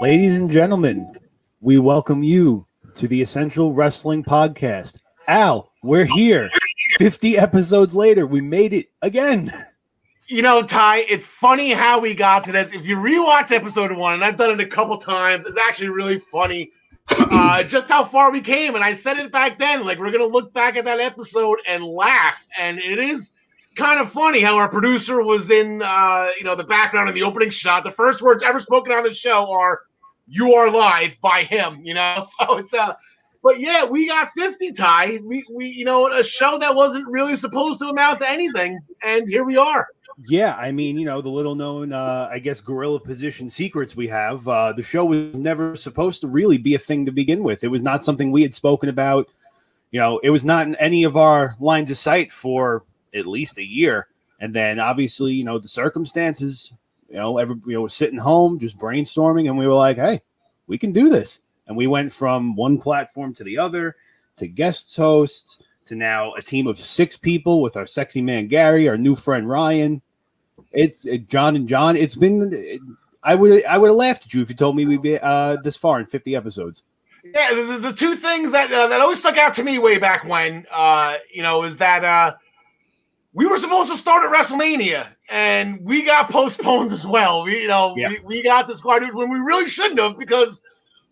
Ladies and gentlemen, we welcome you to the Essential Wrestling Podcast. Al, we're here. 50 episodes later, we made it again. You know, Ty, it's funny how we got to this. If you rewatch episode one, and I've done it a couple times, it's actually really funny uh, just how far we came. And I said it back then, like we're gonna look back at that episode and laugh. And it is kind of funny how our producer was in, uh, you know, the background in the opening shot. The first words ever spoken on the show are "You are live" by him. You know, so it's a, but yeah, we got 50 tie. We we you know a show that wasn't really supposed to amount to anything, and here we are. Yeah, I mean, you know, the little known, uh, I guess, gorilla position secrets we have. Uh, the show was never supposed to really be a thing to begin with. It was not something we had spoken about. You know, it was not in any of our lines of sight for at least a year. And then obviously, you know, the circumstances, you know, every, you know, sitting home, just brainstorming, and we were like, hey, we can do this. And we went from one platform to the other to guest hosts to now a team of six people with our sexy man Gary, our new friend Ryan. It's uh, John and John. It's been. I would I would have laughed at you if you told me we'd be uh, this far in fifty episodes. Yeah, the, the two things that uh, that always stuck out to me way back when, uh, you know, is that uh, we were supposed to start at WrestleMania and we got postponed as well. We, you know, Yeah. we, we got this quite when we really shouldn't have because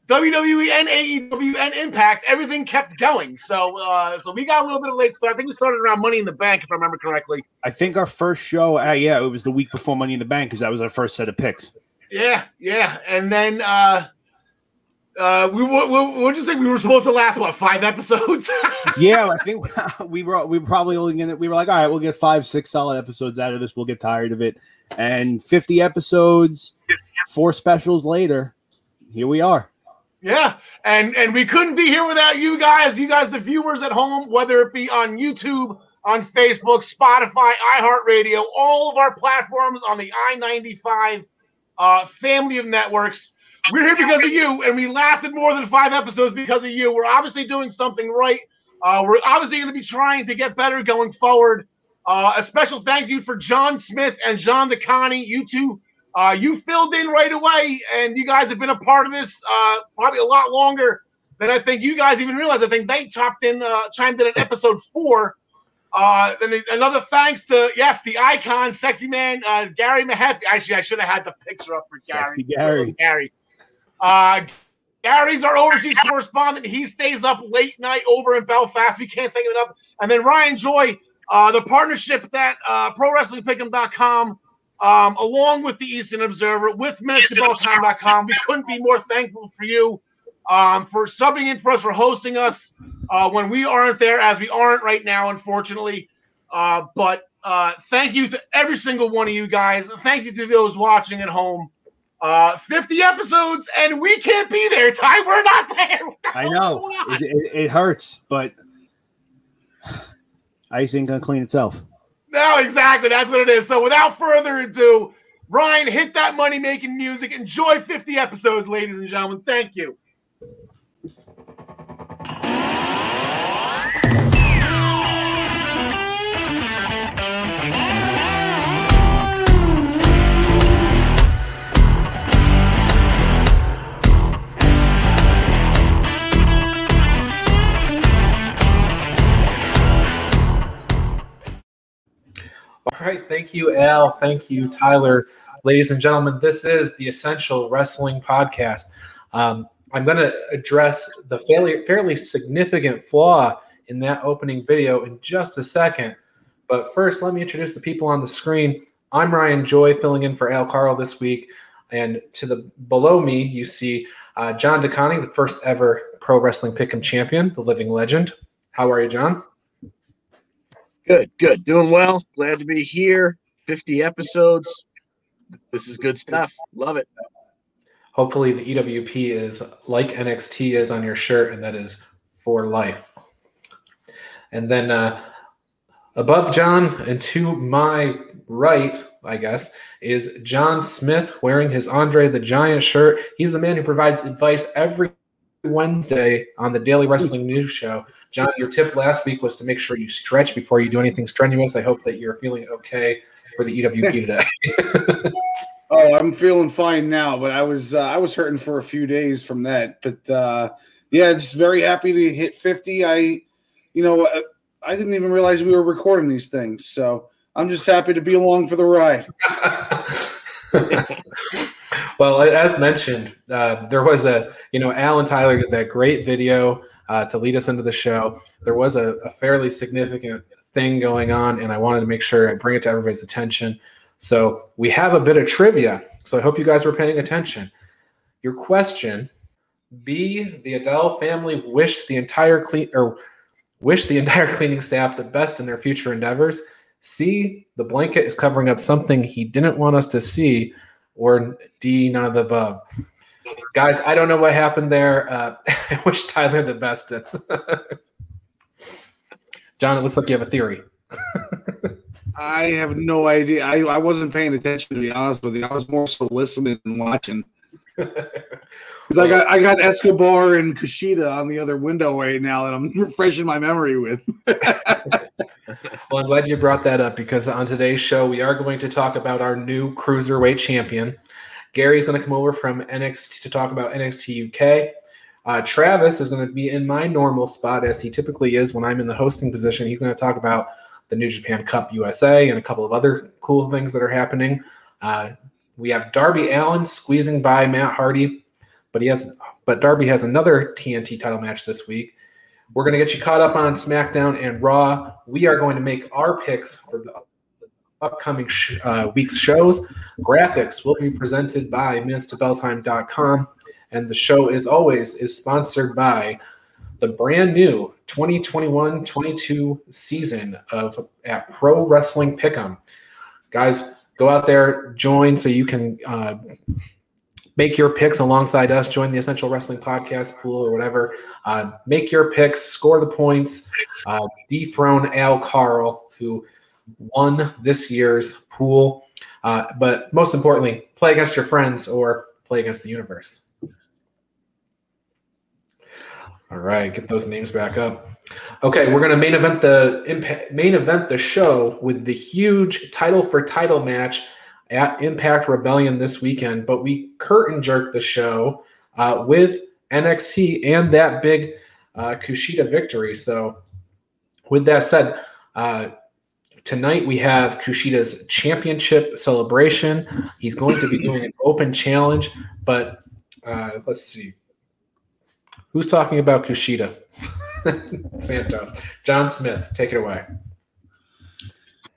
WWE and AEW and Impact everything kept going. So, uh, so we got a little bit of late start. I think we started around Money in the Bank, if I remember correctly. I think our first show, uh, yeah, it was the week before Money in the Bank because that was our first set of picks. Yeah, yeah, and then uh, uh, we what what you say? We were supposed to last what five episodes? yeah, I think we were we were probably only gonna we were like, all right, we'll get five, six solid episodes out of this. We'll get tired of it. And 50 episodes, four specials later, here we are. Yeah, and and we couldn't be here without you guys. You guys, the viewers at home, whether it be on YouTube, on Facebook, Spotify, iHeartRadio, all of our platforms on the I ninety five uh, family of networks. We're here because of you, and we lasted more than five episodes because of you. We're obviously doing something right. Uh, we're obviously going to be trying to get better going forward. Uh, a special thank you for John Smith and John DeConnie. You two uh, you filled in right away, and you guys have been a part of this uh, probably a lot longer than I think you guys even realize. I think they chopped in, uh, chimed in at episode four. Uh, then another thanks to yes, the icon, sexy man, uh, Gary Mahaffey. Actually, I should have had the picture up for Gary. Sexy Gary. Gary. Uh, Gary's our overseas correspondent. He stays up late night over in Belfast. We can't thank of enough. And then Ryan Joy, uh, the partnership that uh, ProWrestlingPick'em.com um, along with the Eastern Observer, with MinuteToBellTime.com. We couldn't be more thankful for you um, for subbing in for us, for hosting us uh, when we aren't there, as we aren't right now, unfortunately. Uh, but uh, thank you to every single one of you guys. Thank you to those watching at home. Uh, 50 episodes, and we can't be there. Ty, we're not there. The I know it, it, it hurts, but ice ain't gonna clean itself. No, exactly. That's what it is. So without further ado, Ryan, hit that money making music. Enjoy 50 episodes, ladies and gentlemen. Thank you. All right. Thank you, Al. Thank you, Tyler. Ladies and gentlemen, this is the Essential Wrestling Podcast. Um, I'm going to address the fairly, fairly significant flaw in that opening video in just a second. But first, let me introduce the people on the screen. I'm Ryan Joy, filling in for Al Carl this week. And to the below me, you see uh, John DeConnie, the first ever Pro Wrestling Pick'em champion, the living legend. How are you, John? Good, good. Doing well. Glad to be here. 50 episodes. This is good stuff. Love it. Hopefully, the EWP is like NXT is on your shirt, and that is for life. And then uh, above John and to my right, I guess, is John Smith wearing his Andre the Giant shirt. He's the man who provides advice every Wednesday on the Daily Wrestling News Show. John, your tip last week was to make sure you stretch before you do anything strenuous. I hope that you're feeling okay for the EWP today? oh, I'm feeling fine now, but I was uh, I was hurting for a few days from that. But uh, yeah, just very happy to hit 50. I, you know, I, I didn't even realize we were recording these things, so I'm just happy to be along for the ride. well, as mentioned, uh, there was a you know Alan Tyler did that great video uh, to lead us into the show. There was a, a fairly significant thing going on, and I wanted to make sure I bring it to everybody's attention. So we have a bit of trivia. So I hope you guys were paying attention. Your question: B. The Adele family wished the entire clean or wished the entire cleaning staff the best in their future endeavors. C. The blanket is covering up something he didn't want us to see. Or D. None of the above. Guys, I don't know what happened there. Uh, I wish Tyler the best. John, it looks like you have a theory. I have no idea. I, I wasn't paying attention to be honest with you. I was more so listening and watching. Because I got I got Escobar and Kushida on the other window right now that I'm refreshing my memory with. well, I'm glad you brought that up because on today's show we are going to talk about our new cruiserweight champion. Gary's going to come over from NXT to talk about NXT UK. Uh, Travis is going to be in my normal spot as he typically is when I'm in the hosting position. He's going to talk about the New Japan Cup USA and a couple of other cool things that are happening. Uh, we have Darby Allin squeezing by Matt Hardy, but he has but Darby has another TNT title match this week. We're going to get you caught up on SmackDown and Raw. We are going to make our picks for the upcoming sh- uh, week's shows. Graphics will be presented by minutestobelltime.com, and the show, as always, is sponsored by the brand new 2021-22 season of at Pro Wrestling Pick'em. Guys, go out there, join so you can uh, make your picks alongside us. Join the Essential Wrestling Podcast pool or whatever. Uh, make your picks, score the points, uh, dethrone Al Carl, who won this year's pool. Uh, but most importantly, play against your friends or play against the universe. All right, get those names back up. Okay, we're going to main event the main event the show with the huge title for title match at Impact Rebellion this weekend. But we curtain jerk the show uh, with NXT and that big uh, Kushida victory. So, with that said, uh, tonight we have Kushida's championship celebration. He's going to be doing an open challenge, but uh, let's see. Who's talking about Kushida? Santos. John Smith, take it away.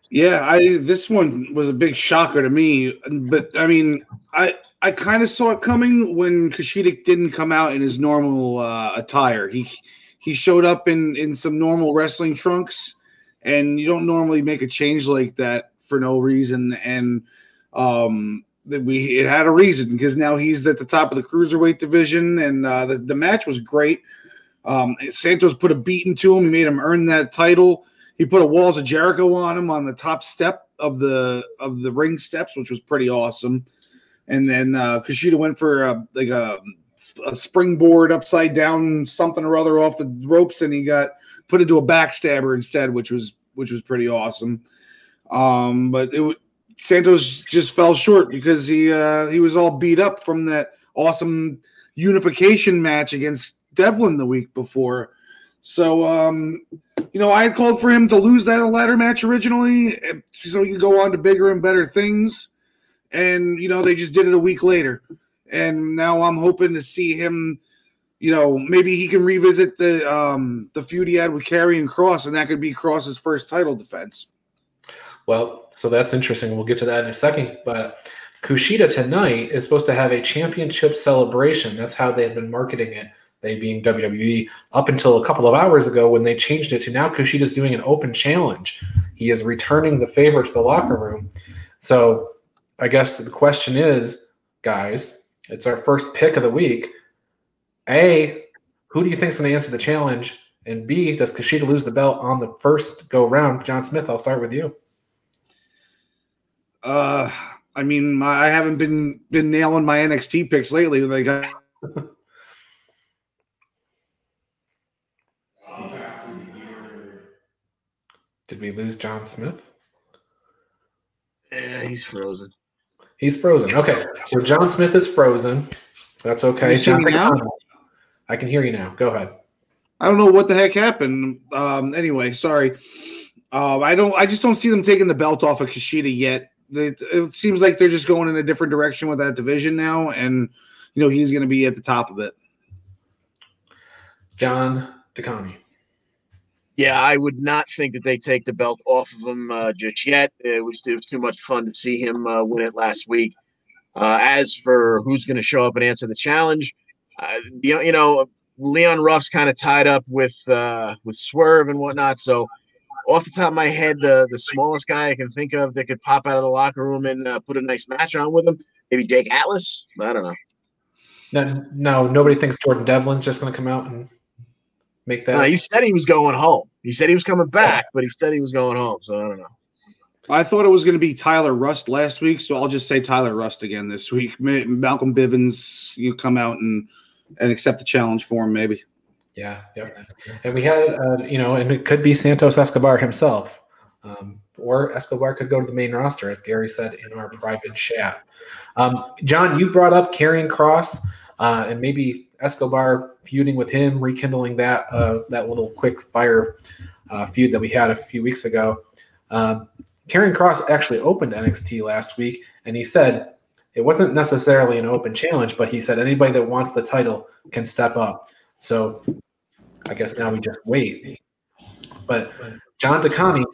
Yeah, I this one was a big shocker to me, but I mean, I I kind of saw it coming when Kushida didn't come out in his normal uh, attire. He he showed up in in some normal wrestling trunks, and you don't normally make a change like that for no reason. And um, that we it had a reason because now he's at the top of the cruiserweight division, and uh, the the match was great. Um, Santos put a beating to him. He made him earn that title. He put a walls of Jericho on him on the top step of the of the ring steps, which was pretty awesome. And then uh, Kushida went for a, like a, a springboard upside down something or other off the ropes, and he got put into a backstabber instead, which was which was pretty awesome. Um, but it Santos just fell short because he uh, he was all beat up from that awesome unification match against Devlin the week before. So, um, you know, I had called for him to lose that ladder match originally, so he could go on to bigger and better things. And you know, they just did it a week later, and now I'm hoping to see him. You know, maybe he can revisit the um, the feud he had with Karrion Kross, and that could be Kross's first title defense. Well, so that's interesting. We'll get to that in a second. But Kushida tonight is supposed to have a championship celebration. That's how they have been marketing it they being WWE, up until a couple of hours ago when they changed it to now Kushida's doing an open challenge. He is returning the favor to the locker room. So I guess the question is, guys, it's our first pick of the week. A, who do you think is going to answer the challenge? And B, does Kushida lose the belt on the first go round? John Smith, I'll start with you. Uh, I mean, my, I haven't been been nailing my NXT picks lately. Like. Did we lose John Smith? Yeah, he's frozen. He's frozen. Okay, so John Smith is frozen. That's okay. You see me John, now? I can hear you now. Go ahead. I don't know what the heck happened. Um, anyway, sorry. Um, I don't. I just don't see them taking the belt off of Kushida yet. It, it seems like they're just going in a different direction with that division now, and you know he's going to be at the top of it. John DeConi. Yeah, I would not think that they take the belt off of him uh, just yet. It was, it was too much fun to see him uh, win it last week. Uh, as for who's going to show up and answer the challenge, uh, you, know, you know, Leon Ruff's kind of tied up with uh, with Swerve and whatnot. So, off the top of my head, the the smallest guy I can think of that could pop out of the locker room and uh, put a nice match on with him, maybe Jake Atlas. I don't know. No, no, nobody thinks Jordan Devlin's just going to come out and make that. No, he said he was going home. He said he was coming back, but he said he was going home. So I don't know. I thought it was going to be Tyler Rust last week, so I'll just say Tyler Rust again this week. Malcolm Bivens, you come out and and accept the challenge for him, maybe. Yeah, yep. And we had, uh, you know, and it could be Santos Escobar himself, um, or Escobar could go to the main roster, as Gary said in our private chat. Um, John, you brought up Karrion Kross, uh, and maybe Escobar feuding with him, rekindling that uh, that little quick fire uh, feud that we had a few weeks ago. Um, Karrion Kross actually opened NXT last week, and he said it wasn't necessarily an open challenge, but he said anybody that wants the title can step up. So I guess now we just wait. But John DeConi,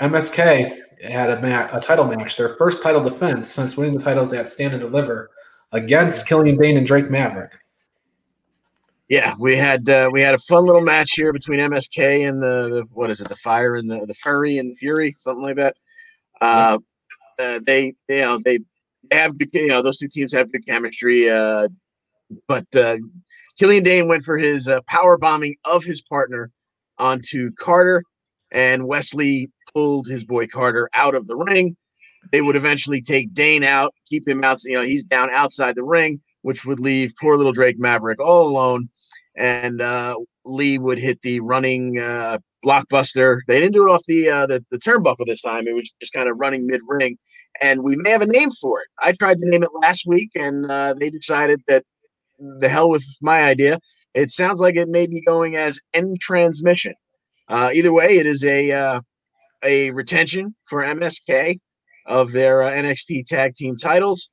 MSK had a mat, a title match, their first title defense since winning the titles at Stand and Deliver against Killian Dain and Drake Maverick. Yeah, we had uh, we had a fun little match here between MSK and the, the what is it, the Fire and the the Furry and Fury, something like that. Uh, uh, they you know they have good, you know those two teams have good chemistry. Uh, but uh, Killian Dain went for his uh, power bombing of his partner onto Carter, and Wesley pulled his boy Carter out of the ring. They would eventually take Dain out, keep him out. You know he's down outside the ring, which would leave poor little Drake Maverick all alone. And uh, Lee would hit the running uh, blockbuster. They didn't do it off the, uh, the the turnbuckle this time. It was just kind of running mid ring, and we may have a name for it. I tried to name it last week, and uh, they decided that the hell with my idea. It sounds like it may be going as end transmission. Uh, either way, it is a uh, a retention for MSK of their uh, NXT Tag Team titles.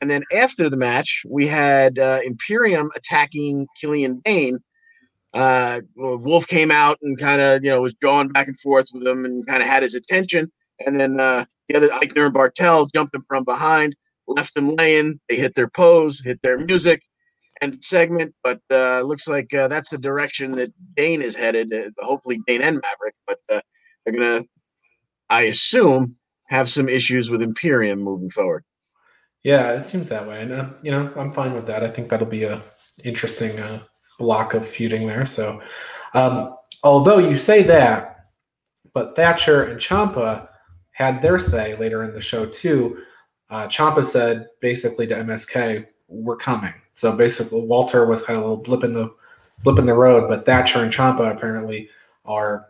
And then after the match, we had uh, Imperium attacking Killian Dain. Uh, Wolf came out and kind of, you know, was going back and forth with him and kind of had his attention. And then uh, the other Aichner and Barthel jumped him from behind, left him laying. They hit their pose, hit their music, and segment. But uh, looks like uh, that's the direction that Dain is headed. Uh, hopefully, Dain and Maverick. But uh, they're gonna, I assume, have some issues with Imperium moving forward. Yeah, it seems that way, and uh, you know I'm fine with that. I think that'll be a interesting uh, block of feuding there. So, um, although you say that, but Thatcher and Ciampa had their say later in the show too. Uh, Ciampa said basically to MSK, "We're coming." So basically, Walter was kind of a little blip in the blip in the road, but Thatcher and Ciampa apparently are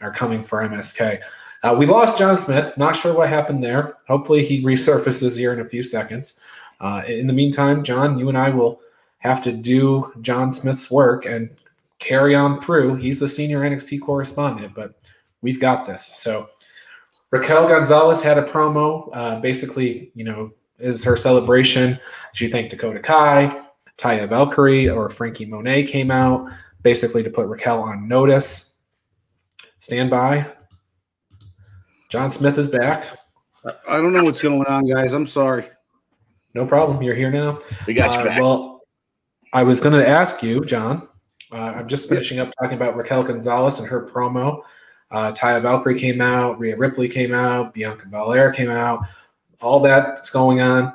are coming for MSK. Uh, we lost John Smith. Not sure what happened there. Hopefully, he resurfaces here in a few seconds. Uh, in the meantime, John, you and I will have to do John Smith's work and carry on through. He's the senior NXT correspondent, but we've got this. So Raquel Gonzalez had a promo. Uh, basically, you know, it was her celebration. She thanked Dakota Kai, Taya Valkyrie, or Frankie Monet came out basically to put Raquel on notice. Stand by. John Smith is back. I don't know what's going on, guys. I'm sorry. No problem. You're here now. We got you Uh, back. Well, I was going to ask you, John. Uh, I'm just finishing up talking about Raquel Gonzalez and her promo. Uh, Taya Valkyrie came out, Rhea Ripley came out, Bianca Belair came out. All that's going on.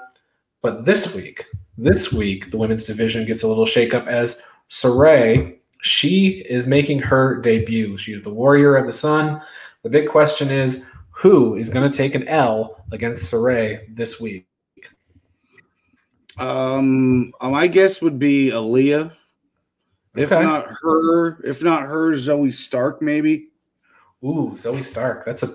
But this week, this week, the women's division gets a little shakeup as Sarray, she is making her debut. She is the Warrior of the Sun. The big question is who is going to take an L against Sarray this week? Um, my guess would be Aliyah. If Okay. not her, if not her, Zoey Stark, maybe. Ooh, Zoey Stark. That's a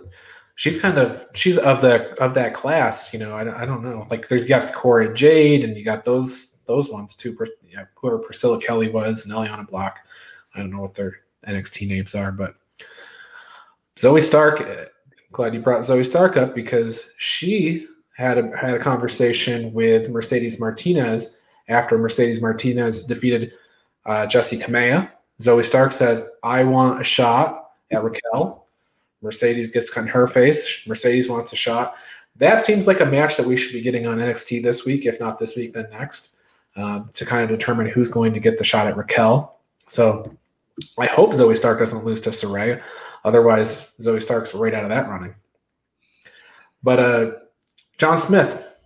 she's kind of she's of the of that class. You know, I, I don't know. Like there's you got Cora Jade, and you got those those ones too. Yeah, whoever Priscilla Kelly was and Eliana Block. I don't know what their NXT names are, but Zoey Stark. eh, Glad you brought Zoe Stark up because she had a had a conversation with Mercedes Martinez after Mercedes Martinez defeated uh, Jessi Kamea. Zoey Stark says, "I want a shot at Raquel." Mercedes gets on her face. Mercedes wants a shot. That seems like a match that we should be getting on NXT this week, if not this week, then next, um, to kind of determine who's going to get the shot at Raquel. So I hope Zoey Stark doesn't lose to Soraya. Otherwise, Zoey Stark's right out of that running. But uh, John Smith,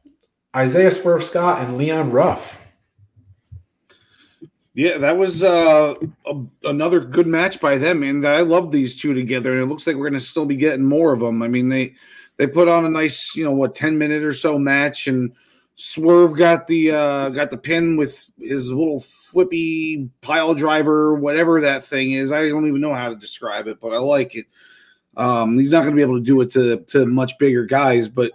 Isaiah Swerve Scott, and Leon Ruff. Yeah, that was uh, a, another good match by them, and I love these two together. And it looks like we're going to still be getting more of them. I mean, they they put on a nice, you know, what ten minute or so match, and Swerve got the uh, got the pin with his little flippy pile driver, whatever that thing is. I don't even know how to describe it, but I like it. Um, he's not going to be able to do it to to much bigger guys, but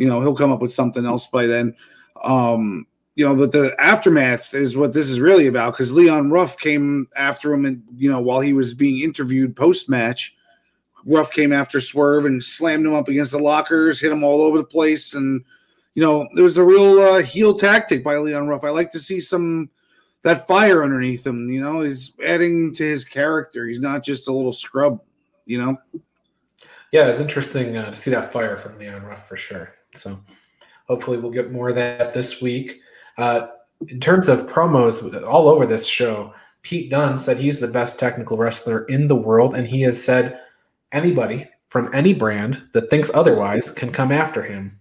you know he'll come up with something else by then. Um, you know, but the aftermath is what this is really about because Leon Ruff came after him, and you know, while he was being interviewed post match, Ruff came after Swerve and slammed him up against the lockers, hit him all over the place, and you know, there was a real uh, heel tactic by Leon Ruff. I like to see some that fire underneath him. You know, he's adding to his character. He's not just a little scrub. You know. Yeah, it's interesting uh, to see that fire from Leon Ruff for sure. So hopefully we'll get more of that this week. Uh, in terms of promos all over this show, Pete Dunne said he's the best technical wrestler in the world, and he has said anybody from any brand that thinks otherwise can come after him.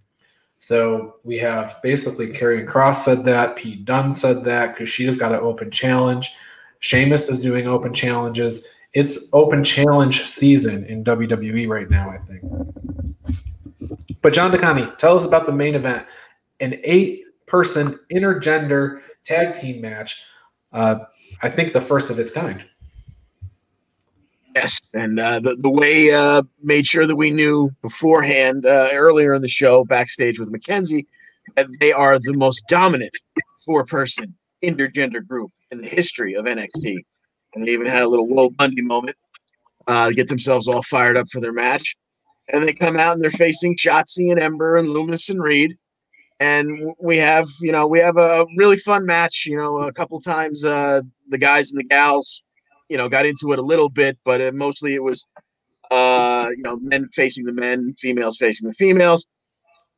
So we have basically Karrion Cross said that, Pete Dunne said that, Kushida's got an open challenge, Sheamus is doing open challenges. It's open challenge season in WWE right now, I think. But John DeConi, tell us about the main event. An eight person intergender tag team match. Uh, I think the first of its kind. Yes, and uh, the the way uh, made sure that we knew beforehand uh, earlier in the show backstage with Mackenzie that they are the most dominant four person intergender group in the history of NXT, and they even had a little Will Bundy moment uh, get themselves all fired up for their match, and they come out and they're facing Shotzi and Ember and Loomis and Reed. And we have, you know, we have a really fun match. You know, a couple times uh, the guys and the gals you know got into it a little bit but uh, mostly it was uh you know men facing the men females facing the females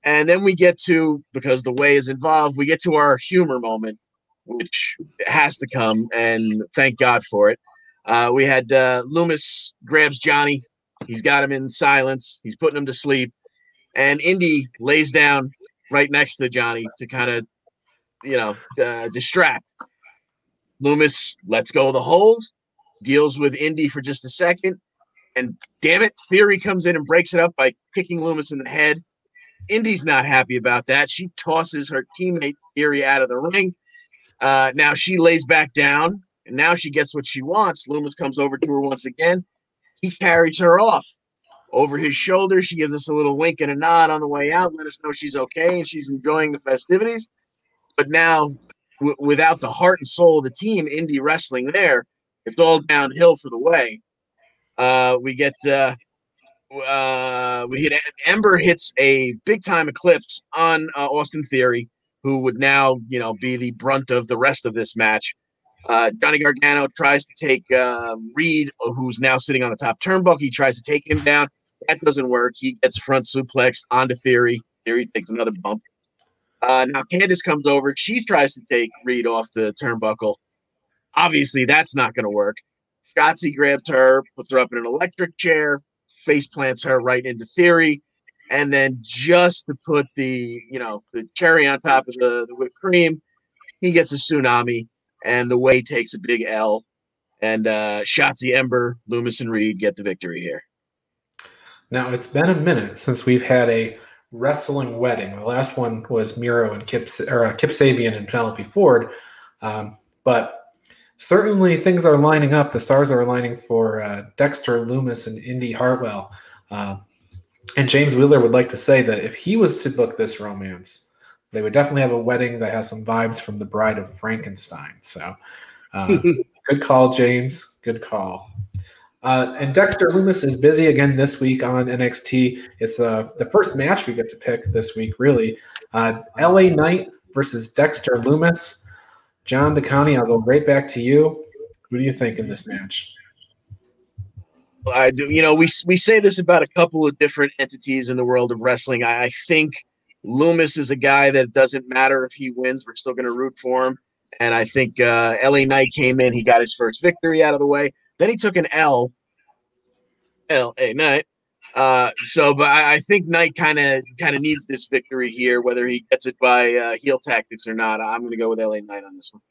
and then we get to because the way is involved we get to our humor moment which has to come and thank god for it uh we had uh loomis grabs johnny he's got him in silence he's putting him to sleep and indy lays down right next to johnny to kind of you know uh, distract loomis lets go of the hold deals with Indi for just a second, and damn it, Theory comes in and breaks it up by kicking Loomis in the head. Indi's not happy about that. She tosses her teammate Theory out of the ring. Uh, now she lays back down, and now she gets what she wants. Loomis comes over to her once again. He carries her off over his shoulder. She gives us a little wink and a nod on the way out, let us know she's okay and she's enjoying the festivities. But now, w- without the heart and soul of the team, Indi wrestling there, it's all downhill for the way. Uh, we get uh, uh, we hit Ember hits a big time eclipse on uh, Austin Theory, who would now you know be the brunt of the rest of this match. Uh, Johnny Gargano tries to take uh, Reed, who's now sitting on the top turnbuckle. He tries to take him down. That doesn't work. He gets front suplexed onto Theory. Theory takes another bump. Uh, now Candice comes over. She tries to take Reed off the turnbuckle. Obviously, that's not going to work. Shotzi grabs her, puts her up in an electric chair, face plants her right into Theory, and then just to put the you know the cherry on top of the, the whipped cream, he gets a tsunami, and the way takes a big L, and uh, Shotzi, Ember, Loomis, and Reed get the victory here. Now it's been a minute since we've had a wrestling wedding. The last one was Miro and Kip or uh, Kip Sabian and Penelope Ford, um, but certainly things are lining up. The stars are aligning for uh, Dexter Loomis and Indi Hartwell. Uh, And James Wheeler would like to say that if he was to book this romance, they would definitely have a wedding that has some vibes from the Bride of Frankenstein. So, uh, good call, James. Good call. Uh, and Dexter Loomis is busy again this week on NXT. It's uh, the first match we get to pick this week, really. Uh, LA Knight versus Dexter Loomis. John DeCounty, I'll go right back to you. What do you think in this match? I do. You know, we we say this about a couple of different entities in the world of wrestling. I, I think Loomis is a guy that doesn't matter if he wins, we're still going to root for him. And I think uh, LA Knight came in, he got his first victory out of the way. Then he took an L, LA Knight. Uh, so, but I, I think Knight kind of kind of needs this victory here, whether he gets it by uh, heel tactics or not. I'm going to go with LA Knight on this one.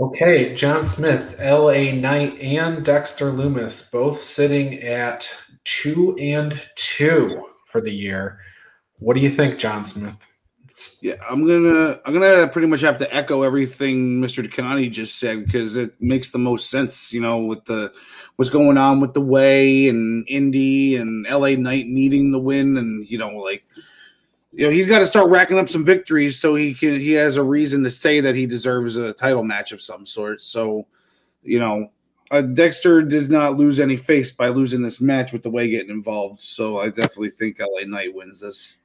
Okay, John Smith, LA Knight, and Dexter Loomis both sitting at two and two for the year. What do you think, John Smith? Yeah, I'm gonna I'm gonna pretty much have to echo everything Mr. DeConnie just said because it makes the most sense, you know, with the what's going on with the way and Indi and LA Knight needing the win and you know, like you know, he's got to start racking up some victories so he can he has a reason to say that he deserves a title match of some sort. So, you know, uh, Dexter does not lose any face by losing this match with the way getting involved. So I definitely think LA Knight wins this.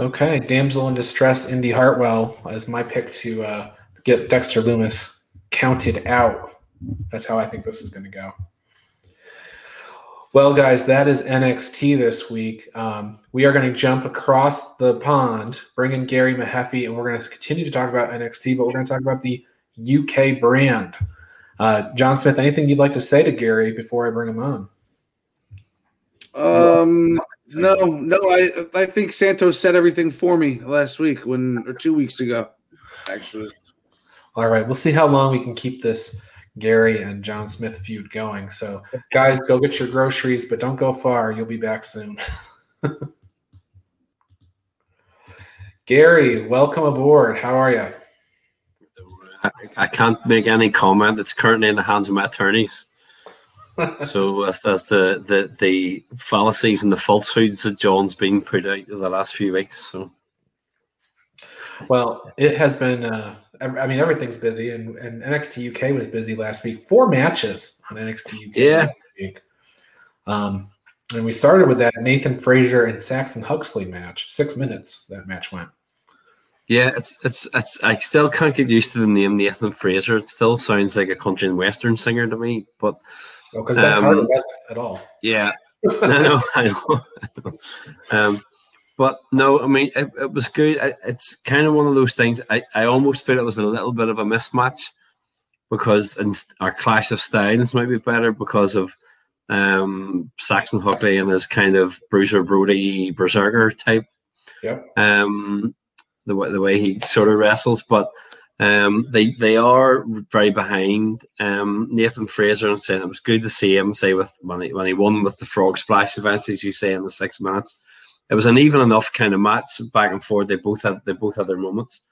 Okay, damsel in distress, Indi Hartwell is my pick to uh, get Dexter Loomis counted out. That's how I think this is going to go. Well, guys, that is NXT this week. Um, we are going to jump across the pond, bring in Gary Mahaffey, and we're going to continue to talk about NXT, but we're going to talk about the UK brand. Uh, John Smith, anything you'd like to say to Gary before I bring him on? Um, no, no, I I think Santos said everything for me last week when or two weeks ago, actually. All right, we'll see how long we can keep this Gary and John Smith feud going. So, guys, go get your groceries, but don't go far. You'll be back soon. Gary, welcome aboard. How are you? I, I can't make any comment. It's currently in the hands of my attorneys. So as, as the, the the fallacies and the falsehoods that John's been put out over the last few weeks. So, well, it has been. Uh, I mean, everything's busy, and, and NXT UK was busy last week. Four matches on NXT UK. Yeah. Week. Um, and we started with that Nathan Frazer and Saxon Huxley match. Six minutes that match went. Yeah, it's it's it's. I still can't get used to the name Nathan Frazer. It still sounds like a country and western singer to me, but because that's um, not at all. Yeah, I know, I know. Um, but no, I mean it, it was good. I, it's kind of one of those things. I, I almost feel it was a little bit of a mismatch because in our clash of styles might be better because of um, Saxon Huxley and his kind of Bruiser Brody berserker type. Yeah. Um, the way the way he sort of wrestles, but um, they they are very behind um, Nathan Frazer and saying it was good to see him say with when he when he won with the frog splash events as you say in the six minutes. It was an even enough kind of match back and forth. They both had they both had their moments,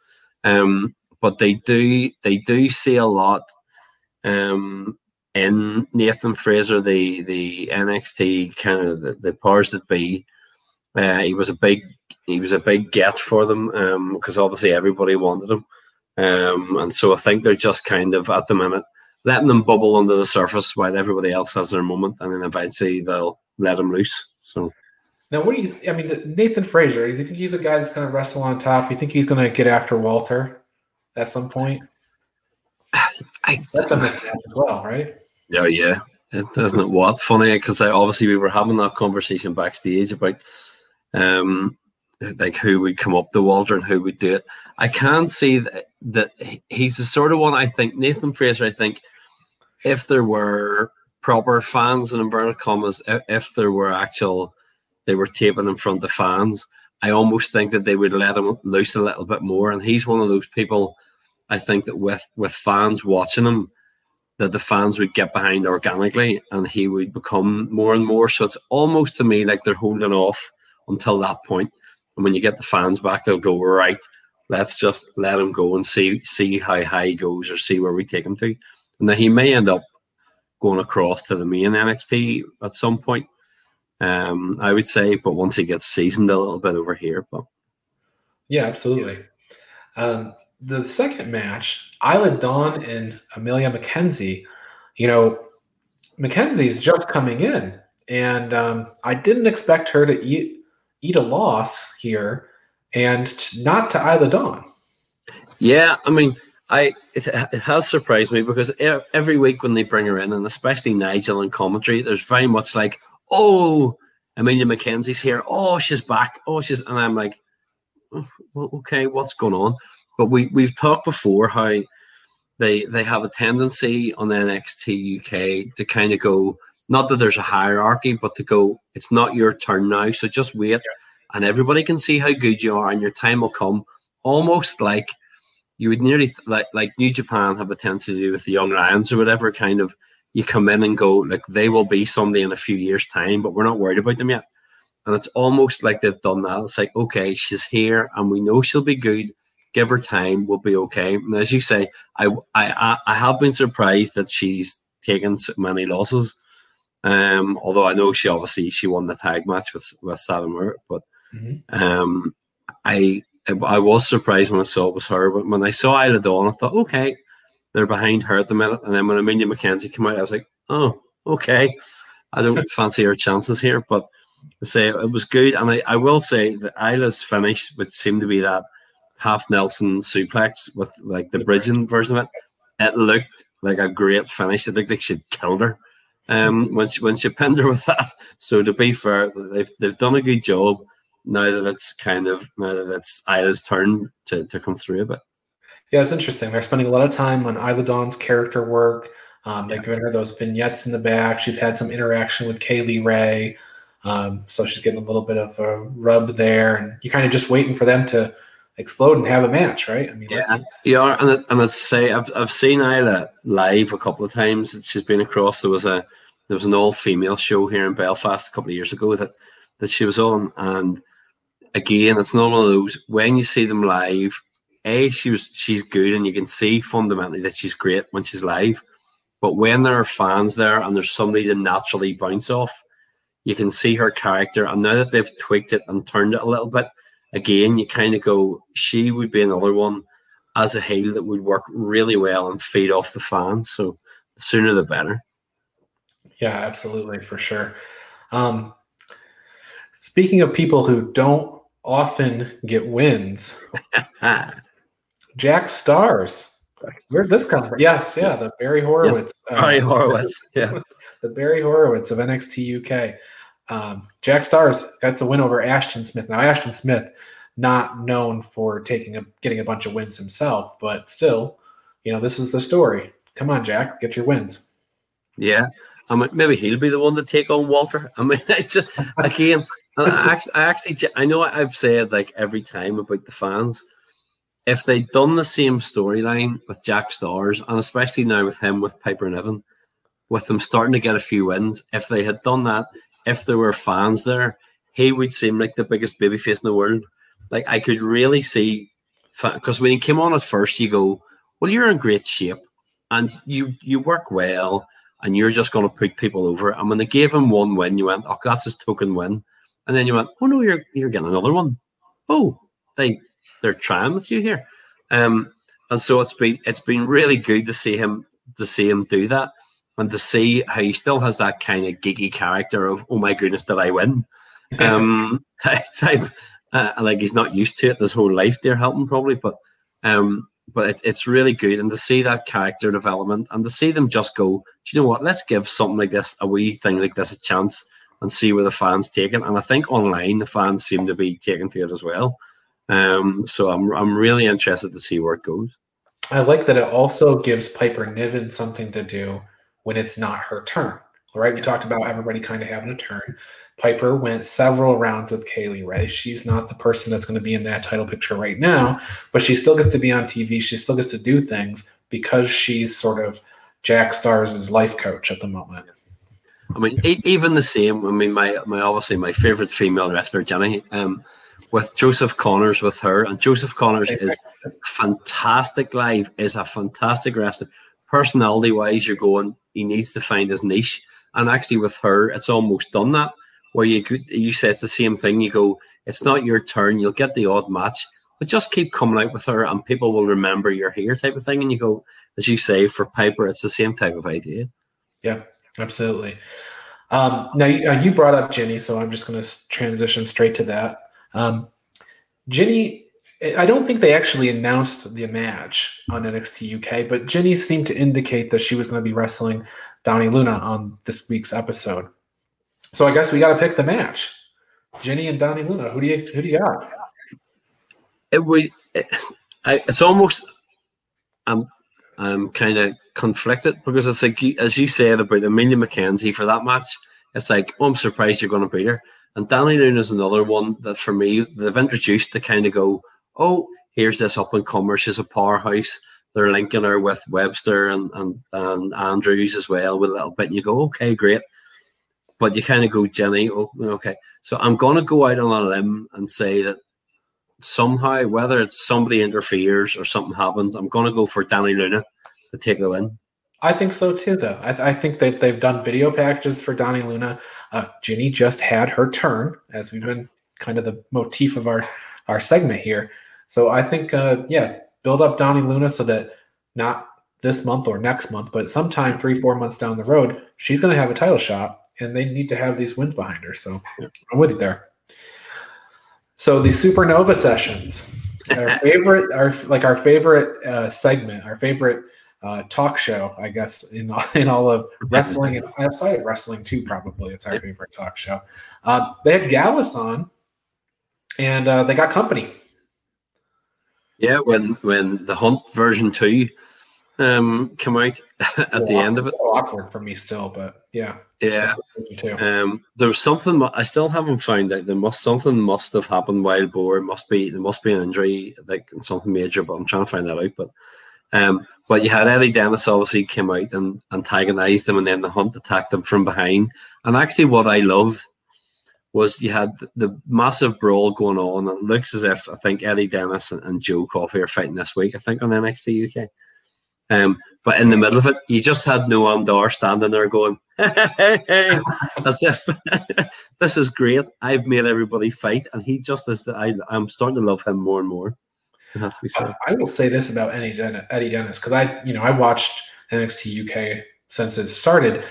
um, but they do they do see a lot um, in Nathan Frazer, the the NXT kind of the, the powers that be. Uh, he was a big he was a big get for them because um, obviously everybody wanted him. Um, and so I think they're just kind of at the minute letting them bubble under the surface while everybody else has their moment, and then eventually they'll let them loose. So. Now, what do you? I mean, Nathan Frazer. Do you think he's a guy that's going to wrestle on top? You think he's going to get after Walter at some point? I, that's a mismatch as well, right? Yeah, yeah. It doesn't it what funny because obviously we were having that conversation backstage about um like who would come up the Walter and who would do it. I can see that, that he's the sort of one I think Nathan Frazer. I think if there were proper fans in inverted commas, if there were actual, they were taping in front of fans. I almost think that they would let him loose a little bit more. And he's one of those people. I think that with with fans watching him, that the fans would get behind organically, and he would become more and more. So it's almost to me like they're holding off until that point and when you get the fans back, they'll go right. Let's just let him go and see see how high he goes or see where we take him to. And then he may end up going across to the main NXT at some point. Um, I would say, but once he gets seasoned a little bit over here, but Yeah, absolutely. Um, the second match, Isla Dawn and Emilia McKenzie. You know, McKenzie's just coming in, and um, I didn't expect her to eat eat a loss here, and not to Isla Dawn. Yeah, I mean, I it, it has surprised me because every week when they bring her in, and especially Nigel in commentary, there's very much like, oh, Emilia McKenzie's here. Oh, she's back. Oh, she's, and I'm like, oh, okay, what's going on? But we we've talked before how they they have a tendency on NXT UK to kind of go, not that there's a hierarchy, but to go, it's not your turn now, so just wait, and everybody can see how good you are, and your time will come. Almost like you would nearly th- like like New Japan have a tendency to do with the young lions or whatever kind of you come in and go like they will be somebody in a few years time but we're not worried about them yet. And it's almost like they've done that. It's like okay she's here and we know she'll be good. Give her time. We'll be okay. And as you say I I I- I have been surprised that she's taken so many losses um although I know she obviously she won the tag match with with Saturn but Mhm. um I I was surprised when I saw it was her, but when I saw Isla Dawn, I thought, okay, they're behind her at the minute. And then when Emilia McKenzie came out, I was like, oh, okay. I don't fancy her chances here, but to say it was good. And I, I will say that Isla's finish would seem to be that half Nelson suplex with like the bridging version of it. It looked like a great finish. It looked like she'd killed her um, once she pinned her with that. So to be fair, they've they've done a good job now that it's kind of now that it's Isla's turn to, to come through a bit. Yeah, it's interesting. They're spending a lot of time on Isla Dawn's character work. Um, they're giving her those vignettes in the back. She's had some interaction with Kay Lee Ray. Um, so she's getting a little bit of a rub there. And you're kind of just waiting for them to explode and have a match, right? I mean, Yeah, that's- yeah, and and let's say I've I've seen Isla live a couple of times. She's been across. There was a there was an all female show here in Belfast a couple of years ago that that she was on, and again, it's not one of those when you see them live. A, she was she's good, and you can see fundamentally that she's great when she's live. But when there are fans there and there's somebody to naturally bounce off, you can see her character. And now that they've tweaked it and turned it a little bit, again, you kind of go, she would be another one as a heel that would work really well and feed off the fans. So the sooner the better. Yeah, absolutely, for sure. Um, speaking of people who don't often get wins, Jack Starz. Where'd this come from? Yes, yeah, the Barry Horowitz. uh, Barry Horowitz. Yeah. the Barry Horowitz of NXT UK. Um, Jack Starz gets a win over Ashton Smith. Now, Ashton Smith, not known for taking a getting a bunch of wins himself, but still, you know, this is the story. Come on, Jack, get your wins. Yeah. I mean, maybe he'll be the one to take on Walter. I mean, I just, again, I actually, I actually, I know I've said like every time about the fans. If they'd done the same storyline with Jack Starz, and especially now with him with Piper and Evan, with them starting to get a few wins, if they had done that, if there were fans there, he would seem like the biggest babyface in the world. Like I could really see, because when he came on at first, you go, "Well, you're in great shape, and you you work well." and you're just going to put people over. And when they gave him one win, you went, "Oh, that's his token win," and then you went, "Oh no, you're you're getting another one." Oh, they they're trying with you here, um, and so it's been it's been really good to see him to see him do that and to see how he still has that kind of geeky character of, "Oh my goodness, did I win?" um, type. Uh, like he's not used to it his whole life. They're helping probably, but um, but it, it's really good and to see that character development and to see them just go do you know what let's give something like this a wee thing like this a chance and see where the fans take it and i think online the fans seem to be taking to it as well um, so I'm, I'm really interested to see where it goes I like that it also gives Piper Niven something to do when it's not her turn. All right, we talked about everybody kind of having a turn. Piper went several rounds with Kay Lee Ray. She's not the person that's going to be in that title picture right now, but she still gets to be on TV. She still gets to do things because she's sort of Jack Starz' life coach at the moment. I mean, even the same. I mean, my my obviously my favorite female wrestler, Jinny, um, with Joseph Connors with her, and Joseph Connors is fantastic live. Is a fantastic wrestler. Personality wise, you're going. He needs to find his niche, and actually with her, it's almost done that. where you you say it's the same thing. You go, it's not your turn. You'll get the odd match, but just keep coming out with her, and people will remember you're here, type of thing. And you go, as you say, for Piper, it's the same type of idea. Yeah, absolutely. Um, now you, uh, brought up Jinny, so I'm just going to transition straight to that. Um, Jinny, I don't think they actually announced the match on NXT UK, but Jinny seemed to indicate that she was going to be wrestling Dani Luna on this week's episode. So I guess we got to pick the match. Jinny and Dani Luna. Who do you who do you got? It we, it, it's almost. I'm I'm kind of conflicted because it's like as you said about Emilia McKenzie for that match. It's like oh, I'm surprised you're going to beat her. And Dani Luna is another one that for me they've introduced to kind of go, oh, here's this up and comer. She's a powerhouse. They're linking her with Webster and, and, and Andrews as well with a little bit. And you go, okay, great. But you kind of go, Jinny, oh, okay. So I'm going to go out on a limb and say that somehow, whether it's somebody interferes or something happens, I'm going to go for Dani Luna to take the win. I think so too, though. I, th- I think that they've done video packages for Dani Luna. Uh, Jinny just had her turn, as we've been kind of the motif of our our segment here. So I think, uh, yeah, build up Dani Luna so that not this month or next month, but sometime three, four months down the road, she's going to have a title shot, and they need to have these wins behind her. So I'm with you there. So the Supernova sessions, our favorite, our like our favorite uh, segment, our favorite uh, talk show, I guess, in in all of wrestling and outside of wrestling too. Probably it's our favorite talk show. Uh, they had Gallus on, and uh, they got company. Yeah, when when the Hunt version two um came out at the end of it, awkward for me still, but yeah, yeah, um, there was something I still haven't found out. There must something must have happened Wild Boar. Must be there must be an injury, like something major, but I'm trying to find that out. But um, but you had Eddie Dennis obviously came out and antagonized him, and then the Hunt attacked him from behind. And actually, what I loved was you had the massive brawl going on, it looks as if I think Eddie Dennis and, Joe Coffey are fighting this week. I think on NXT UK. Um, but in the middle of it, you just had Noam Dar standing there going, as if this is great. I've made everybody fight, and he just is. I, I'm starting to love him more and more. It has to be said. I, I will say this about Eddie Dennis because I, you know, I've watched NXT UK since it started,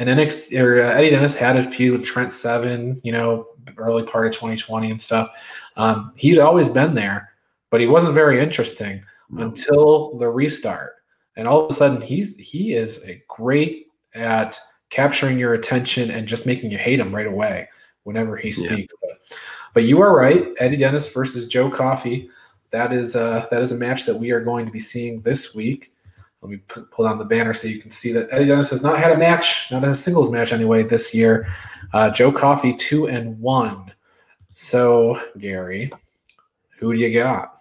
and NXT or, uh, Eddie Dennis had a feud with Trent Seven, you know, early part of 2020 and stuff. Um, he'd always been there, but he wasn't very interesting No. until the restart, and all of a sudden he's he is a great at capturing your attention and just making you hate him right away whenever he Yeah. speaks. But, but you are right, Eddie Dennis versus Joe Coffey that is uh, that is a match that we are going to be seeing this week. Let me pu- pull down the banner so you can see that Eddie Dennis has not had a match, not a singles match anyway this year. Uh, Joe Coffey two and one. So Gary, who do you got?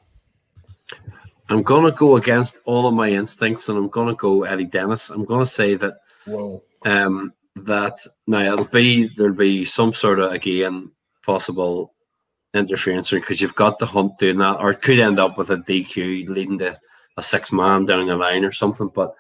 I'm gonna go against all of my instincts, and I'm gonna go Eddie Dennis. I'm gonna say that Whoa, um, that now it'll be there'll be some sort of again possible interference because you've got the hunt doing that, or it could end up with a DQ leading to a six man down the line or something. But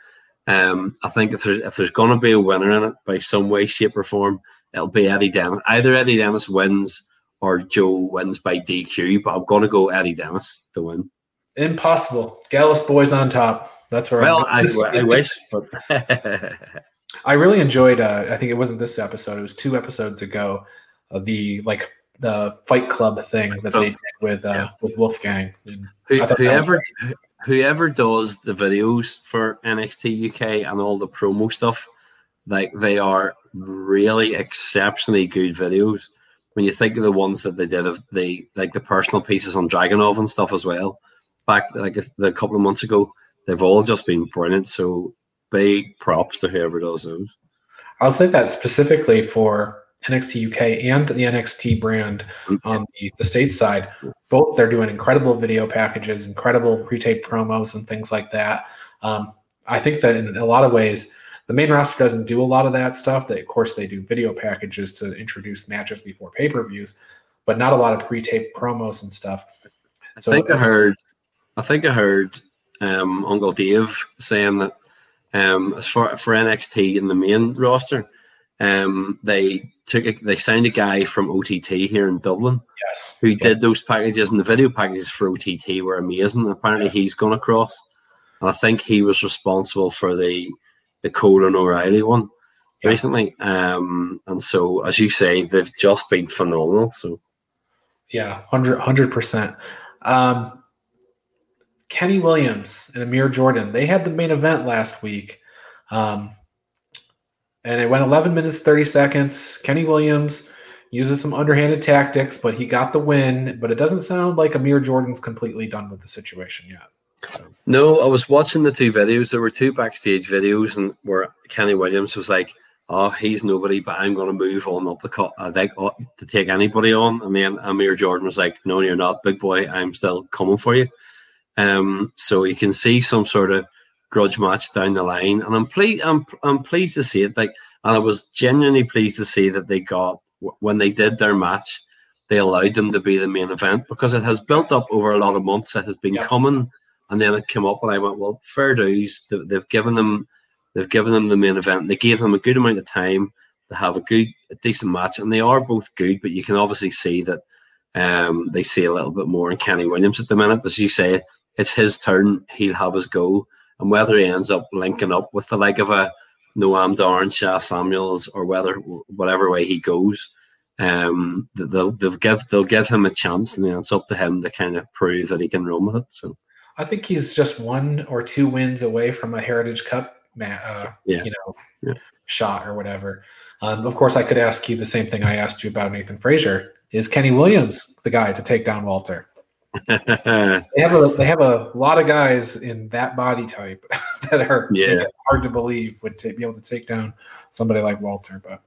um, I think if there's if there's going to be a winner in it by some way, shape, or form, it'll be Eddie Dennis. Either Eddie Dennis wins or Joe wins by DQ. But I'm going to go Eddie Dennis to win. impossible! Gallus boys on top. That's where. Well, I, I wish, but I really enjoyed. Uh, I think it wasn't this episode; it was two episodes ago. Uh, the like the Fight Club thing that they did with uh, Yeah. with Wolfgang. Who, I thought that was whoever whoever does the videos for NXT UK and all the promo stuff, like they are really exceptionally good videos. When you think of the ones that they did of the like the personal pieces on Dragunov and stuff as well, back like a, a couple of months ago, they've all just been brilliant. So big props to whoever does those. I'll say that specifically for NXT UK and the NXT brand on the, the state side. Both they're doing incredible video packages, incredible pre-tape promos, and things like that. Um, I think that in a lot of ways, the main roster doesn't do a lot of that stuff. They, of course, they do video packages to introduce matches before pay-per-views, but not a lot of pre-tape promos and stuff. I think I heard, I think I heard um, Uncle Dave saying that um, as far for NXT in the main roster, Um, they took a, they signed a guy from OTT here in Dublin Yes. who did those packages, and the video packages for OTT were amazing. Apparently, Yes. he's gone across, and I think he was responsible for the the Colin O'Reilly one Yeah. recently. Um, and so, as you say, they've just been phenomenal. So, Yeah, 100 percent. Um, Kenny Williams and Amir Jordan, they had the main event last week, um, and it went 11 minutes 30 seconds. Kenny Williams uses some underhanded tactics, but he got the win. But it doesn't sound like Amir Jordan's completely done with the situation yet. no, I was watching the two videos. There were two backstage videos, and where Kenny Williams was like, "Oh, he's nobody, but I'm going to move on up the cut. I think uh, to take anybody on." I mean, Amir Jordan was like, "No, you're not, big boy. I'm still coming for you." Um, so you can see some sort of grudge match down the line, and I'm pleased. I'm I'm pleased to see it. Like, and I was genuinely pleased to see that they got when they did their match, they allowed them to be the main event because it has built up over a lot of months. It has been Yep. coming, and then it came up, and I went, "Well, fair dues. They- They've given them, they've given them the main event. They gave them a good amount of time to have a good, a decent match, and they are both good. But you can obviously see that um, they see a little bit more in Kenny Williams at the minute. As you say, it's his turn. He'll have his go, and whether he ends up linking up with the like of a Noam Dar Sha Samuels, or whether whatever way he goes, um, they'll they'll give they'll give him a chance, and then it's up to him to kind of prove that he can run with it. So I think he's just one or two wins away from a Heritage Cup, uh, Yeah. you know, Yeah. shot or whatever. Um, of course, I could ask you the same thing I asked you about Nathan Frazer. Is Kenny Williams the guy to take down Walter? They have a they have a lot of guys in that body type that are Yeah. hard to believe would ta- be able to take down somebody like Walter. But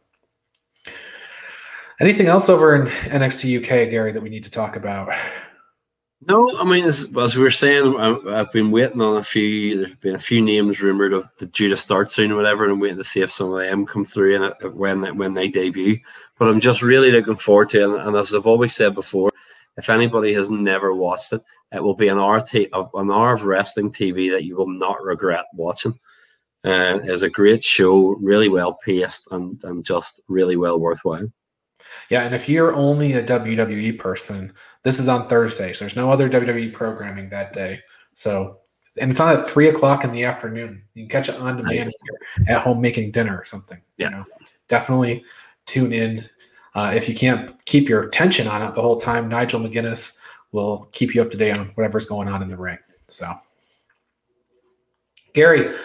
anything else over in NXT UK, Gary, that we need to talk about? No, I mean, as, as we were saying, I, I've been waiting on a few. There's been a few names rumored of the due to start soon or whatever, and I'm waiting to see if some of them come through and uh, when they- when they debut. But I'm just really looking forward to it. And, and as I've always said before, if anybody has never watched it, it will be an hour, t- an hour of wrestling TV that you will not regret watching. Uh, it's a great show, really well paced, and, and just really well worthwhile. Yeah, and if you're only a WWE person, this is on Thursday, so there's no other WWE programming that day. So, and it's on at three o'clock in the afternoon. You can catch it on demand if you're at home making dinner or something. Yeah. You know, definitely tune in. Uh, if you can't keep your attention on it the whole time, Nigel McGuinness will keep you up to date on whatever's going on in the ring. So, Gary,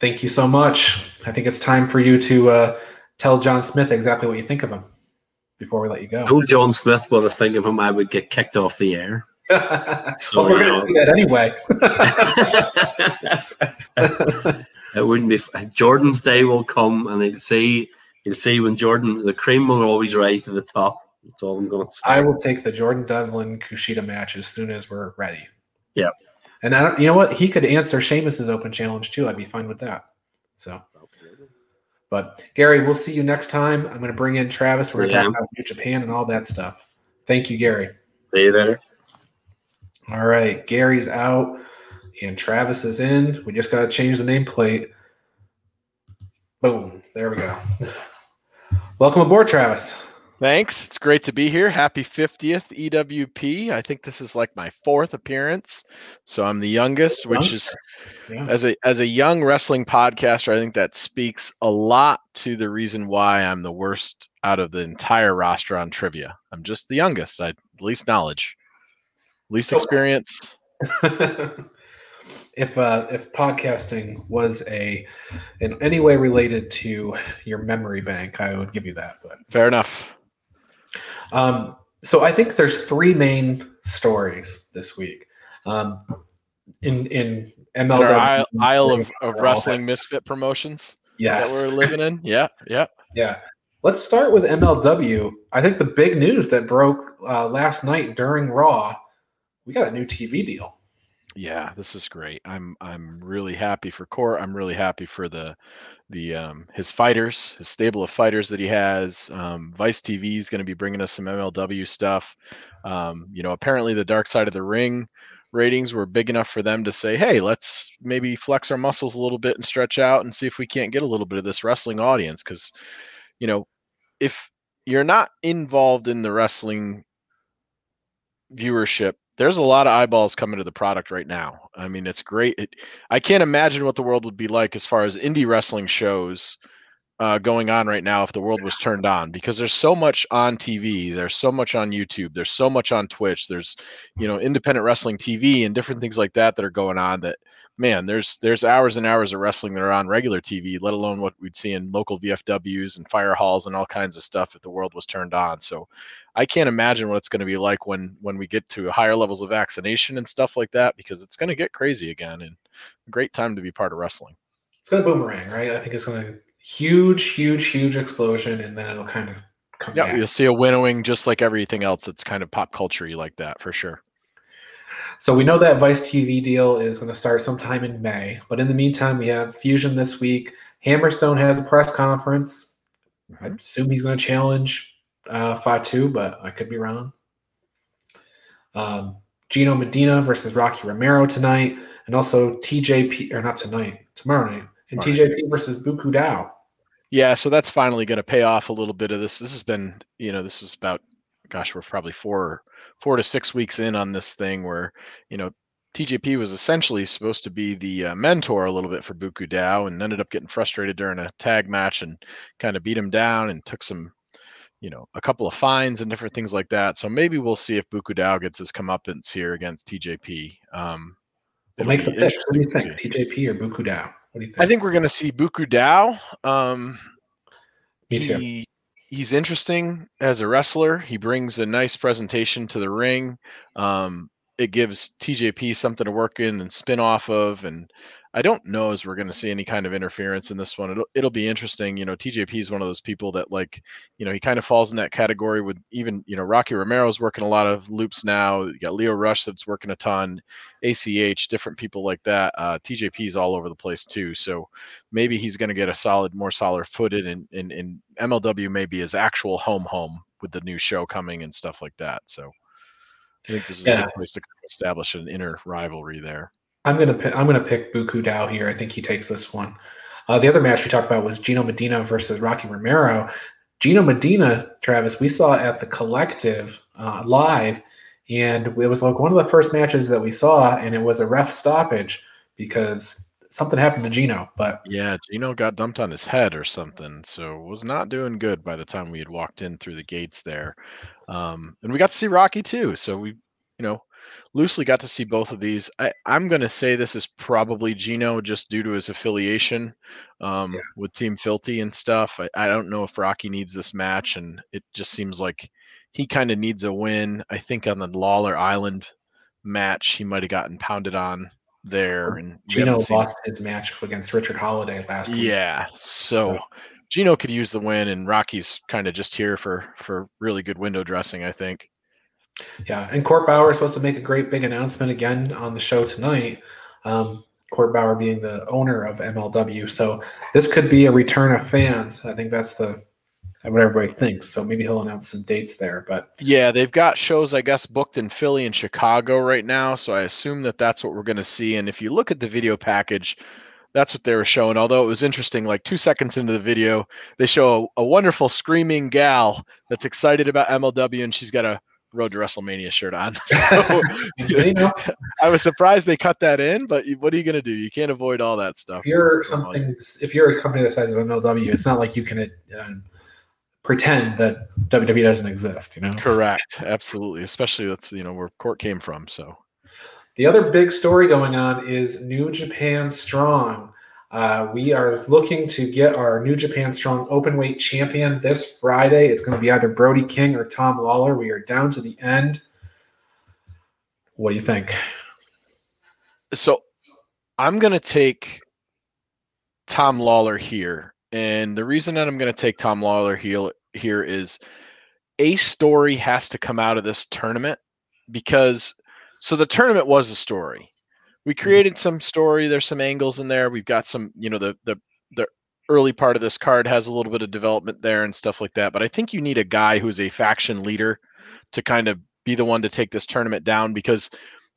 thank you so much. I think it's time for you to uh, tell John Smith exactly what you think of him before we let you go. Told John Smith what I think of him, I would get kicked off the air. well, we're going to do that anyway. it wouldn't be Jordan's day will come, and they'd see. You'll see when Jordan, the cream will always rise to the top. That's all I'm going to say. I will take the Jordan Devlin Kushida match as soon as we're ready. Yeah. And I don't, you know what? He could answer Sheamus's open challenge too. I'd be fine with that. So, but Gary, we'll see you next time. I'm going to bring in Travis. We're going to Yeah. talk about New Japan and all that stuff. Thank you, Gary. See you there. All right, Gary's out and Travis is in. We just got to change the nameplate. Boom. There we go. Welcome aboard, Travis. Thanks. It's great to be here. Happy 50th EWP. I think this is like my fourth appearance. So I'm the youngest, which is Yeah. as a as a young wrestling podcaster, I think that speaks a lot to the reason why I'm the worst out of the entire roster on trivia. I'm just the youngest. I least knowledge, least experience. if uh, if podcasting was a in any way related to your memory bank, I would give you that. But Fair enough. um, so I think there's three main stories this week. Um, in in In MLW, aisle, aisle of, of wrestling misfit promotions yes, that we're living in. Yeah, yeah. Yeah. Let's start with MLW. I think the big news that broke uh, last night during Raw, we got a new TV deal. Yeah, this is great. I'm I'm really happy for Court. I'm really happy for the the um, his fighters, his stable of fighters that he has. Um, Vice TV is going to be bringing us some MLW stuff. Um, you know, apparently the Dark Side of the Ring ratings were big enough for them to say, "Hey, let's maybe flex our muscles a little bit and stretch out and see if we can't get a little bit of this wrestling audience." Because you know, if you're not involved in the wrestling viewership, there's a lot of eyeballs coming to the product right now. I mean, it's great. It, I can't imagine what the world would be like as far as indie wrestling shows uh, going on right now if the world was turned on because there's so much on TV, there's so much on YouTube, there's so much on Twitch, there's you know independent wrestling TV and different things like that that are going on. That man, there's there's hours and hours of wrestling that are on regular TV, let alone what we'd see in local VFWs and fire halls and all kinds of stuff if the world was turned on. So I can't imagine what it's going to be like when when we get to higher levels of vaccination and stuff like that because it's going to get crazy again and a great time to be part of wrestling. It's going to boomerang, right? I think it's going to huge, huge, huge explosion, and then it'll kind of come Yeah, back. you'll see a winnowing just like everything else that's kind of pop culture like that for sure. So we know that Vice TV deal is going to start sometime in May, but in the meantime, we have Fusion this week. Hammerstone has a press conference. I assume he's going to challenge uh, Fatu, but I could be wrong. Um, Gino Medina versus Rocky Romero tonight, and also TJP or not tonight, tomorrow night, and Tomorrow TJP versus Buku Dao. Yeah, so that's finally going to pay off a little bit of this. This has been, you know, this is about, gosh, we're probably four, four to six weeks in on this thing where, you know, TJP was essentially supposed to be the uh, mentor a little bit for Buku Dao and ended up getting frustrated during a tag match and kind of beat him down and took some, you know, a couple of fines and different things like that. So maybe we'll see if Buku Dao gets his comeuppance here against TJP. Um, We'll make the be pick. What do you interesting think. TJP or Buku Dao? What do you think? I think we're going to see Buku Dao. Um, Me too. he, he's interesting as a wrestler. He brings a nice presentation to the ring. Um, it gives TJP something to work in and spin off of. And I don't know as we're going to see any kind of interference in this one. It'll, it'll be interesting. You know, TJP is one of those people that like, you know, he kind of falls in that category with even, you know, Rocky Romero's working a lot of loops now. You got Lio Rush that's working a ton, ACH, different people like that. Uh, TJP is all over the place too. So maybe he's going to get a solid, more solid footed and, and, and MLW may be his actual home home with the new show coming and stuff like that. So I think this is a Yeah. good place to establish an inner rivalry there. I'm gonna pick, I'm gonna pick Buku Dao here. I think he takes this one. Uh, the other match we talked about was Gino Medina versus Rocky Romero. Gino Medina, Travis, we saw at the Collective uh, live, and it was like one of the first matches that we saw, and it was a ref stoppage because something happened to Gino. But Yeah, Gino got dumped on his head or something, so was not doing good by the time we had walked in through the gates there. Um, and we got to see Rocky too, so we, you know, loosely got to see both of these. I, I'm going to say this is probably Gino just due to his affiliation um, Yeah. with Team Filthy and stuff. I, I don't know if Rocky needs this match, and it just seems like he kind of needs a win. I think on the Lawler Island match, he might have gotten pounded on there, and Gino lost his match against Richard Holliday last week. yeah. So. Gino could use the win, and Rocky's kind of just here for for really good window dressing. I think. Yeah, and Court Bauer is supposed to make a great big announcement again on the show tonight. Um, Court Bauer being the owner of MLW, so this could be a return of fans. I think that's the what everybody thinks. So maybe he'll announce some dates there. But Yeah, they've got shows, I guess, booked in Philly and Chicago right now. So I assume that that's what we're going to see. And if you look at the video package, that's what they were showing. Although it was interesting, like two seconds into the video, they show a, a wonderful screaming gal that's excited about MLW, and she's got a Road to WrestleMania shirt on. So you know, I was surprised they cut that in, but what are you going to do? You can't avoid all that stuff. if you're something, if you're a company the size of MLW, it's not like you can uh, pretend that WWE doesn't exist. You know, Correct. Absolutely. Especially that's you know where Court came from. So The other big story going on is New Japan Strong. Uh, we are looking to get our New Japan Strong openweight champion this Friday. It's going to be either Brody King or Tom Lawlor. We are down to the end. What do you think? so I'm gonna take Tom Lawlor here, and the reason that I'm gonna take Tom Lawlor here is a story has to come out of this tournament because so the tournament was a story. We created some story. There's some angles in there. We've got some, you know, the the the early part of this card has a little bit of development there and stuff like that. But I think you need a guy who's a faction leader to kind of be the one to take this tournament down because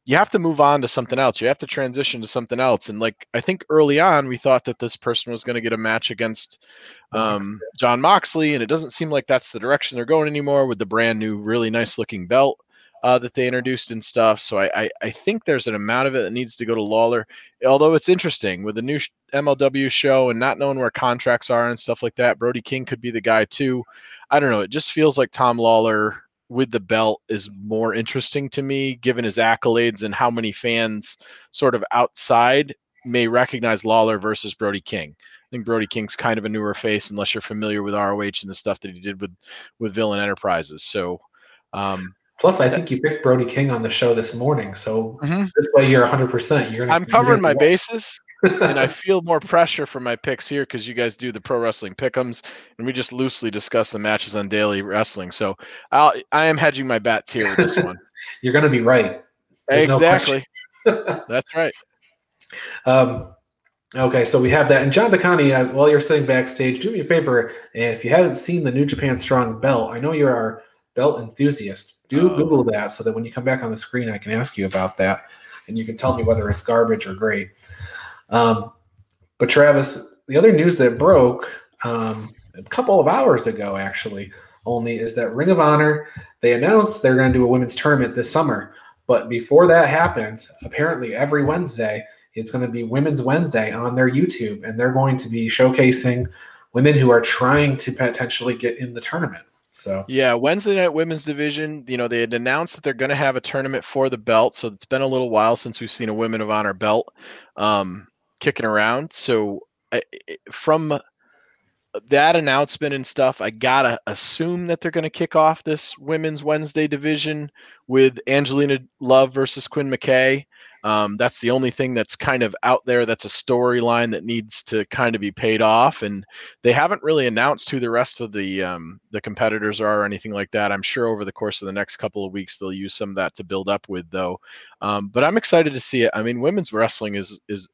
you have to move on to something else. You have to transition to something else. And like I think early on, we thought that this person was going to get a match against um, John Moxley, and it doesn't seem like that's the direction they're going anymore with the brand new, really nice looking belt uh, that they introduced and stuff. So I, I, I think there's an amount of it that needs to go to Lawlor. Although it's interesting with the new MLW show and not knowing where contracts are and stuff like that. Brody King could be the guy too. I don't know. It just feels like Tom Lawlor with the belt is more interesting to me, given his accolades and how many fans sort of outside may recognize Lawlor versus Brody King. I think Brody King's kind of a newer face, unless you're familiar with ROH and the stuff that he did with with Villain Enterprises. So, um, Plus, I think you picked Brody King on the show this morning, so Mhm. this way you're 100. percent You're gonna. I'm covering my gonna- bases, and I feel more pressure for my picks here because you guys do the pro wrestling pickums, and we just loosely discuss the matches on daily wrestling. So I'll, I am hedging my bets here with this one. You're going to be right. There's no exactly. That's right. Um, okay, so we have that. And John DeConi, uh, while you're sitting backstage, do me a favor. And if you haven't seen the New Japan Strong belt, I know you're our belt enthusiast. Do Oh. Google that so that when you come back on the screen, I can ask you about that. And you can tell me whether it's garbage or great. Um, but Travis, the other news that broke um, a couple of hours ago, actually, only is that Ring of Honor, they announced they're going to do a women's tournament this summer. But before that happens, apparently every Wednesday, it's going to be Women's Wednesday on their YouTube, and they're going to be showcasing women who are trying to potentially get in the tournament. So Yeah, Wednesday night women's division. You know, they had announced that they're going to have a tournament for the belt. So it's been a little while since we've seen a Women of Honor belt um, kicking around. So I, from that announcement and stuff, I gotta assume that they're going to kick off this women's Wednesday division with Angelina Love versus Quinn McKay. Um, that's the only thing that's kind of out there. That's a storyline that needs to kind of be paid off, and they haven't really announced who the rest of the um, the competitors are or anything like that. I'm sure over the course of the next couple of weeks they'll use some of that to build up with, though. Um, but I'm excited to see it. I mean, women's wrestling is is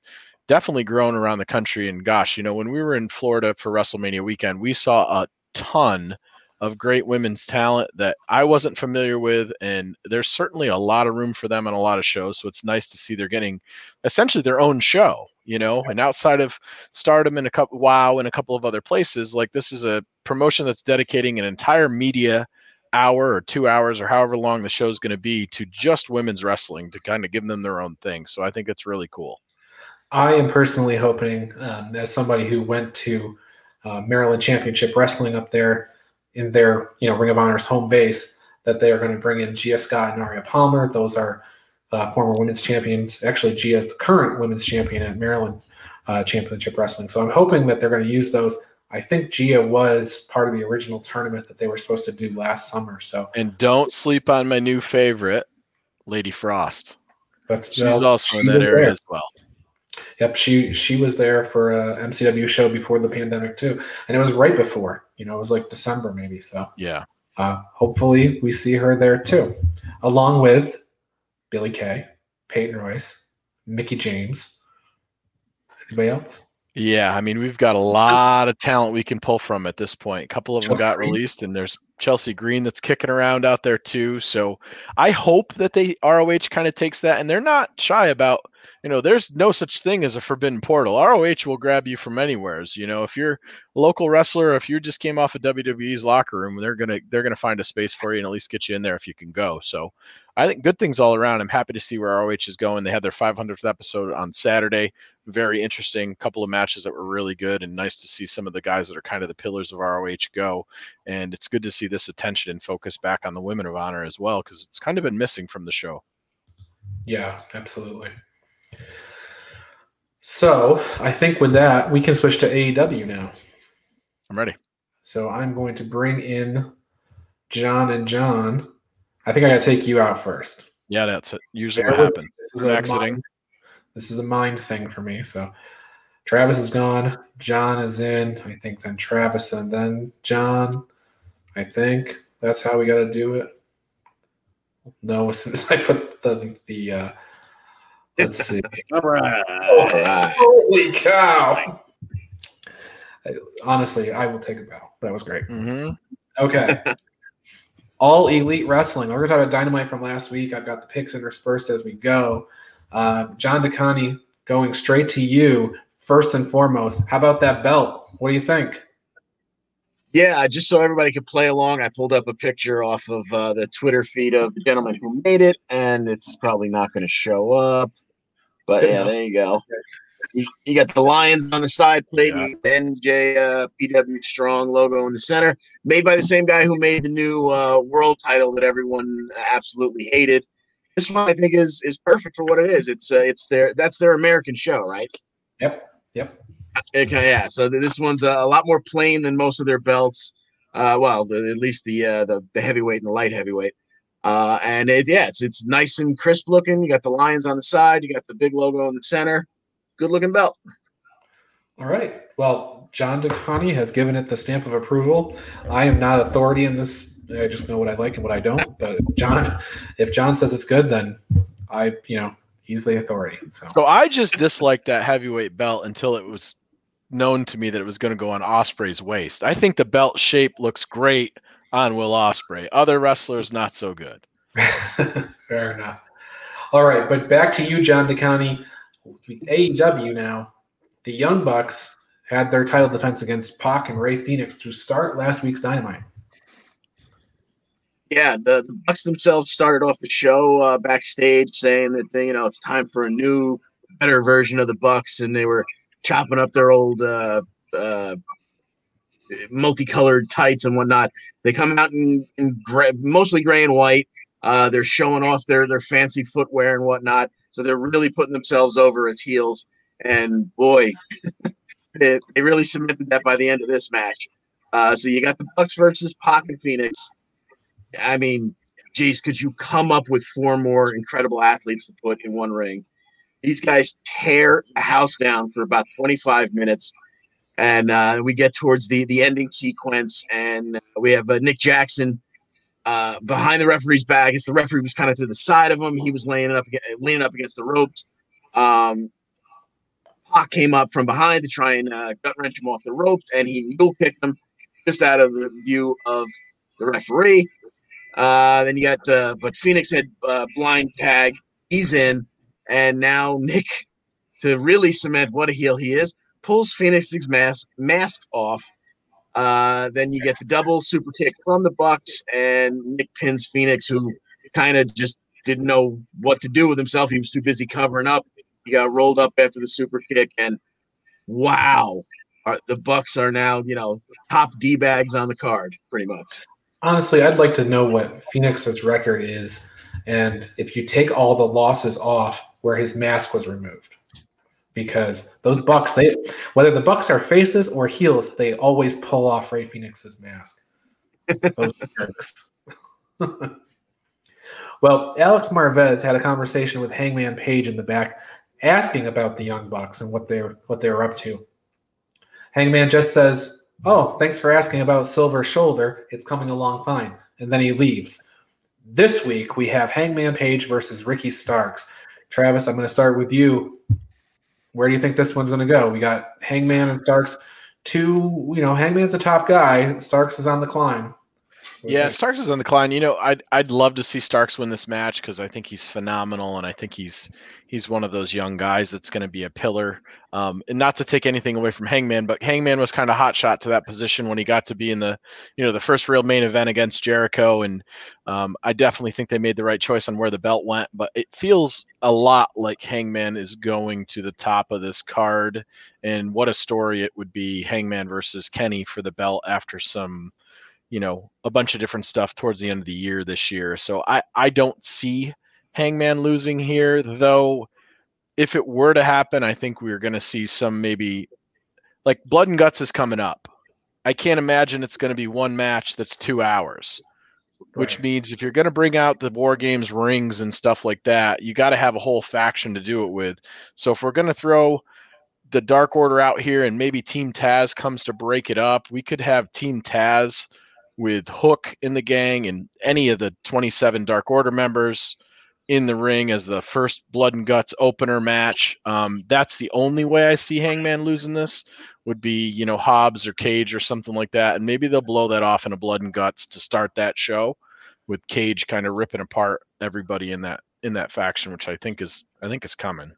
definitely grown around the country. And gosh, you know, when we were in Florida for WrestleMania weekend, we saw a ton of great women's talent that I wasn't familiar with, and there's certainly a lot of room for them on a lot of shows. So it's nice to see they're getting essentially their own show, you know. And outside of Stardom and a couple, Wow, and a couple of other places, like this is a promotion that's dedicating an entire media hour or two hours or however long the show is going to be to just women's wrestling to kind of give them their own thing. So I think it's really cool. I am personally hoping, um, as somebody who went to uh, Maryland Championship Wrestling up there in their you know Ring of Honor's home base, that they are going to bring in Gia Scott and Aria Palmer. Those are uh, former women's champions. Actually, Gia is the current women's champion at Maryland uh, Championship Wrestling. So I'm hoping that they're going to use those. I think Gia was part of the original tournament that they were supposed to do last summer. So And don't sleep on my new favorite, Lady Frost. that's She's well, also in that area there. as well. Yep, she she was there for a MCW show before the pandemic too, and it was right before. You know, it was like December maybe. So Yeah. uh, hopefully we see her there too, along with Billy Kay, Peyton Royce, Mickie James. Anybody else? Yeah, I mean, we've got a lot of talent we can pull from at this point. A couple of them got released, and there's Chelsea Green that's kicking around out there too. So I hope that they ROH kind of takes that, and they're not shy about. You know, there's no such thing as a forbidden portal. ROH will grab you from anywheres. You know, if you're a local wrestler, if you just came off of WWE's locker room, they're gonna they're gonna find a space for you and at least get you in there if you can go. So I think good things all around. I'm happy to see where ROH is going. They had their 500th episode on Saturday very interesting couple of matches that were really good and nice to see some of the guys that are kind of the pillars of ROH go. And it's good to see this attention and focus back on the women of honor as well, because it's kind of been missing from the show. Yeah, absolutely. So I think with that we can switch to AEW now. I'm ready. So I'm going to bring in John and John. I think I got to take you out first. Yeah, that's it. Usually Bear what happens. This is I'm exiting. mind- this is a mind thing for me. So Travis is gone. John is in. I think then Travis and then John. I think that's how we got to do it. No, as soon as I put the the uh, let's see. All right. All right. Holy cow! I- honestly, I will take a bow. That was great. hmm Okay. All Elite Wrestling. We're going to talk about Dynamite from last week. I've got the picks interspersed as we go. Um, John DeConi going straight to you first and foremost. How about that belt? What do you think? Yeah, just so everybody could play along, I pulled up a picture off of uh, the Twitter feed of the gentleman who made it, and it's probably not going to show up. But yeah, there you go. You, you got the Lions on the side plate, Yeah. NJ uh, PW Strong logo in the center, made by the same guy who made the new uh, world title that everyone absolutely hated. This one I think is is perfect for what it is. It's uh, it's their that's their American show, right? Yep. Yep. Okay, yeah. So this one's uh, a lot more plain than most of their belts. Uh, well, at least the, uh, the the heavyweight and the light heavyweight. Uh, and it, yeah, it's it's nice and crisp looking. You got the lions on the side. You got the big logo in the center. Good looking belt. All right. Well, John DeConi has given it the stamp of approval. I am not authority in this. I just know what I like and what I don't. But John, if John says it's good, then I, you know, he's the authority. So So I just disliked that heavyweight belt until it was known to me that it was going to go on Ospreay's waist. I think the belt shape looks great on Will Ospreay. Other wrestlers not so good. fair enough. All right, but back to you, John DeConi. AEW now. The Young Bucks had their title defense against Pac and Rey Fenix to start last week's Dynamite. Yeah, the, the Bucks themselves started off the show uh, backstage saying that they, you know it's time for a new, better version of the Bucks, and they were chopping up their old uh, uh, multicolored tights and whatnot. They come out in, in gray, mostly gray and white. Uh, they're showing off their their fancy footwear and whatnot. So they're really putting themselves over its heels. And boy, they, they really cemented that by the end of this match. Uh, so you got the Bucks versus Pocket Phoenix. I mean, geez, could you come up with four more incredible athletes to put in one ring? These guys tear a house down for about 25 minutes. And uh, we get towards the, the ending sequence, and we have uh, Nick Jackson uh, behind the referee's back. As the referee was kind of to the side of him, he was laying up, leaning up against the ropes. Um, Pac came up from behind to try and uh, gut wrench him off the ropes, and he mule kicked him just out of the view of the referee. Uh, then you got, uh, but Phoenix had uh, blind tag. He's in, and now Nick, to really cement what a heel he is, pulls Phoenix's mask mask off. Uh, then you get the double super kick from the Bucks, and Nick pins Phoenix, who kind of just didn't know what to do with himself. He was too busy covering up. He got rolled up after the super kick, and wow, are, the Bucks are now you know top d bags on the card, pretty much. Honestly, I'd like to know what Phoenix's record is, and if you take all the losses off where his mask was removed, because those Bucks, they whether the Bucks are faces or heels, they always pull off Rey Fenix's mask. Those jerks. well, Alex Marvez had a conversation with Hangman Page in the back, asking about the Young Bucks and what they're what they're up to. Hangman just says, "Oh, thanks for asking about Silver shoulder. It's coming along fine," and then he leaves. This week we have Hangman Page versus Ricky Starks. Travis, I'm going to start with you. Where do you think this one's going to go? We got Hangman and Starks. Two, you know, Hangman's a top guy. Starks is on the climb. What do you Yeah? Starks is on the decline. You know, I'd I'd love to see Starks win this match because I think he's phenomenal, and I think he's he's one of those young guys that's going to be a pillar. Um, and not to take anything away from Hangman, but Hangman was kind of hot shot to that position when he got to be in the you know the first real main event against Jericho, and um, I definitely think they made the right choice on where the belt went. But it feels a lot like Hangman is going to the top of this card, and what a story it would be Hangman versus Kenny for the belt after some you know a bunch of different stuff towards the end of the year this year. So i i don't see hangman losing here though. If it were to happen i think we're going to see some maybe like blood and guts is coming up. I can't imagine it's going to be one match that's two hours which Right. means if you're going to bring out the war games rings and stuff like that you got to have a whole faction to do it with. So if we're going to throw the dark order out here and maybe team taz comes to break it up we could have team taz with Hook in the gang and any of the 27 Dark Order members in the ring as the first Blood and Guts opener match. Um, that's the only way I see Hangman losing this would be, you know, Hobbs or Cage or something like that. And maybe they'll blow that off in a Blood and Guts to start that show. with Cage kind of ripping apart everybody in that in that faction, which I think is I think is coming.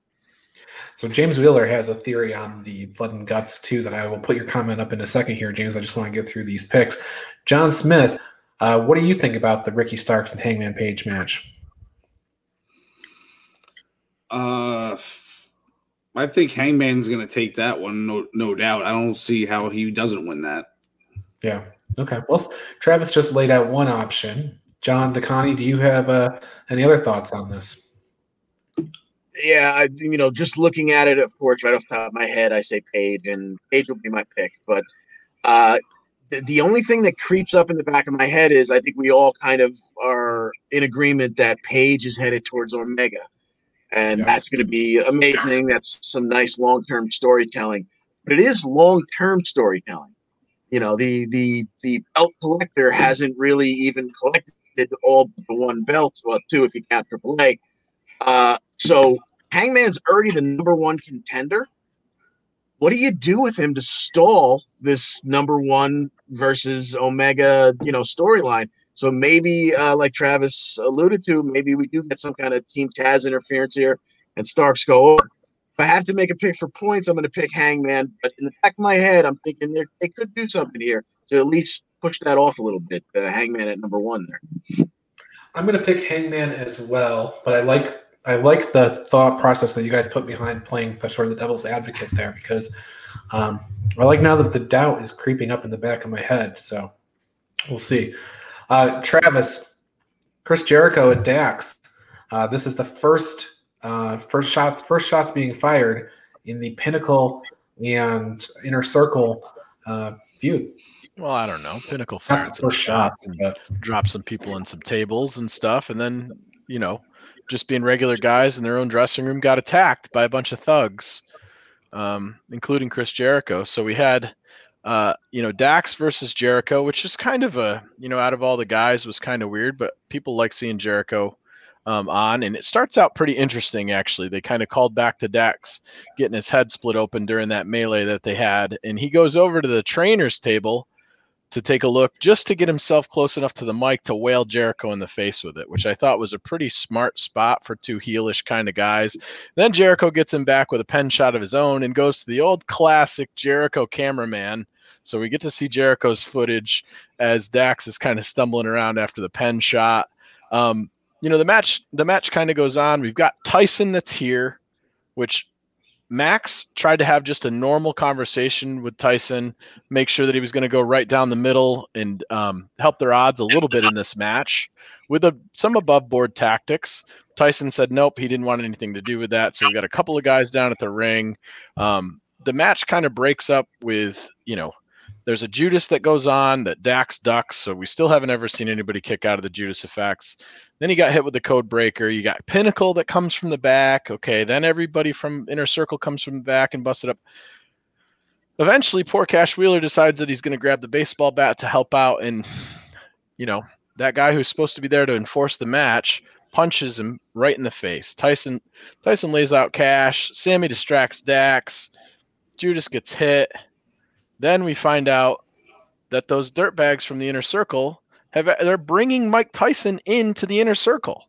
So James Wheeler has a theory on the blood and guts too that I will put your comment up in a second here, James. I just want to get through these picks. John Smith, uh, what do you think about the Ricky Starks and Hangman Page match? Uh, I think Hangman's going to take that one, no, no doubt. I don't see how he doesn't win that. Yeah. Okay. Well, Travis just laid out one option. John DeConnie, do you have uh, any other thoughts on this? Yeah, I, you know, just looking at it, of course, right off the top of my head, I say Page, and Page will be my pick. But uh, the, the only thing that creeps up in the back of my head is I think we all kind of are in agreement that Page is headed towards Omega, and Yes. that's going to be amazing. That's some nice long term storytelling, but it is long term storytelling. You know, the the the belt collector hasn't really even collected all but the one belt, well, two if you count AAA. Uh, so Hangman's already the number one contender. What do you do with him to stall this number one versus Omega, you know, storyline? So maybe, uh, like Travis alluded to, maybe we do get some kind of Team Taz interference here, and Starks go over. If I have to make a pick for points, I'm going to pick Hangman. But in the back of my head, I'm thinking they could do something here to at least push that off a little bit. Uh, Hangman at number one there. I'm going to pick Hangman as well, but I like I like the thought process that you guys put behind playing the sort of the devil's advocate there because um, I like now that the doubt is creeping up in the back of my head. So we'll see. Uh, Travis, Chris Jericho, and Dax. Uh, this is the first uh, first shots first shots being fired in the Pinnacle and Inner Circle uh, feud. Well, I don't know. Pinnacle fired some shots shots, and but dropped some people in some tables and stuff, and then you know, just being regular guys in their own dressing room, got attacked by a bunch of thugs, um, including Chris Jericho. So we had, uh, you know, Dax versus Jericho, which is kind of a, you know, out of all the guys was kind of weird, but people like seeing Jericho um, on, and it starts out pretty interesting actually. They kind of called back to Dax getting his head split open during that melee that they had, and he goes over to the trainer's table to take a look just to get himself close enough to the mic to whale Jericho in the face with it, which I thought was a pretty smart spot for two heelish kind of guys. Then Jericho gets him back with a pen shot of his own and goes to the old classic Jericho cameraman. So we get to see Jericho's footage as Dax is kind of stumbling around after the pen shot. Um, you know, the match the match kind of goes on. We've got Tyson that's here, which Max tried to have just a normal conversation with Tyson, make sure that he was going to go right down the middle and um, help their odds a little bit in this match with a, some above board tactics. Tyson said nope, he didn't want anything to do with that. So we got a couple of guys down at the ring. Um, the match kind of breaks up with, you know, there's a Judas that goes on that Dax ducks. So we still haven't ever seen anybody kick out of the Judas effects. Then he got hit with the code breaker. You got Pinnacle that comes from the back. Okay. Then everybody from Inner Circle comes from the back and busts it up. Eventually, poor Cash Wheeler decides that he's going to grab the baseball bat to help out. And, you know, that guy who's supposed to be there to enforce the match punches him right in the face. Tyson Tyson lays out Cash. Sammy distracts Dax. Judas gets hit. Then we find out that those dirtbags from the inner circle have they're bringing Mike Tyson into the inner circle.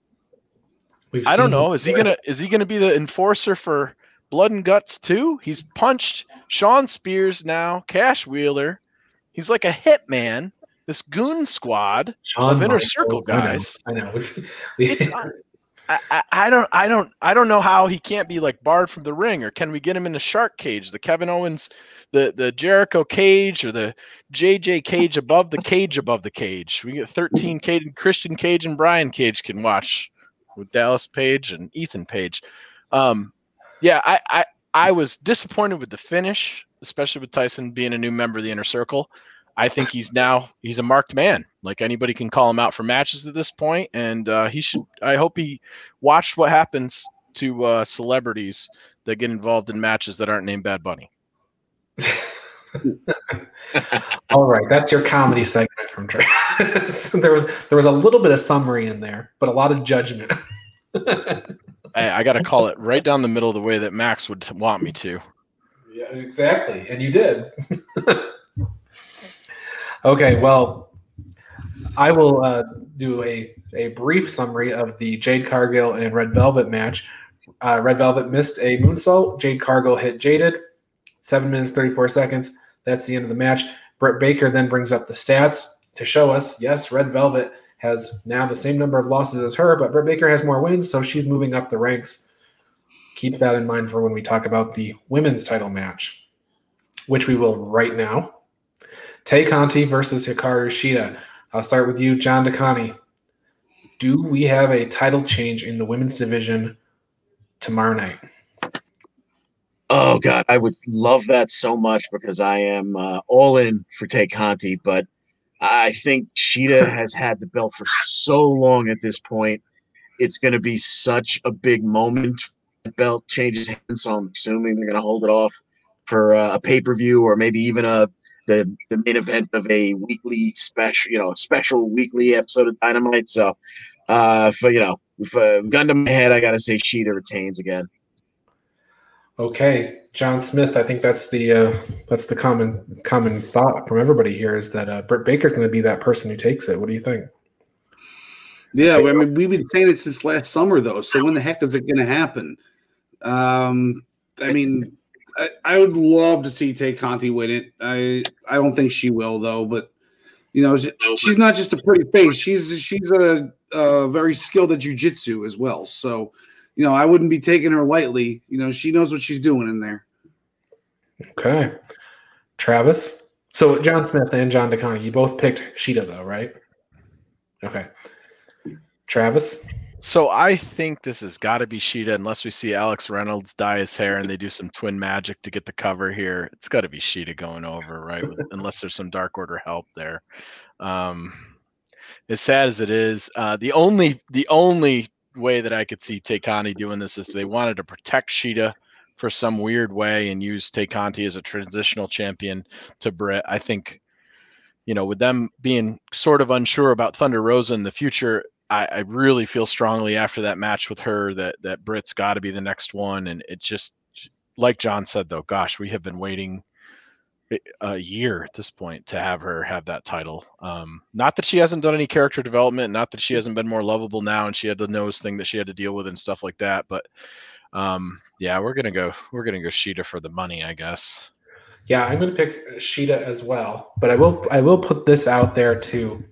we've I don't know. Is he gonna is he gonna be the enforcer for blood and guts too? He's punched Shawn Spears now, Cash Wheeler. He's like a hitman. This goon squad. Of Inner Michaels, Circle I know, guys. I know. Uh, I, I, I don't I don't I don't know how he can't be like barred from the ring or can we get him in the shark cage the Kevin Owens the the Jericho cage or the JJ cage above the cage above the cage we get 13 Cage and Christian Cage and Brian Cage can watch with Dallas Page and Ethan Page um yeah I I I was disappointed with the finish especially with Tyson being a new member of the inner circle I think he's now he's a marked man. Like anybody can call him out for matches at this point, and uh, he should. I hope he watched what happens to uh, celebrities that get involved in matches that aren't named Bad Bunny. All right, that's your comedy segment from Travis. there was there was a little bit of summary in there, but a lot of judgment. I, I got to call it right down the middle of the way that Max would want me to. yeah, exactly, and you did. okay, well, I will uh, do a, a brief summary of the Jade Cargill and Red Velvet match. Uh, Red Velvet missed a moonsault. Jade Cargill hit Jaded. Seven minutes, 34 seconds. That's the end of the match. Britt Baker then brings up the stats to show us yes, Red Velvet has now the same number of losses as her, but Britt Baker has more wins, so she's moving up the ranks. Keep that in mind for when we talk about the women's title match, which we will right now. Tay Conti versus Hikaru Shida. I'll start with you, John DeConnie. Do we have a title change in the women's division tomorrow night? Oh God, I would love that so much because I am uh, all in for Tay Conti, but I think Shida has had the belt for so long at this point. It's going to be such a big moment. The belt changes hands, so I'm assuming they're going to hold it off for uh, a pay per view or maybe even a the the main event of a weekly special, you know, a special weekly episode of Dynamite. So, uh, for you know, if uh, gun to my head, I got to say Shida retains again. Okay, John Smith. I think that's the uh, that's the common common thought from everybody here is that uh, Britt Baker's going to be that person who takes it. What do you think? Yeah, I mean, we've been saying it since last summer, though. So when the heck is it going to happen? Um, I mean, I, I, would love to see Tay Conti win it. I I don't think she will, though. But you know, she's not just a pretty face. She's she's a, a very skilled at jujitsu as well. So you know, I wouldn't be taking her lightly. You know, she knows what she's doing in there. Okay. Travis. So John Smith and John DeConnie, you both picked Shida though, right? Okay. Travis. So I think this has got to be Shida unless we see Alex Reynolds dye his hair and they do some twin magic to get the cover here. It's got to be Shida going over, right? unless there's some Dark Order help there. Um, as sad as it is, uh, the only the only way that I could see Tay Conti doing this is they wanted to protect Shida for some weird way and use Tay Conti as a transitional champion to Britt. I think, you know, with them being sort of unsure about Thunder Rosa in the future, I, I really feel strongly after that match with her that that Britt's got to be the next one. And it just, like John said, though, gosh, we have been waiting a year at this point to have her have that title. Um, not that she hasn't done any character development, not that she hasn't been more lovable now, and she had the nose thing that she had to deal with and stuff like that. But um, yeah, we're gonna go. We're gonna go Shida for the money, I guess. Yeah, I'm gonna pick Shida as well. But I will. I will put this out there to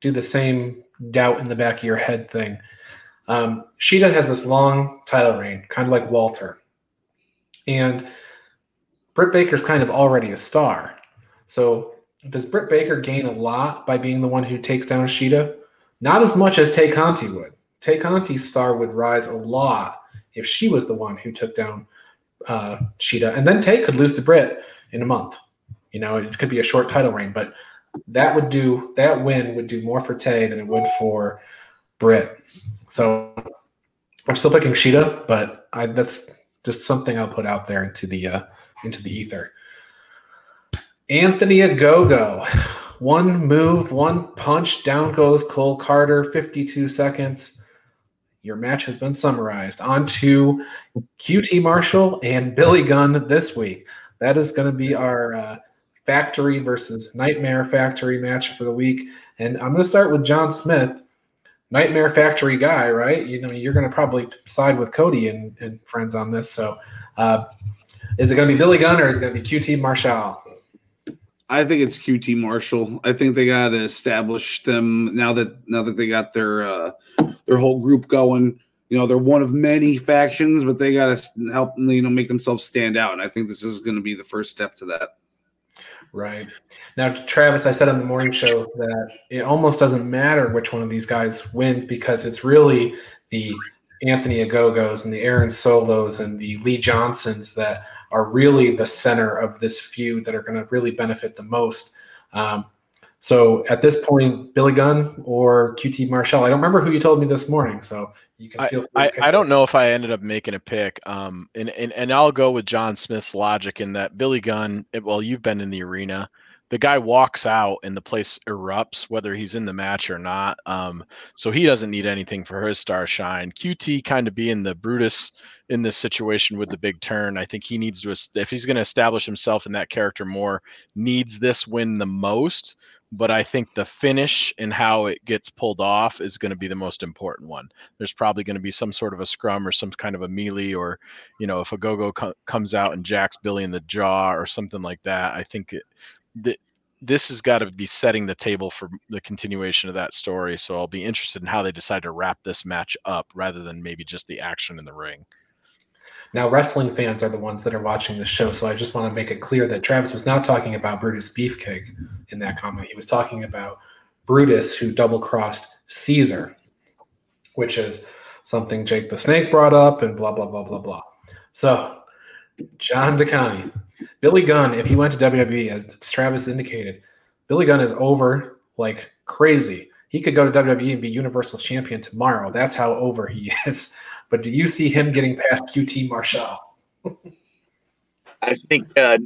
do the same doubt in the back of your head thing. Um, Shida has this long title reign, kind of like Walter, and Britt Baker's kind of already a star. So does Britt Baker gain a lot by being the one who takes down Shida? Not as much as Tay Conti would. Tay Conti's star would rise a lot if she was the one who took down uh, Shida. And then Tay could lose to Britt in a month. You know, it could be a short title reign, but that would do that win would do more for Tay than it would for Britt. So I'm still picking Shida, but I, that's just something I'll put out there into the uh, into the ether. Anthony Ogogo. One move, one punch, down goes Cole Karter, 52 seconds. Your match has been summarized. On to QT Marshall and Billy Gunn this week. That is going to be our uh, Factory versus Nightmare Factory match for the week. And I'm going to start with John Smith, Nightmare Factory guy, right? You know, you're going to probably side with Cody and, and friends on this. So, uh, is it going to be Billy Gunn or is it going to be QT Marshall? I think it's QT Marshall. I think they got to establish them now that now that they got their uh, their whole group going. You know, they're one of many factions, but they got to help you know make themselves stand out. And I think this is going to be the first step to that. Right. Now, Travis, I said on the morning show that it almost doesn't matter which one of these guys wins because it's really the Anthony Ogogos and the Aaron Solows and the Lee Johnsons that are really the center of this feud that are going to really benefit the most. Um, so at this point, Billy Gunn or QT Marshall, I don't remember who you told me this morning. So you can feel I, I, I, don't know if I ended up making a pick. Um, and, and, and I'll go with John Smith's logic in that Billy Gunn, well, you've been in the arena the guy walks out and the place erupts whether he's in the match or not um, so he doesn't need anything for his star shine qt kind of being the brutus in this situation with the big turn i think he needs to if he's going to establish himself in that character more needs this win the most but I think the finish and how it gets pulled off is going to be the most important one. There's probably going to be some sort of a scrum or some kind of a melee, or you know, if a go-go co- comes out and jacks Billy in the jaw or something like that. I think it, that this has got to be setting the table for the continuation of that story. So I'll be interested in how they decide to wrap this match up rather than maybe just the action in the ring. Now, wrestling fans are the ones that are watching the show, so I just want to make it clear that Travis was not talking about Brutus Beefcake in that comment. He was talking about Brutus, who double crossed Caesar, which is something Jake the Snake brought up, and blah, blah, blah, blah, blah. So, John DeCani, Billy Gunn, if he went to WWE, as Travis indicated, Billy Gunn is over like crazy. He could go to WWE and be Universal Champion tomorrow. That's how over he is. But do you see him getting past QT Marshall? I think uh,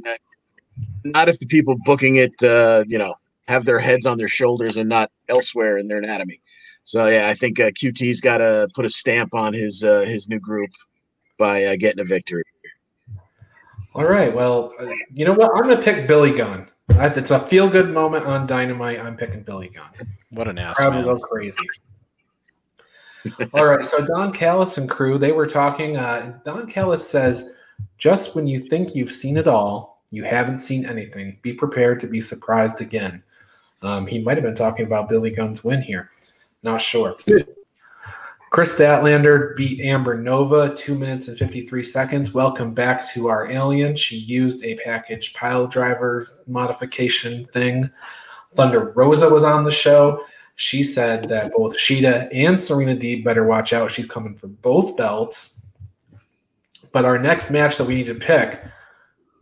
not if the people booking it, uh, you know, have their heads on their shoulders and not elsewhere in their anatomy. So yeah, I think uh, QT's got to put a stamp on his uh, his new group by uh, getting a victory. All right. Well, uh, you know what? I'm going to pick Billy Gunn. It's a feel good moment on Dynamite. I'm picking Billy Gunn. What an ass Crowd will man. go crazy. All right. So Don Callis and crew, they were talking. Uh, Don Callis says, just when you think you've seen it all, you haven't seen anything. Be prepared to be surprised again. Um, he might have been talking about Billy Gunn's win here. Not sure. Kris Statlander beat Amber Nova two minutes and 53 seconds. Welcome back to our alien. She used a package pile driver modification thing. Thunder Rosa was on the show. She said that both Shida and Serena Deeb better watch out. She's coming for both belts. But our next match that we need to pick,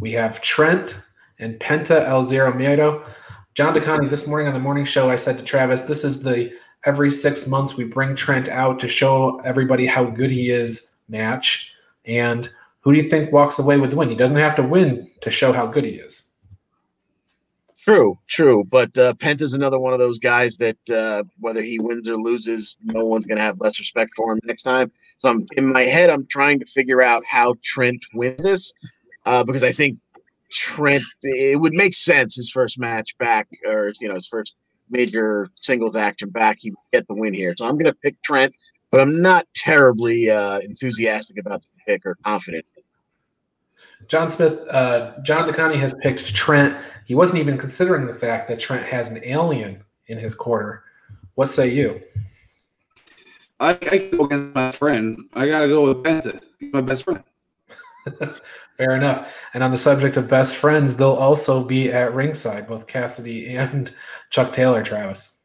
we have Trent and Penta El Zero Miedo. John DeConnie, this morning on the morning show, I said to Travis, this is the every six months we bring Trent out to show everybody how good he is match. And who do you think walks away with the win? He doesn't have to win to show how good he is. True, true. But uh, Penta's another one of those guys that uh, whether he wins or loses, no one's going to have less respect for him next time. So I'm in my head, I'm trying to figure out how Trent wins this uh, because I think Trent it would make sense his first match back or you know his first major singles action back, he would get the win here. So I'm going to pick Trent, but I'm not terribly uh, enthusiastic about the pick or confident. John Smith, uh, John DeConnie has picked Trent. He wasn't even considering the fact that Trent has an alien in his quarter. What say you? I, I go against my friend. I got to go with Penta. He's my best friend. Fair enough. And on the subject of best friends, they'll also be at ringside, both Cassidy and Chuck Taylor, Travis.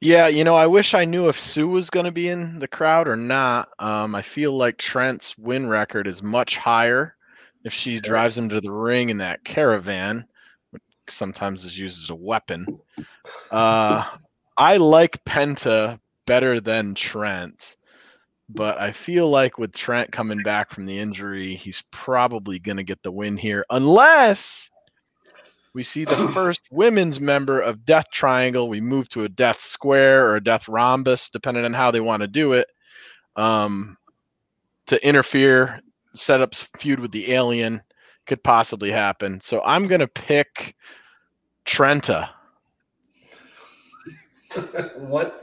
Yeah, you know, I wish I knew if Sue was going to be in the crowd or not. Um, I feel like Trent's win record is much higher if she drives him to the ring in that caravan, which sometimes is used as a weapon. Uh, I like Penta better than Trent, but I feel like with Trent coming back from the injury, he's probably going to get the win here, unless we see the first women's member of Death Triangle. We move to a Death Square or a Death Rhombus, depending on how they want to do it, um, to interfere, set up feud with the alien. Could possibly happen. So I'm going to pick Trenta. what?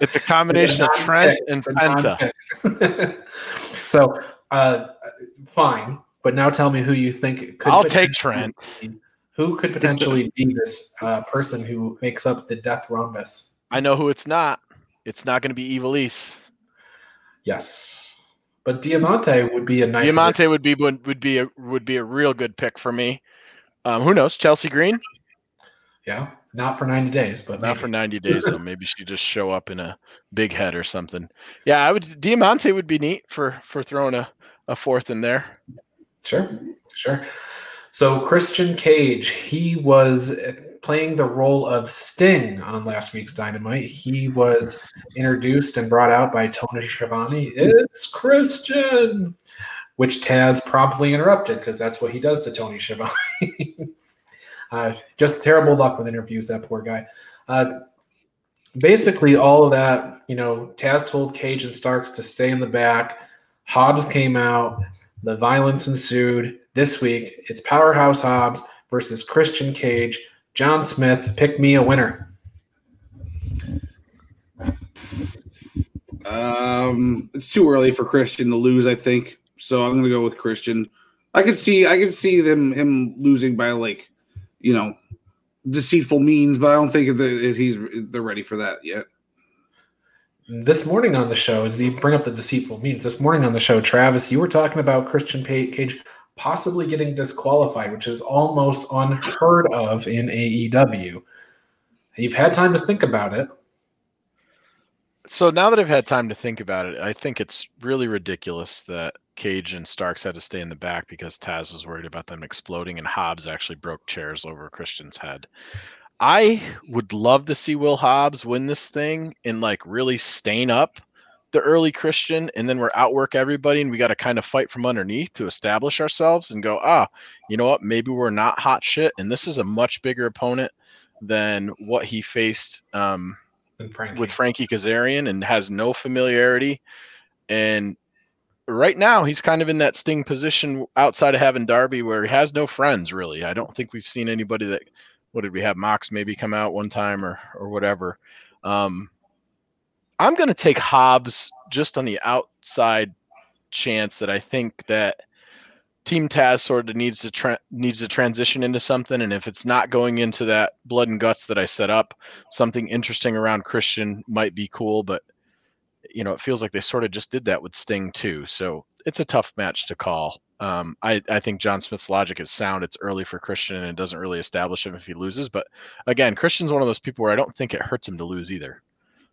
It's a combination of Trent and Penta. so, uh, fine. But now tell me who you think could. I'll take Trent. Who could potentially be this uh, person who makes up the Death Rhombus? I know who it's not. It's not going to be Ivelisse. Yes, but Diamante would be a nice. Diamante would be would, would be a would be a real good pick for me. Um, who knows? Chelsea Green? Yeah, not for ninety days, but Not maybe. for 90 days though. Maybe she just show up in a big head or something. Yeah, I would Diamante would be neat for for throwing a, a fourth in there. Sure, sure. So Christian Cage, he was playing the role of Sting on last week's Dynamite. He was introduced and brought out by Tony Schiavone. It's Christian, which Taz promptly interrupted because that's what he does to Tony Schiavone. uh, just terrible luck with interviews, that poor guy. Uh, basically, all of that, you know, Taz told Cage and Starks to stay in the back. Hobbs came out. The violence ensued. This week, it's Powerhouse Hobbs versus Christian Cage. John Smith, pick me a winner. Um, it's too early for Christian to lose, I think. So I'm to go with Christian. I could see, I could see them him losing by like, you know, deceitful means, but I don't think that he's they're ready for that yet. This morning on the show, as you bring up the deceitful means, this morning on the show, Travis, you were talking about Christian Cage possibly getting disqualified, which is almost unheard of in AEW. You've had time to think about it. So now that I've had time to think about it, I think it's really ridiculous that Cage and Starks had to stay in the back because Taz was worried about them exploding and Hobbs actually broke chairs over Christian's head. I would love to see Will Hobbs win this thing and like really stain up the early Christian, and then we're outwork everybody, and we got to kind of fight from underneath to establish ourselves and go, ah, you know what? Maybe we're not hot shit, and this is a much bigger opponent than what he faced um, Frankie. with Frankie Kazarian, and has no familiarity. And right now, he's kind of in that sting position outside of having Darby, where he has no friends really. I don't think we've seen anybody that. What did we have? Mox maybe come out one time or or whatever. Um, I'm going to take Hobbs just on the outside chance that I think that Team Taz sort of needs to tra- needs to transition into something, and if it's not going into that blood and guts that I set up, something interesting around Christian might be cool. But you know, it feels like they sort of just did that with Sting too. So it's a tough match to call. Um, I, I think John Smith's logic is sound. It's early for Christian and it doesn't really establish him if he loses. But again, Christian's one of those people where I don't think it hurts him to lose either.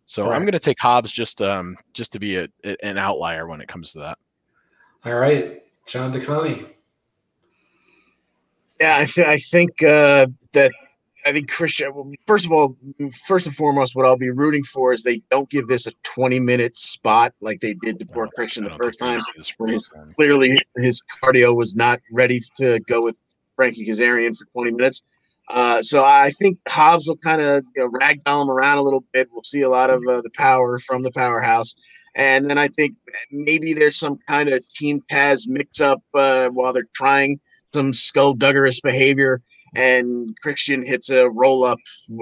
So I'm going to take Hobbs just um just to be a, an outlier when it comes to that. All right, John DeConnie. Yeah, I, th- I think uh, that I think Christian. First of all, first and foremost, what I'll be rooting for is they don't give this a 20 minute spot like they did to poor Christian the first time when his clearly his cardio was not ready to go with Frankie Kazarian for 20 minutes. Uh, so I think Hobbs will kind of you know, ragdoll him around a little bit. We'll see a lot of uh, the power from the powerhouse. And then I think maybe there's some kind of Team Taz mix up uh, while they're trying some skullduggerous behavior. And Christian hits a roll up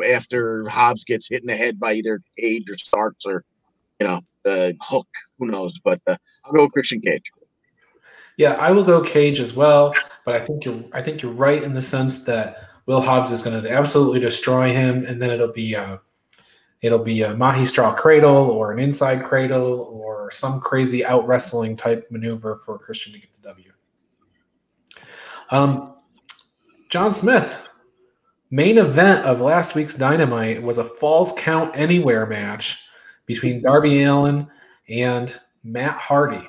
after Hobbs gets hit in the head by either Cage or Starks or, you know, uh, Hook. Who knows? But uh, I'll go Christian Cage. Yeah, I will go Cage as well. But I think you're I think you're right in the sense that Will Hobbs is going to absolutely destroy him, and then it'll be a, it'll be a Mahistrol cradle or an inside cradle or some crazy out wrestling type maneuver for Christian to get the W. Um, John Smith, main event of last week's Dynamite was a Falls Count Anywhere match between Darby Allin and Matt Hardy.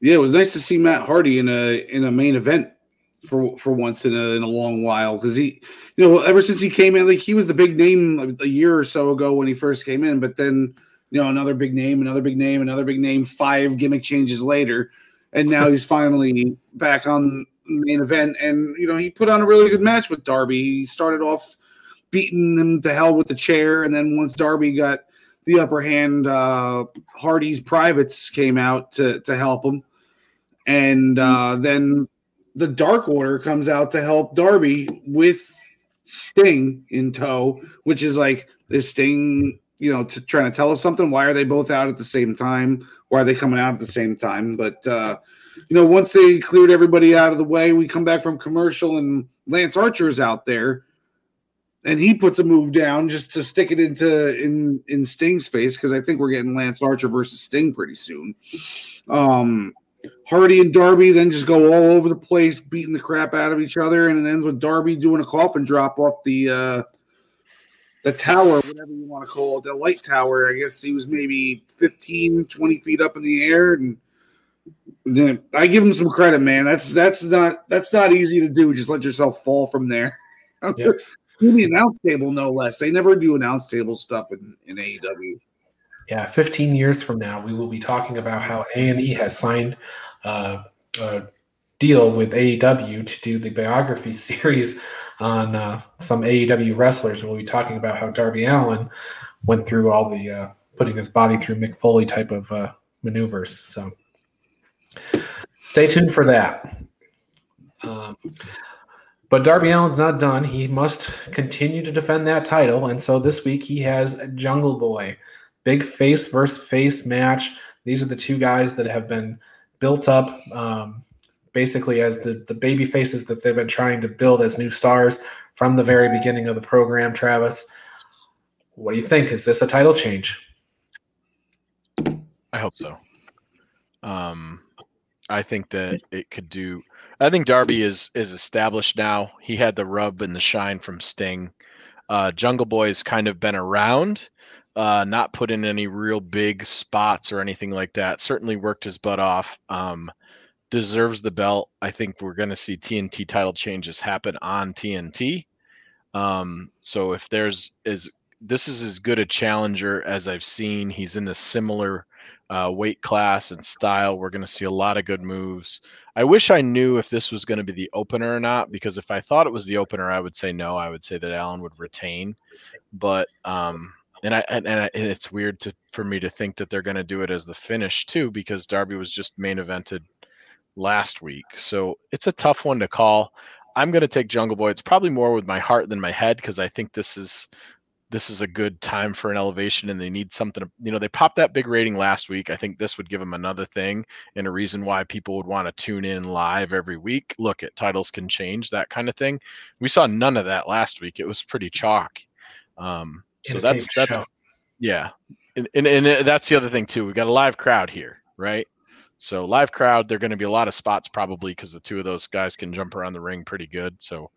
Yeah, it was nice to see Matt Hardy in a in a main event for for once in a, in a long while because he, you know, ever since he came in, like he was the big name a year or so ago when he first came in, but then you know another big name, another big name, another big name, five gimmick changes later, and now he's finally back on main event, and you know he put on a really good match with Darby. He started off beating him to hell with the chair, and then once Darby got the upper hand, uh, Hardy's privates came out to to help him, and uh, then the Dark Order comes out to help Darby with Sting in tow, which is like is Sting, you know, to, trying to tell us something. Why are they both out at the same time? Why are they coming out at the same time? But uh, you know, once they cleared everybody out of the way, we come back from commercial and Lance Archer's out there, and he puts a move down just to stick it into in in Sting's face because I think we're getting Lance Archer versus Sting pretty soon. Um, Hardy and Darby then just go all over the place, beating the crap out of each other, and it ends with Darby doing a coffin drop off the uh, the tower, whatever you want to call it, the light tower. I guess he was maybe 15, 20 feet up in the air, and I give him some credit, man. That's that's not that's not easy to do. Just let yourself fall from there. Yes. the announce table, no less. They never do announce table stuff in, in AEW. Yeah, 15 years from now, we will be talking about how A&E has signed uh, a deal with AEW to do the biography series on uh, some AEW wrestlers. And we'll be talking about how Darby Allin went through all the uh, putting his body through Mick Foley type of uh, maneuvers. So stay tuned for that. Um, But Darby Allin's not done. He must continue to defend that title. And so this week he has Jungle Boy. Big face versus face match. These are the two guys that have been built up um, basically as the, the baby faces that they've been trying to build as new stars from the very beginning of the program, Travis. What do you think? Is this a title change? I hope so. Um, I think that it could do. I think Darby is is established now. He had the rub and the shine from Sting. Uh, Jungle Boy's kind of been around, uh, not put in any real big spots or anything like that. Certainly worked his butt off. Um, deserves the belt. I think we're going to see TNT title changes happen on TNT. Um, so if there's is this is as good a challenger as I've seen. He's in a similar uh, weight class and style. We're going to see a lot of good moves. I wish I knew if this was going to be the opener or not, because if I thought it was the opener, I would say no. I would say that Allin would retain, but um, and I and, and, I, and it's weird to for me to think that they're going to do it as the finish too, because Darby was just main evented last week, so it's a tough one to call. I'm going to take Jungle Boy. It's probably more with my heart than my head because I think this is this is a good time for an elevation and they need something to, you know they popped that big rating last week. I think this would give them another thing and a reason why people would want to tune in live every week. Look at titles can change that kind of thing. We saw none of that last week. It was pretty chalk. Um, so that's that's show. yeah. And, and, and that's the other thing too. We got a live crowd here right? So live crowd there are going to be a lot of spots probably because the two of those guys can jump around the ring pretty good. So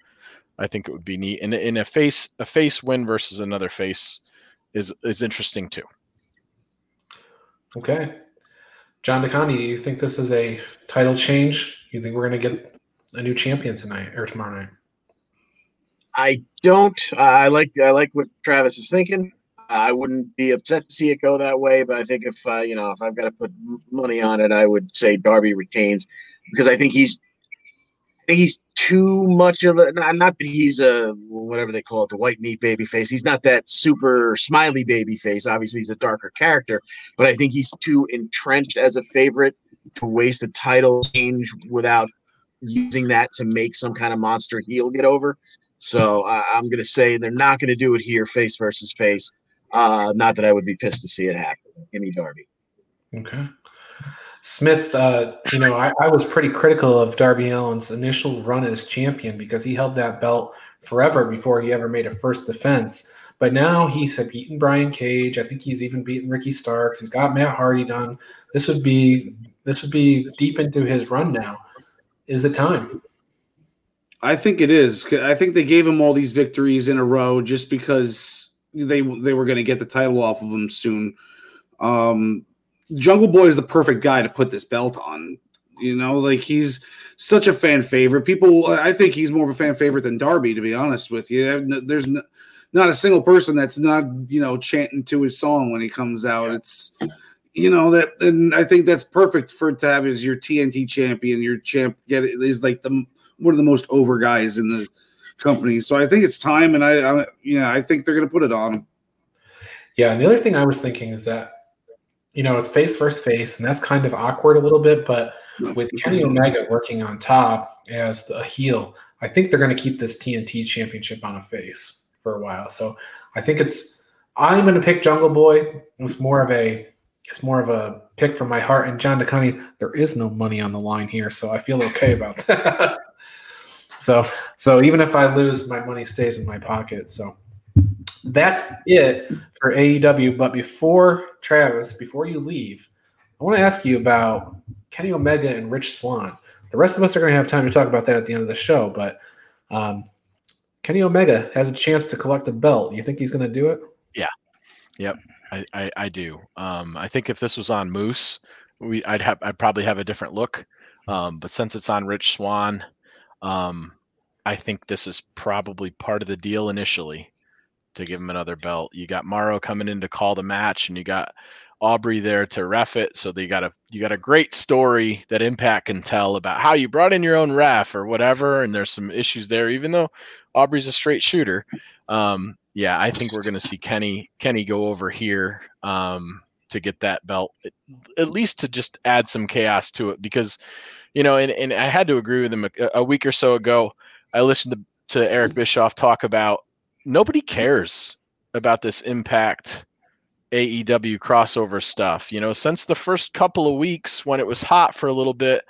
I think it would be neat. And in a face a face win versus another face is is interesting too. Okay. John DeConnie, do you think this is a title change? You think we're going to get a new champion tonight or tomorrow night? I don't. I like I like what Travis is thinking. I wouldn't be upset to see it go that way, but I think if uh, you know if I've got to put money on it, I would say Darby retains because I think he's I think he's too much of a not, not that he's a whatever they call it the white meat baby face. He's not that super smiley baby face. Obviously he's a darker character but i think he's too entrenched as a favorite to waste a title change without using that to make some kind of monster heel get over. So uh, i'm going to say they're not going to do it here face versus face. Uh, not that i would be pissed to see it happen. Give me darby. Okay Smith, uh, you know, I, I, was pretty critical of Darby Allin's initial run as champion because he held that belt forever before he ever made a first defense. But now he's beaten Brian Cage. I think he's even beaten Ricky Starks. He's got Matt Hardy done. This would be this would be deep into his run now. Is it time? I think it is. I think they gave him all these victories in a row just because they they were going to get the title off of him soon. Um, Jungle Boy is the perfect guy to put this belt on. You know, like he's such a fan favorite. People, I think he's more of a fan favorite than Darby, to be honest with you. There's not a single person that's not, you know, chanting to his song when he comes out. It's, you know, that, and I think that's perfect for to have as your TNT champion. Your champ get it is like the one of the most over guys in the company. So I think it's time, and I, I yeah, I think they're going to put it on. Yeah, and the other thing I was thinking is that you know, it's face versus face, and that's kind of awkward a little bit. But with Kenny Omega working on top as a heel, I think they're going to keep this TNT championship on a face for a while. So I think it's I'm going to pick Jungle Boy. It's more of a it's more of a pick from my heart. And John DeConnie, there is no money on the line here, so I feel okay about that. so so even if I lose, my money stays in my pocket. So that's it for AEW. But before Travis, before you leave, I want to ask you about Kenny Omega and Rich Swann. The rest of us are going to have time to talk about that at the end of the show, but um, Kenny Omega has a chance to collect a belt. You think he's going to do it? Yeah. Yep. I, I, I do. Um, I think if this was on Moose, we I'd have I'd probably have a different look. Um, but since it's on Rich Swann, um, I think this is probably part of the deal initially to give him another belt. You got Mauro coming in to call the match, and you got Aubrey there to ref it. So they got a you got a great story that Impact can tell about how you brought in your own ref or whatever. And there's some issues there, even though Aubrey's a straight shooter. Um, yeah, I think we're going to see Kenny Kenny go over here um, to get that belt, at least to just add some chaos to it. Because, you know, and, and I had to agree with him a, a week or so ago I listened to, to Eric Bischoff talk about nobody cares about this impact AEW crossover stuff. You know, since the first couple of weeks when it was hot for a little bit,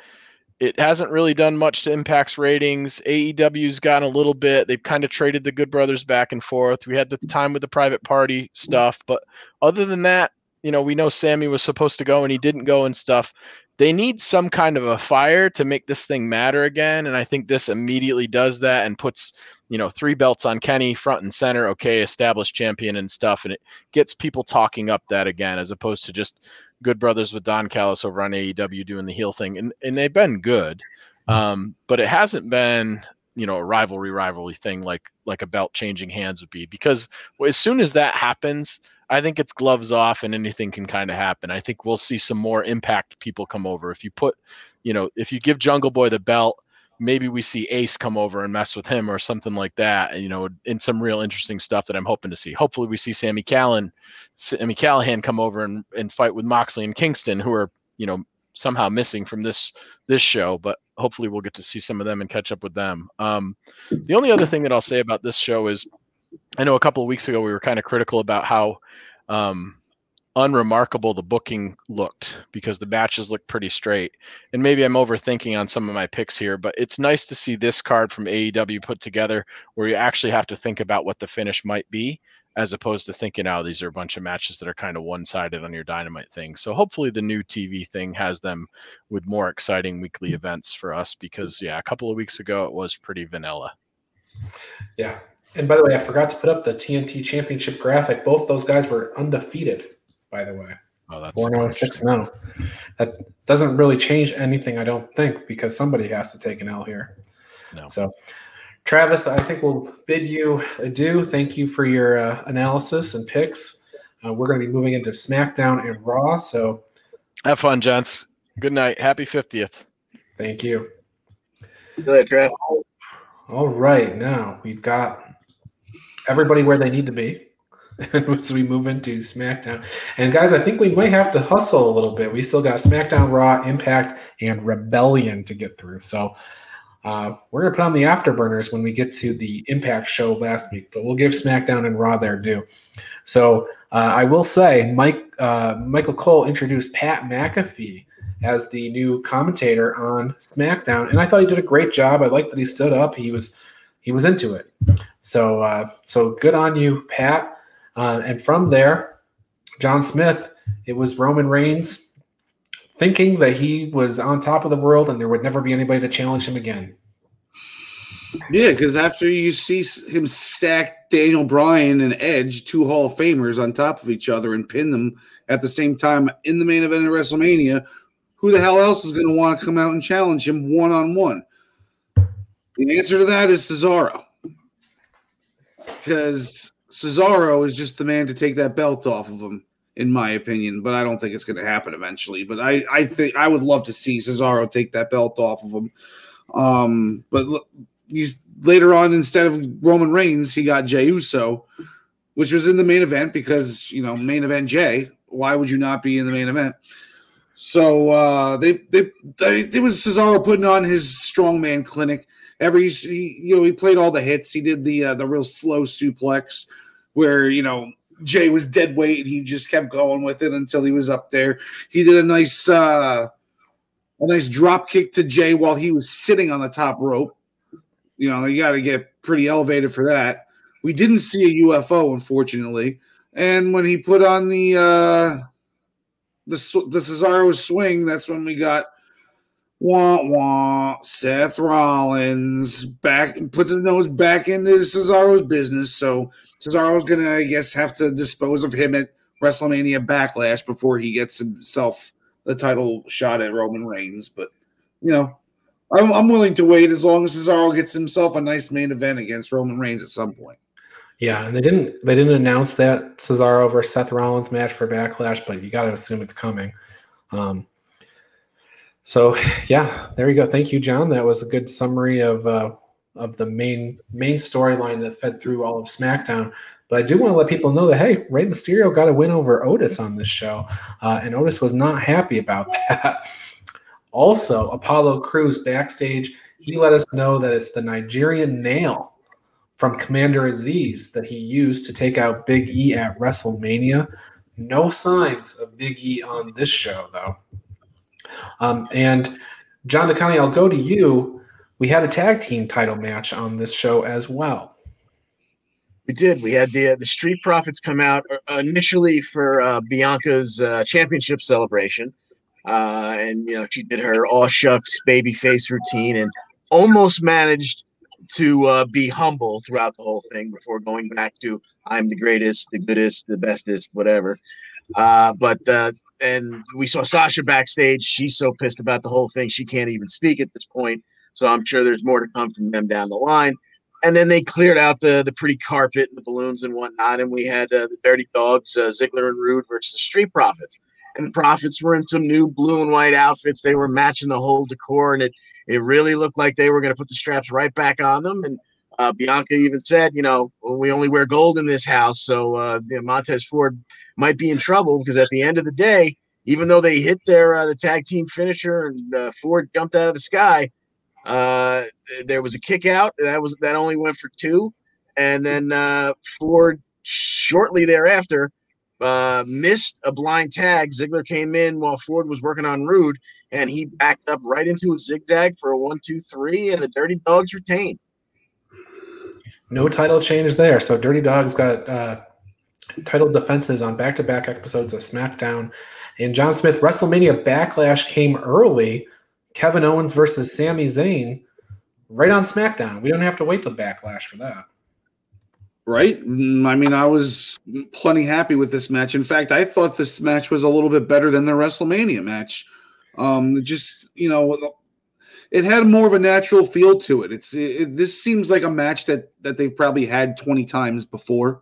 it hasn't really done much to Impact's ratings. AEW's gotten a little bit. They've kind of traded the Good Brothers back and forth. We had the time with the private party stuff, but other than that, you know, we know Sammy was supposed to go and he didn't go and stuff. They need some kind of a fire to make this thing matter again, and I think this immediately does that and puts, you know, three belts on Kenny front and center, okay, established champion and stuff, and it gets people talking up that again as opposed to just Good Brothers with Don Callis over on AEW doing the heel thing, and and they've been good, um, but it hasn't been you know a rivalry rivalry thing like like a belt changing hands would be because as soon as that happens I think it's gloves off and anything can kind of happen. I think we'll see some more impact people come over. If you put, you know, if you give Jungle Boy the belt, maybe we see Ace come over and mess with him or something like that, you know, in some real interesting stuff that I'm hoping to see. Hopefully we see Sammy Callan, Sami Callihan come over and, and fight with Moxley and Kingston, who are, you know, somehow missing from this this show, but hopefully we'll get to see some of them and catch up with them. Um, the only other thing that I'll say about this show is I know a couple of weeks ago we were kind of critical about how um, unremarkable the booking looked because the matches looked pretty straight. And maybe I'm overthinking on some of my picks here, but it's nice to see this card from AEW put together where you actually have to think about what the finish might be as opposed to thinking, oh, these are a bunch of matches that are kind of one sided on your dynamite thing. So hopefully the new TV thing has them with more exciting weekly events for us because, yeah, a couple of weeks ago it was pretty vanilla. Yeah. And by the way, I forgot to put up the TNT Championship graphic. Both those guys were undefeated, by the way. Oh, that's 4 0 6 0. That doesn't really change anything, I don't think, because somebody has to take an L here. No. So, Travis, I think we'll bid you adieu. Thank you for your uh, analysis and picks. Uh, we're going to be moving into SmackDown and Raw. So, have fun, gents. Good night. Happy 50th. Thank you. Good, Trav. All right. Now we've got everybody where they need to be as we move into SmackDown. And guys, I think we might have to hustle a little bit. We still got SmackDown, Raw, Impact, and Rebellion to get through. So uh, we're going to put on the afterburners when we get to the Impact show last week, but we'll give SmackDown and Raw their due. So uh, I will say, Mike uh, Michael Cole introduced Pat McAfee as the new commentator on SmackDown, and I thought he did a great job. I liked that he stood up. He was he was into it. So uh, so good on you, Pat. Uh, and from there, John Smith, it was Roman Reigns thinking that he was on top of the world and there would never be anybody to challenge him again. Yeah, because after you see him stack Daniel Bryan and Edge, two Hall of Famers, on top of each other and pin them at the same time in the main event of WrestleMania, who the hell else is going to want to come out and challenge him one on one? The answer to that is Cesaro. Because Cesaro is just the man to take that belt off of him, in my opinion. But I don't think it's going to happen eventually. But I, I think I would love to see Cesaro take that belt off of him. Um, but you later on, instead of Roman Reigns, he got Jey Uso, which was in the main event because you know main event Jey. Why would you not be in the main event? So uh, they, they they it was Cesaro putting on his strongman clinic. Every he, you know he played all the hits. He did the uh, the real slow suplex where you know Jey was dead weight. He just kept going with it until he was up there. He did a nice uh, a nice drop kick to Jey while he was sitting on the top rope. You know you got to get pretty elevated for that. We didn't see a UFO unfortunately, and when he put on the uh, the the Cesaro swing, that's when we got wah wah. Seth Rollins back puts his nose back into Cesaro's business. So Cesaro's gonna, I guess, have to dispose of him at WrestleMania Backlash before he gets himself the title shot at Roman Reigns. But you know, I'm, I'm willing to wait as long as Cesaro gets himself a nice main event against Roman Reigns at some point. Yeah, and they didn't they didn't announce that Cesaro versus Seth Rollins match for Backlash, but you got to assume it's coming. Um, so yeah, there you go. Thank you, John. That was a good summary of uh, of the main main storyline that fed through all of SmackDown. But I do want to let people know that hey, Rey Mysterio got a win over Otis on this show, uh, and Otis was not happy about that. also, Apollo Crews backstage He let us know that it's the Nigerian nail from Commander Azeez that he used to take out Big E at WrestleMania. No signs of Big E on this show, though. Um, and John DeConnie, I'll go to you. We had a tag team title match on this show as well. We did. We had the uh, the Street Profits come out uh, initially for uh, Bianca's uh, championship celebration, uh, and you know she did her all shucks baby face routine and almost managed to uh, be humble throughout the whole thing before going back to I'm the greatest, the goodest, the bestest, whatever. Uh, but uh, and we saw Sasha backstage. She's so pissed about the whole thing she can't even speak at this point. So I'm sure there's more to come from them down the line. And then they cleared out the the pretty carpet and the balloons and whatnot, and we had uh, the Dirty Dogs, uh, Ziggler and Rude versus the Street Profits. And the Profits were in some new blue and white outfits. They were matching the whole decor, and it it really looked like they were going to put the straps right back on them. And uh, Bianca even said, you know, we only wear gold in this house, so uh, you know, Montez Ford might be in trouble because at the end of the day, even though they hit their uh, the tag team finisher and uh, Ford jumped out of the sky, uh, there was a kick out that was that only went for two, and then uh, Ford shortly thereafter missed a blind tag. Ziggler came in while Ford was working on Rude, and he backed up right into a zigzag for a one, two, three, and the Dirty Dogs retained. No title change there. So Dirty Dogs got uh, title defenses on back-to-back episodes of SmackDown. And John Smith WrestleMania Backlash came early. Kevin Owens versus Sami Zayn, right on SmackDown. We don't have to wait till Backlash for that. Right. Mm, I mean, I was plenty happy with this match. In fact, I thought this match was a little bit better than the WrestleMania match. Um, just you know, it had more of a natural feel to it. It's it, this seems like a match that that they've probably had twenty times before.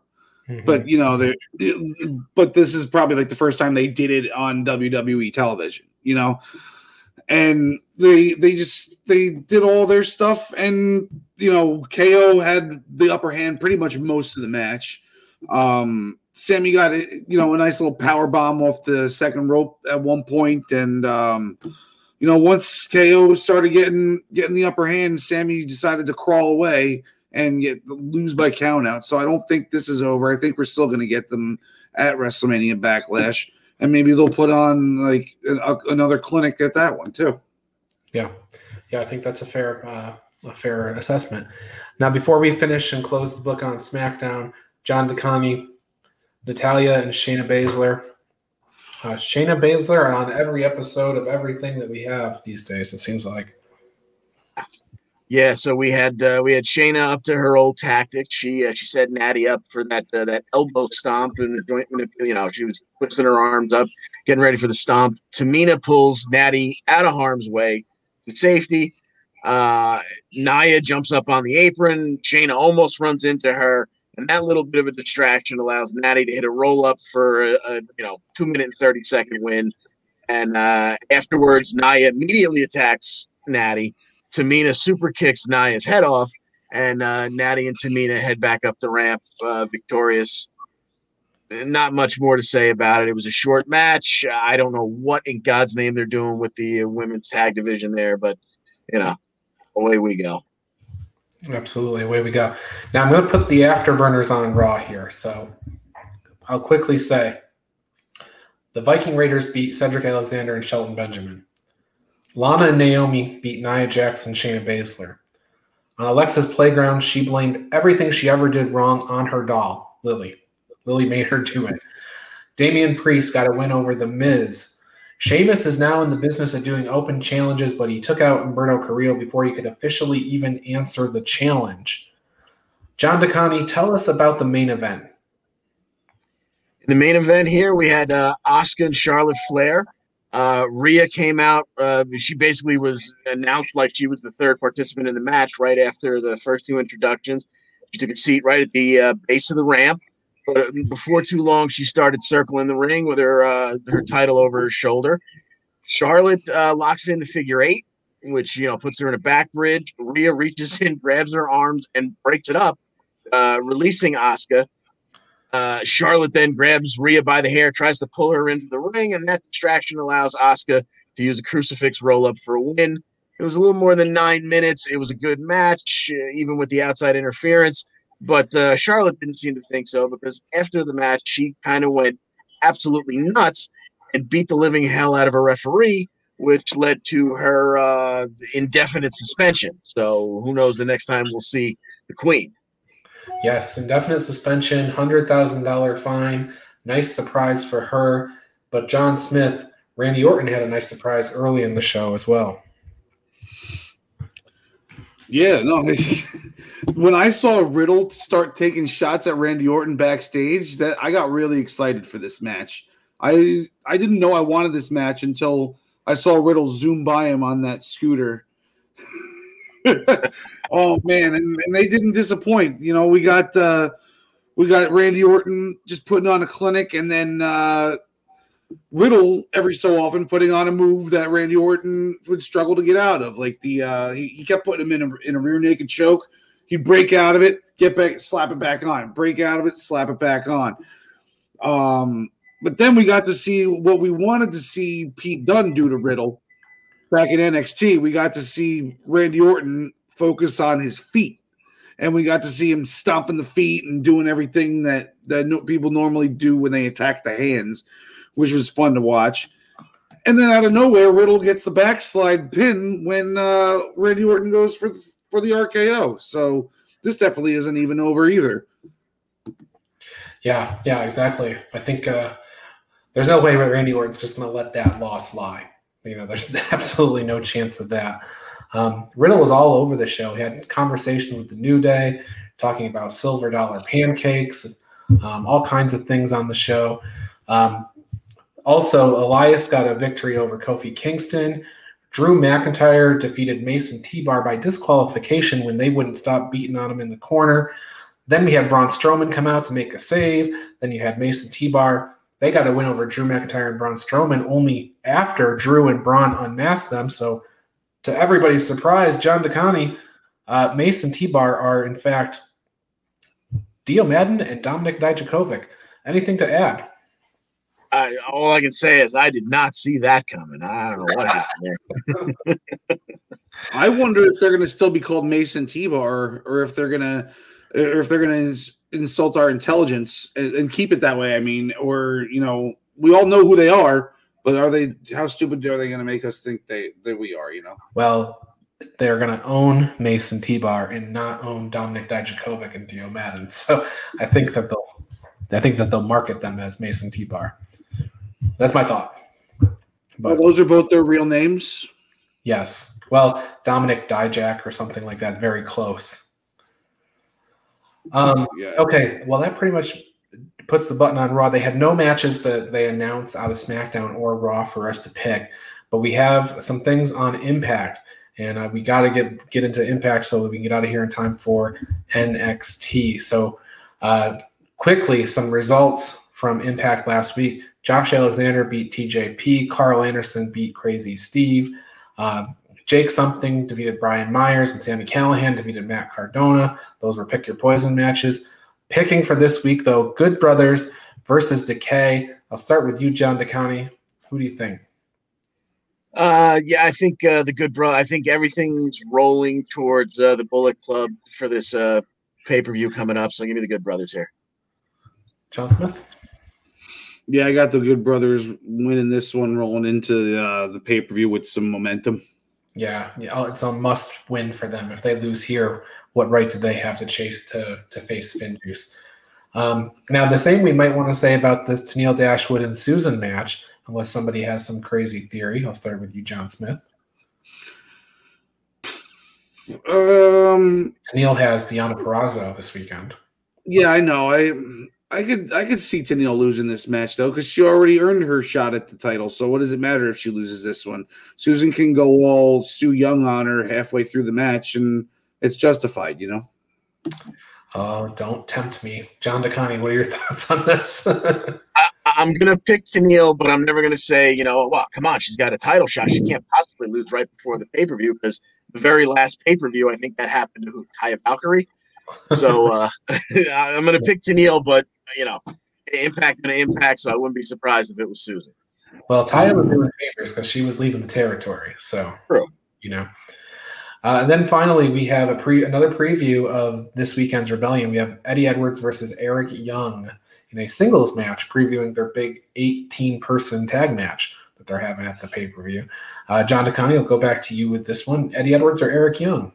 Mm-hmm. But you know, they but this is probably like the first time they did it on WWE television. You know, and they they just they did all their stuff, and you know, KO had the upper hand pretty much most of the match. Um, Sami got you know a nice little power bomb off the second rope at one point, and um, you know once KO started getting getting the upper hand, Sami decided to crawl away and get lose by count out. So I don't think this is over. I think we're still going to get them at WrestleMania Backlash, and maybe they'll put on like a, another clinic at that one too. Yeah, yeah, I think that's a fair uh, a fair assessment. Now, before we finish and close the book on SmackDown, John DeConnie, Natalya, and Shayna Baszler. Uh, Shayna Baszler on every episode of everything that we have these days. It seems like. Yeah, so we had uh, we had Shayna up to her old tactic. She uh, she set Natty up for that uh, that elbow stomp and the joint. You know, she was twisting her arms up, getting ready for the stomp. Tamina pulls Natty out of harm's way to safety. Uh, Nia jumps up on the apron. Shayna almost runs into her, and that little bit of a distraction allows Natty to hit a roll up for a, a you know two minute and thirty second win. And uh, afterwards, Nia immediately attacks Natty Tamina super kicks Nia's head off, and uh, Natty and Tamina head back up the ramp, uh, victorious. Not much more to say about it. It was a short match. I don't know what in God's name they're doing with the uh, women's tag division there, but you know, away we go. Absolutely, away we go. Now I'm going to put the afterburners on Raw here. So I'll quickly say the Viking Raiders beat Cedric Alexander and Shelton Benjamin. Lana and Naomi beat Nia Jackson and Shayna Baszler. On Alexa's playground, she blamed everything she ever did wrong on her doll, Lily. Lily made her do it. Damian Priest got a win over The Miz. Sheamus is now in the business of doing open challenges, but he took out Humberto Carrillo before he could officially even answer the challenge. John DeConnie, tell us about the main event. In the main event here, we had uh, Asuka and Charlotte Flair. Uh, Rhea came out. Uh, she basically was announced like she was the third participant in the match right after the first two introductions. She took a seat right at the uh, base of the ramp. But uh, before too long, she started circling the ring with her uh, her title over her shoulder. Charlotte uh, locks in the figure eight, which you know puts her in a back bridge. Rhea reaches in, grabs her arms, and breaks it up, releasing Asuka. Uh, Charlotte then grabs Rhea by the hair, tries to pull her into the ring, and that distraction allows Asuka to use a crucifix roll up for a win. It was a little more than nine minutes. It was a good match, uh, even with the outside interference. But uh, Charlotte didn't seem to think so because after the match, she kind of went absolutely nuts and beat the living hell out of a referee, which led to her uh, indefinite suspension. So who knows the next time we'll see the Queen. Yes, indefinite suspension, hundred thousand dollar fine. Nice surprise for her. But John Smith, Randy Orton had a nice surprise early in the show as well. Yeah, no. when I saw Riddle start taking shots at Randy Orton backstage, that I got really excited for this match. I I didn't know I wanted this match until I saw Riddle zoom by him on that scooter. oh man, and, and, they didn't disappoint. You know, we got uh we got Randy Orton just putting on a clinic, and then uh Riddle every so often putting on a move that Randy Orton would struggle to get out of. Like the uh he, he kept putting him in a in a rear naked choke. He'd break out of it, get back, slap it back on, break out of it, slap it back on. Um, but then we got to see what we wanted to see Pete Dunne do to Riddle back in NXT. We got to see Randy Orton focus on his feet, and we got to see him stomping the feet and doing everything that that no, people normally do when they attack the hands, which was fun to watch. And then out of nowhere, Riddle gets the backslide pin when uh, Randy Orton goes for for the RKO. So this definitely isn't even over either. Yeah, yeah, exactly. I think uh, there's no way Randy Orton's just going to let that loss lie. You know, there's absolutely no chance of that. Um, Riddle was all over the show. He had a conversation with the New Day, talking about silver dollar pancakes, um, all kinds of things on the show. Um, also, Elias got a victory over Kofi Kingston. Drew McIntyre defeated Mason T Bar by disqualification when they wouldn't stop beating on him in the corner. Then we had Braun Strowman come out to make a save. Then you had Mason T Bar. They got a win over Drew McIntyre and Braun Strowman only after Drew and Braun unmasked them. So, to everybody's surprise, John DeConnie, uh, Mason T Bar are in fact Dio Maddin and Dominic Dijakovic. Anything to add? I, all I can say is I did not see that coming. I don't know what happened there. I wonder if they're going to still be called Mason T-Bar, or if they're going to, or if they're going to insult our intelligence and, and, keep it that way. I mean, or you know, we all know who they are, but are they? How stupid are they going to make us think they that we are? You know. Well, they're going to own Mason T-Bar and not own Dominic Dijakovic and Dio Maddin. So I think that they'll, I think that they'll market them as Mason T-Bar. That's my thought. But well, those are both their real names. Yes. Well, Dominic Dijak or something like that. Very close. Um, yeah. Okay. Well, that pretty much puts the button on Raw. They had no matches that they announced out of SmackDown or Raw for us to pick, but we have some things on Impact, and uh, we got to get get into Impact so that we can get out of here in time for NXT. So, uh, quickly, some results from Impact last week. Josh Alexander beat TJP. Karl Anderson beat Crazy Steve. Uh, Jake Something defeated Brian Myers, and Sami Callihan defeated Matt Cardona. Those were pick your poison matches. Picking for this week, though, Good Brothers versus Decay. I'll start with you, John DeConnie. Who do you think? Uh, yeah, I think uh, the Good Bro. I think everything's rolling towards uh, the Bullet Club for this uh, pay per view coming up. So give me the Good Brothers here. John Smith. Yeah, I got the Good Brothers winning this one, rolling into uh, the pay per view with some momentum. Yeah, yeah, oh, it's a must win for them. If they lose here, what right do they have to chase to to face FinJuice? Um, now, the same we might want to say about this Tennille Dashwood and Susan match, unless somebody has some crazy theory. I'll start with you, John Smith. Um, Tennille has Deonna Purrazzo this weekend. Yeah, I know. I I could I could see Tennille losing this match though, because she already earned her shot at the title. So what does it matter if she loses this one? Susan can go all Su Yung on her halfway through the match, and it's justified, you know. Oh, don't tempt me, John DeConnie. What are your thoughts on this? I, am gonna pick Tennille, but I'm never gonna say, you know, well, come on, she's got a title shot. She can't possibly lose right before the pay per view because the very last pay per view, I think that happened to Taya Valkyrie. So uh, I'm gonna pick Tennille, but you know, impact going to impact. So I wouldn't be surprised if it was Susan. Well, Taya was doing favors because she was leaving the territory. So true. you know. Uh, and then finally, we have a pre another preview of this weekend's Rebellion. We have Eddie Edwards versus Eric Young in a singles match, previewing their big 18 person tag match that they're having at the pay per view. Uh, John DeConnie, I'll go back to you with this one. Eddie Edwards or Eric Young?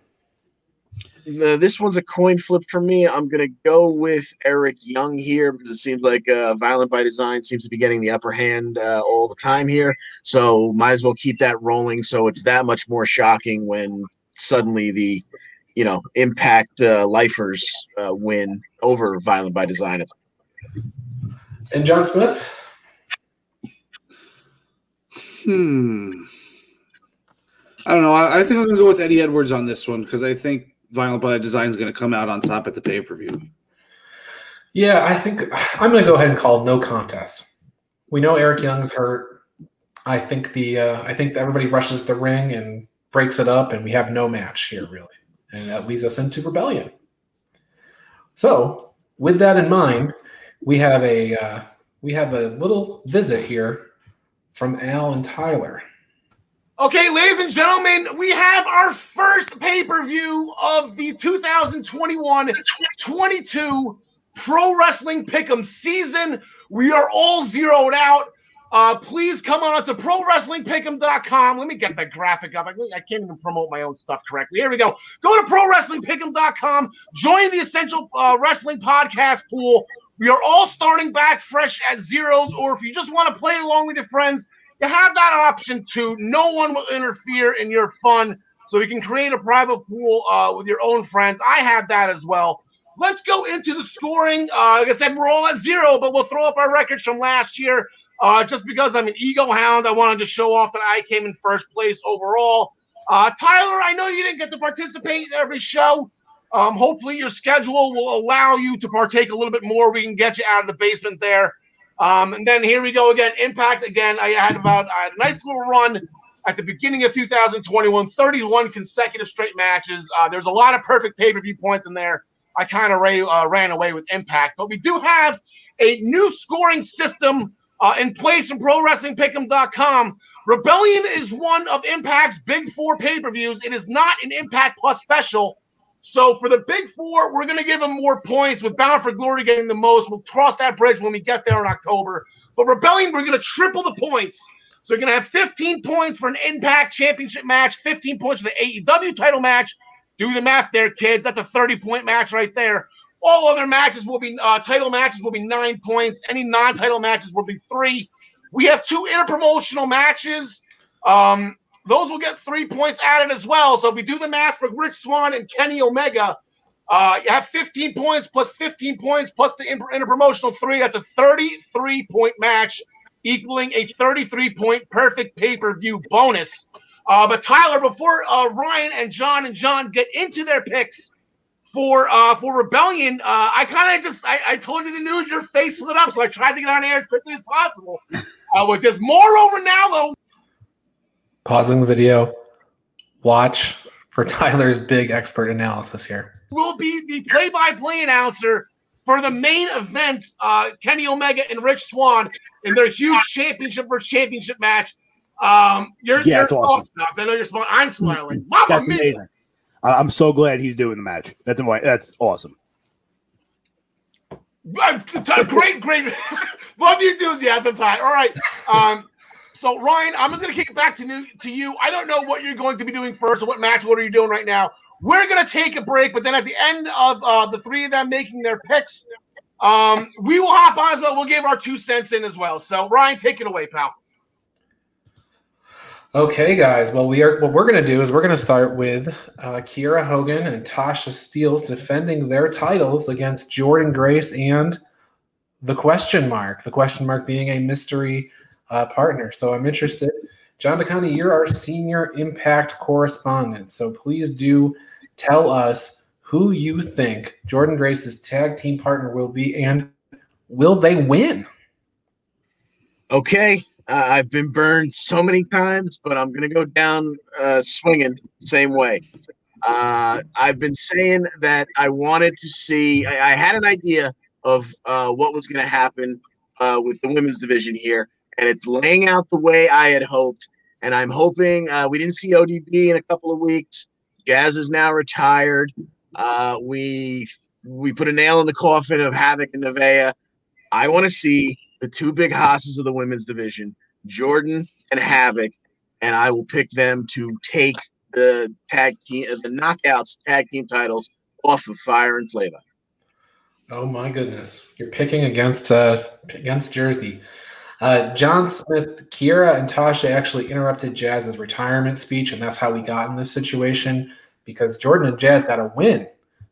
The, this one's a coin flip for me. I'm going to go with Eric Young here because it seems like uh, Violent by Design seems to be getting the upper hand uh, all the time here. So might as well keep that rolling. So it's that much more shocking when suddenly the, you know, Impact uh, lifers uh, win over Violent by Design. And John Smith? Hmm. I don't know. I, I think I'm going to go with Eddie Edwards on this one because I think Violent by Design is going to come out on top at the pay per view. Yeah, I think I'm going to go ahead and call no contest. We know Eric Young's hurt. I think the uh, I think everybody rushes the ring and breaks it up, and we have no match here really, and that leads us into Rebellion. So, with that in mind, we have a uh, we have a little visit here from Al and Tyler. Okay, ladies and gentlemen, we have our first pay per view of the 2021 22 Pro Wrestling Pick'em season. We are all zeroed out. Uh, please come on to ProWrestlingPick'em.com. Let me get the graphic up. I, I can't even promote my own stuff correctly. Here we go. Go to ProWrestlingPick'em.com. Join the Essential uh, Wrestling Podcast pool. We are all starting back fresh at zeros, or if you just want to play along with your friends, you have that option too. No one will interfere in your fun, so you can create a private pool uh, with your own friends. I have that as well. Let's go into the scoring. Uh, like I said, we're all at zero, but we'll throw up our records from last year. Uh, just because I'm an ego hound, I wanted to show off that I came in first place overall. Uh, Tyler, I know you didn't get to participate in every show. Um, hopefully, your schedule will allow you to partake a little bit more. We can get you out of the basement there. Um, and then here we go again. Impact again. I had about I had a nice little run at the beginning of 2021, 31 consecutive straight matches. Uh, there's a lot of perfect pay per view points in there. I kind of uh, ran away with Impact, but we do have a new scoring system uh, in place from ProWrestlingPick'em.com. Rebellion is one of Impact's big four pay per views. It is not an Impact Plus special. So for the big four, we're going to give them more points with Bound for Glory getting the most. We'll cross that bridge when we get there in October. But Rebellion, we're going to triple the points. So you're going to have 15 points for an Impact Championship match, 15 points for the AEW title match. Do the math there, kids. That's a 30 point match right there. All other matches will be uh, title matches will be nine points. Any non-title matches will be three. We have two interpromotional matches. Um, those will get three points added as well. So if we do the math for Rich Swann and Kenny Omega, uh, you have 15 points plus 15 points plus the inter- interpromotional three. That's a 33 point match, equaling a 33 point perfect pay per view bonus. Uh, but Tyler, before uh, Ryan and John and John get into their picks for uh, for Rebellion, uh, I kind of just I, I, told you the news, your face lit up, so I tried to get on air as quickly as possible. Uh, with this more over now, though. Pausing the video. Watch for Tyler's big expert analysis here. Will be the play-by-play announcer for the main event, uh, Kenny Omega and Rich Swann in their huge championship versus championship match. Um, you're, yeah, you're it's awesome. I know you're smiling. I'm smiling. Mama That's amazing. I'm so glad he's doing the match. That's that's awesome. great, great. Love the enthusiasm, Ty. All right. Um, so Ryan, I'm just gonna kick it back to new, to you. I don't know what you're going to be doing first or what match order you're doing right now. We're gonna take a break, but then at the end of uh, the three of them making their picks, um, we will hop on as well. We'll give our two cents in as well. So Ryan, take it away, pal. Okay, guys. Well, we are. What we're going to do is we're going to start with uh, Kiera Hogan and Tasha Steelz defending their titles against Jordynne Grace and the question mark. The question mark being a mystery uh, partner. So I'm interested. John DeConnie, you're our senior Impact correspondent. So please do tell us who you think Jordynne Grace's tag team partner will be, and will they win? Okay, uh, I've been burned so many times, but I'm going to go down uh, swinging same way. Uh, I've been saying that I wanted to see, I, I had an idea of uh, what was going to happen uh, with the women's division here, and it's laying out the way I had hoped. and I'm hoping uh, we didn't see ODB in a couple of weeks. Jazz is now retired. Uh, we we put a nail in the coffin of Havoc and Nevaeh. I want to see the two big hosses of the women's division, Jordynne and Havoc, and I will pick them to take the tag team, the knockouts tag team titles off of Fire and Flava. Oh my goodness, you're picking against uh, against Jersey. Uh, John Smith, Kiera, and Tasha actually interrupted Jazz's retirement speech, and that's how we got in this situation because Jordynne and Jazz got a win,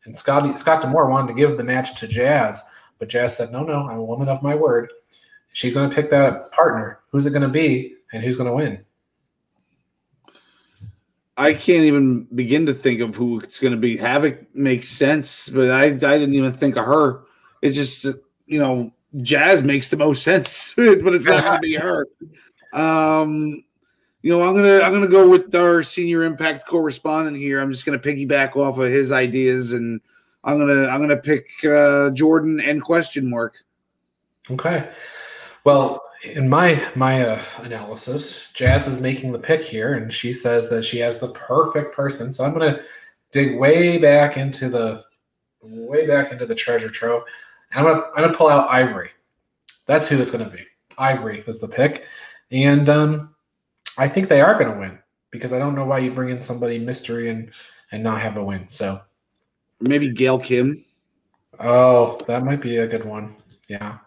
and Scotty Scott D'Amore wanted to give the match to Jazz, but Jazz said, "No, no, I'm a woman of my word. She's going to pick that partner. Who's it going to be, and who's going to win?" I can't even begin to think of who it's going to be. Havoc makes sense, but I I didn't even think of her. It's just you know Jazz makes the most sense, but it's not going to be her. Um, you know, I'm gonna I'm gonna go with our senior impact correspondent here. I'm just gonna piggyback off of his ideas, and I'm gonna I'm gonna pick uh, Jordynne and question mark. Okay. Well, in my my uh, analysis, Jazz is making the pick here, and she says that she has the perfect person. So I'm gonna dig way back into the way back into the treasure trove. I'm gonna I'm gonna pull out Ivory. That's who it's gonna be. Ivory is the pick, and um, I think they are gonna win because I don't know why you bring in somebody mystery and and not have a win. So maybe Gail Kim. Oh, that might be a good one. Yeah.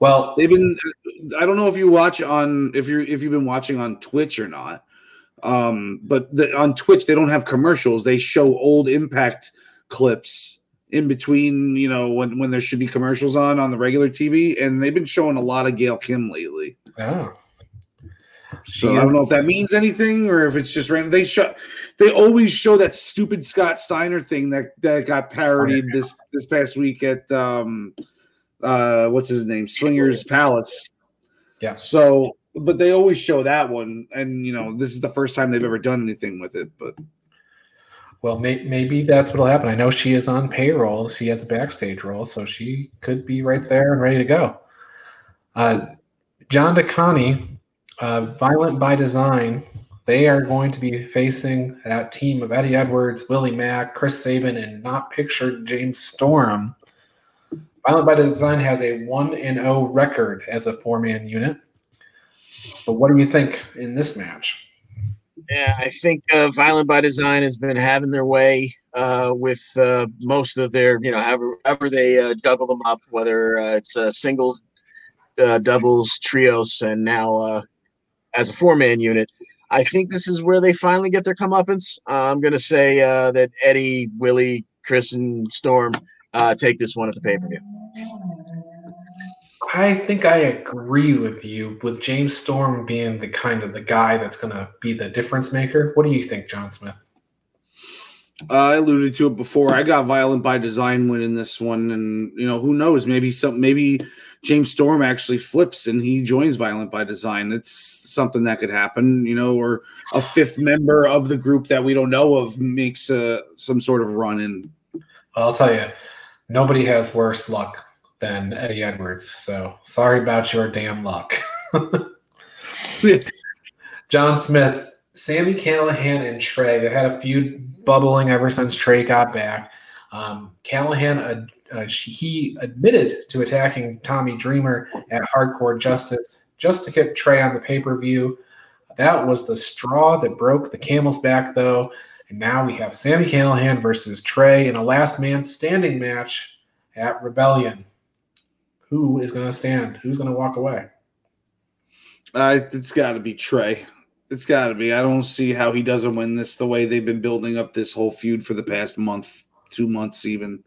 Well, they've been. I don't know if you watch on if you're if you've been watching on Twitch or not, um, but the, on Twitch they don't have commercials. They show old Impact clips in between. You know when when there should be commercials on on the regular TV, and they've been showing a lot of Gail Kim lately. Oh. So I don't know if that means anything or if it's just random. They show, they always show that stupid Scott Steiner thing that that got parodied this this past week at um uh what's his name swingers palace yeah so but they always show that one and you know this is the first time they've ever done anything with it but well may- maybe that's what'll happen i know she is on payroll she has a backstage role so she could be right there and ready to go uh john DeConnie, uh violent by design they are going to be facing that team of eddie edwards willie mack chris sabin and not pictured james storm Violent by Design has a 1 and 0 record as a four man unit. But what do you think in this match? Yeah, I think uh, Violent by Design has been having their way uh, with uh, most of their, you know, however, however they uh, double them up, whether uh, it's singles, uh, doubles, trios, and now as a four man unit. I think this is where they finally get their comeuppance. I'm going to say that Eddie, Willie, Chris, and Storm take this one at the pay per view. I think I agree with you with James Storm being the kind of the guy that's going to be the difference maker. What do you think, John Smith? Uh, I alluded to it before. I got Violent by Design winning this one, and you know who knows? Maybe some, maybe James Storm actually flips and he joins Violent by Design. It's something that could happen, you know, or a fifth member of the group that we don't know of makes uh, some sort of run in. I'll tell you, nobody has worse luck than Eddie Edwards. So sorry about your damn luck. John Smith, Sami Callihan, and Trey. They've had a feud bubbling ever since Trey got back. Um, Callihan, uh, uh, he admitted to attacking Tommy Dreamer at Hardcore Justice just to get Trey on the pay per view. That was the straw that broke the camel's back, though. And now we have Sami Callihan versus Trey in a last man standing match at Rebellion. Who is going to stand? Who's going to walk away? Uh, it's got to be Trey. It's got to be. I don't see how he doesn't win this the way they've been building up this whole feud for the past month, two months even.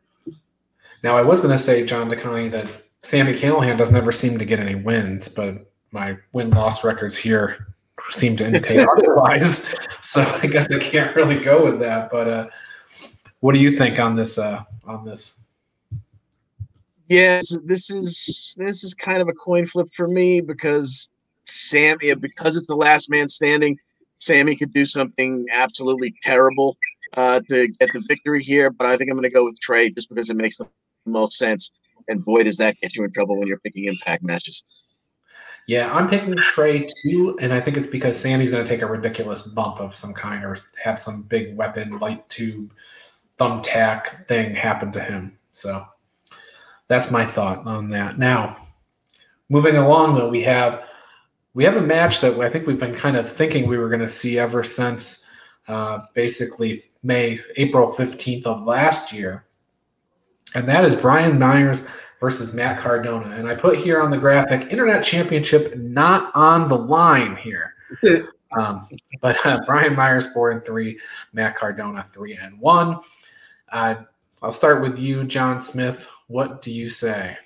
Now, I was going to say, John DeConnie, that Sami Callihan doesn't ever seem to get any wins, but my win loss records here seem to indicate otherwise. So I guess I can't really go with that. But uh, what do you think on this? Uh, on this? Yes, this is this is kind of a coin flip for me because Sami, because it's the last man standing, Sami could do something absolutely terrible uh, to get the victory here. But I think I'm going to go with Trey just because it makes the most sense. And boy, does that get you in trouble when you're picking impact matches. Yeah, I'm picking Trey too, and I think it's because Sami's going to take a ridiculous bump of some kind or have some big weapon, light tube, thumbtack thing happen to him. So that's my thought on that. Now, moving along though, we have we have a match that I think we've been kind of thinking we were going to see ever since uh, basically May, April 15th of last year. And that is Brian Myers versus Matt Cardona. And I put here on the graphic Internet Championship not on the line here. um, but uh, Brian Myers, four and three, Matt Cardona, three and one. Uh, I'll start with you, John Smith. What do you say?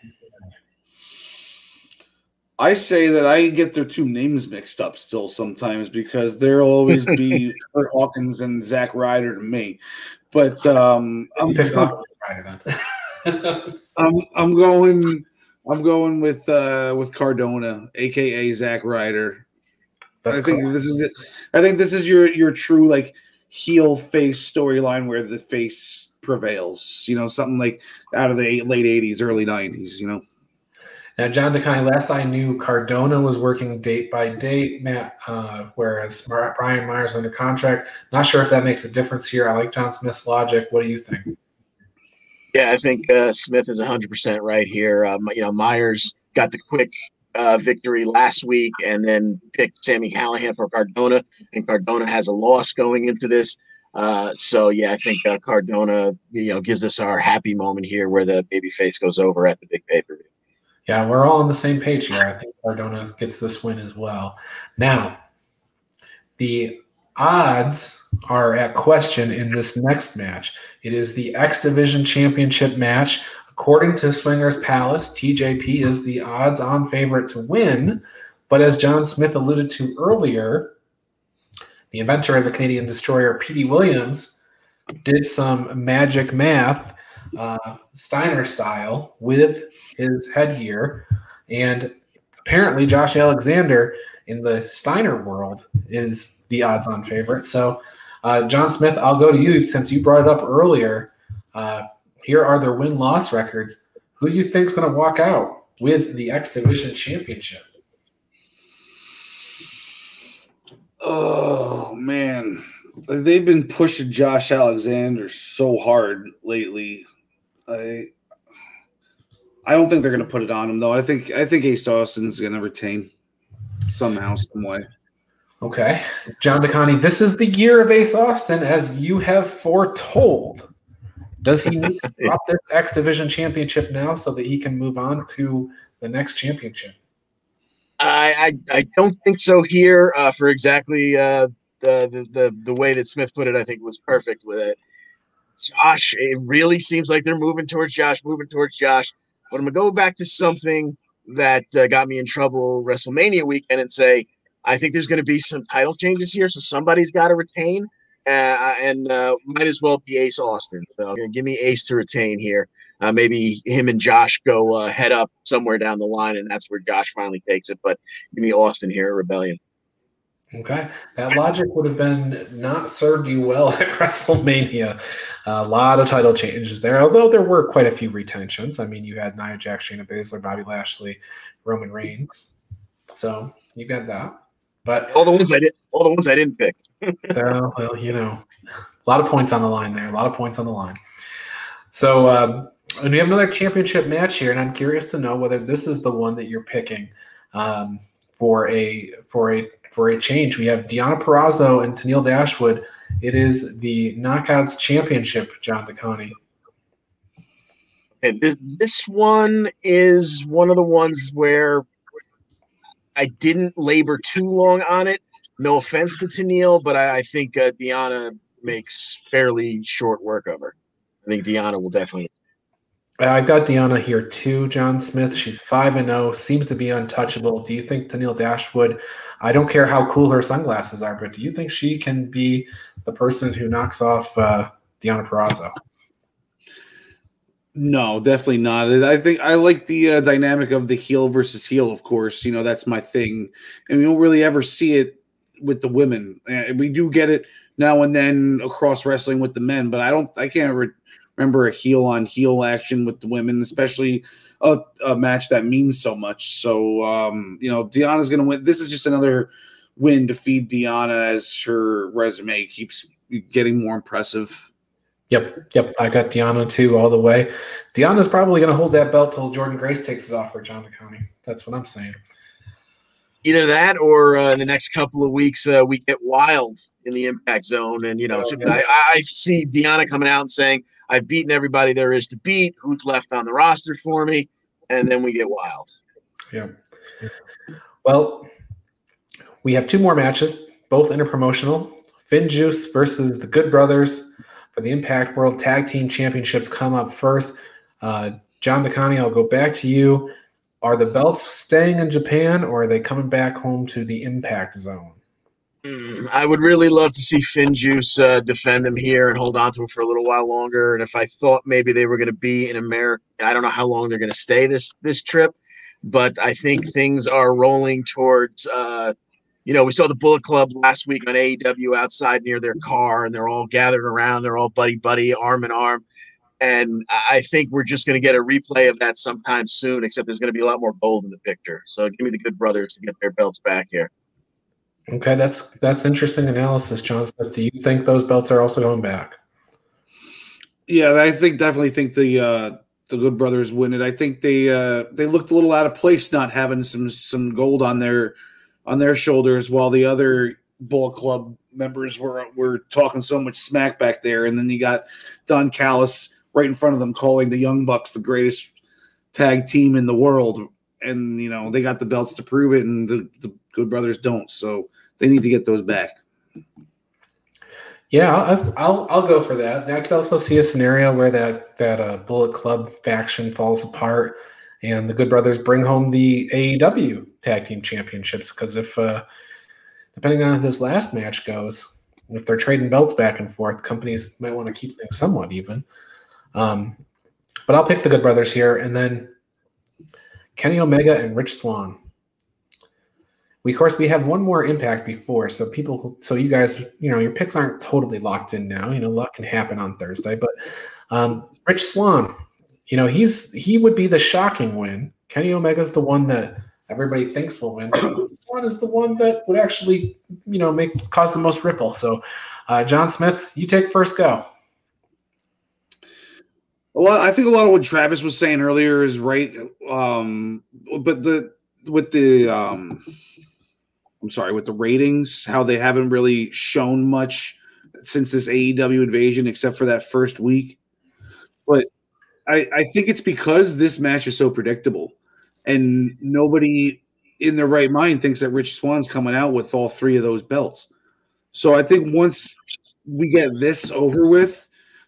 I say that I get their two names mixed up still sometimes because there'll always be Kurt Hawkins and Zach Ryder to me. But um, I'm, I'm, I'm going I'm going with uh, with Cardona, aka Zach Ryder. That's I think cool. this is it. I think this is your your true like heel face storyline where the face prevails. You know, something like out of the late '80s, early '90s. You know. Now, John DeConnie, last I knew, Cardona was working date by date, Matt, uh, whereas Brian Myers under contract. Not sure if that makes a difference here. I like John Smith's logic. What do you think? Yeah, I think uh, Smith is 100% right here. Um, you know, Myers got the quick uh, victory last week and then picked Sami Callihan for Cardona, and Cardona has a loss going into this. Uh, so yeah, I think uh, Cardona, you know, gives us our happy moment here where the baby face goes over at the big pay per view. Yeah, we're all on the same page here. I think Cardona gets this win as well. Now, the odds are at question in this next match. It is the X Division Championship match. According to Swingers Palace, TJP is the odds on favorite to win. But as John Smith alluded to earlier, the inventor of the Canadian destroyer, Petey Williams, did some magic math, uh, Steiner style, with his headgear. And apparently, Josh Alexander in the Steiner world is the odds on favorite. So, uh, John Smith, I'll go to you since you brought it up earlier. Uh, here are their win loss records. Who do you think is going to walk out with the X Division Championship? Oh, man. They've been pushing Josh Alexander so hard lately. I I don't think they're going to put it on him though. I think I think Ace Austin's going to retain somehow, some way. Okay, John DeConnie, this is the year of Ace Austin, as you have foretold. Does he need to drop this X Division Championship now so that he can move on to the next championship? I I, I don't think so here uh, for exactly uh, the, the the the way that Smith put it. I think was perfect with it. Josh, it really seems like they're moving towards Josh, moving towards Josh. But I'm gonna go back to something that uh, got me in trouble WrestleMania weekend and say I think there's going to be some title changes here, so somebody's got to retain, uh, and uh, might as well be Ace Austin. So give me Ace to retain here. Uh, maybe him and Josh go uh, head up somewhere down the line, and that's where Josh finally takes it. But give me Austin here, Rebellion. Okay, that logic would have been not served you well at WrestleMania. A lot of title changes there, although there were quite a few retentions. I mean, you had Nia Jax, Shayna Baszler, Bobby Lashley, Roman Reigns. So you got that. But all the ones I did, all the ones I didn't pick. uh, well, you know, a lot of points on the line there. A lot of points on the line. So, um, and we have another championship match here, and I'm curious to know whether this is the one that you're picking um, for a for a for a change. We have Deonna Purrazzo and Tennille Dashwood. It is the Knockouts Championship, John DeConnie. And this one is one of the ones where I didn't labor too long on it. No offense to Tennille, but I, I think uh, Deonna makes fairly short work of her. I think Deonna will definitely. I've got Deonna here too, John Smith. She's five and zero, oh, seems to be untouchable. Do you think Tennille Dashwood? I don't care how cool her sunglasses are, but do you think she can be the person who knocks off uh, Deonna Purrazzo? No, definitely not. I think I like the uh, dynamic of the heel versus heel. Of course, you know that's my thing, and we don't really ever see it with the women. Uh, we do get it now and then across wrestling with the men, but I don't. I can't re- remember a heel on heel action with the women, especially a, a match that means so much. So, um, you know, Deonna's going to win. This is just another win to feed Deonna as her resume keeps getting more impressive. Yep, yep. I got Deonna too all the way. Deonna's probably going to hold that belt till Jordynne Grace takes it off for John County. That's what I'm saying. Either that, or uh, in the next couple of weeks, uh, we get wild in the impact zone, and you know, Oh, I, I see Deonna coming out and saying, "I've beaten everybody there is to beat. Who's left on the roster for me?" And then we get wild. Yeah. Well, we have two more matches, both interpromotional. FinJuice versus the Good Brothers for the Impact World Tag Team Championships come up first. Uh, John DeConi, I'll go back to you. Are the belts staying in Japan or are they coming back home to the Impact Zone? I would really love to see FinJuice uh, defend him here and hold on to him for a little while longer. And if I thought maybe they were going to be in America, I don't know how long they're going to stay this this trip, but I think things are rolling towards. Uh, you know, we saw the Bullet Club last week on AEW outside near their car, and they're all gathered around. They're all buddy buddy, arm in arm. And I think we're just going to get a replay of that sometime soon. Except there's going to be a lot more gold in the picture. So give me the Good Brothers to get their belts back here. Okay, that's that's interesting analysis, John Smith. Do you think those belts are also going back? Yeah, I think definitely think the uh, the Good Brothers win it. I think they uh, they looked a little out of place not having some some gold on their on their shoulders while the other Bullet Club members were were talking so much smack back there. And then you got Don Callis right in front of them calling the Young Bucks the greatest tag team in the world. And you know they got the belts to prove it, and the, the Good Brothers don't. So they need to get those back. Yeah, I'll, I'll I'll go for that. I could also see a scenario where that that uh, Bullet Club faction falls apart, and the Good Brothers bring home the AEW Tag Team Championships. Because if, uh, depending on how this last match goes, if they're trading belts back and forth, companies might want to keep things somewhat even. Um, but I'll pick the Good Brothers here, and then Kenny Omega and Rich Swann. We of course we have one more impact before, so people, so you guys, you know, your picks aren't totally locked in now. You know, lot can happen on Thursday, but um, Rich Swann, you know, he's he would be the shocking win. Kenny Omega's the one that everybody thinks will win. Swann is the one that would actually, you know, make cause the most ripple. So, uh, John Smith, you take first go. A lot, I think a lot of what Travis was saying earlier is right. Um, but the with the um, I'm sorry, with the ratings, how they haven't really shown much since this AEW invasion, except for that first week. But I, I think it's because this match is so predictable, and nobody in their right mind thinks that Rich Swann's coming out with all three of those belts. So I think once we get this over with,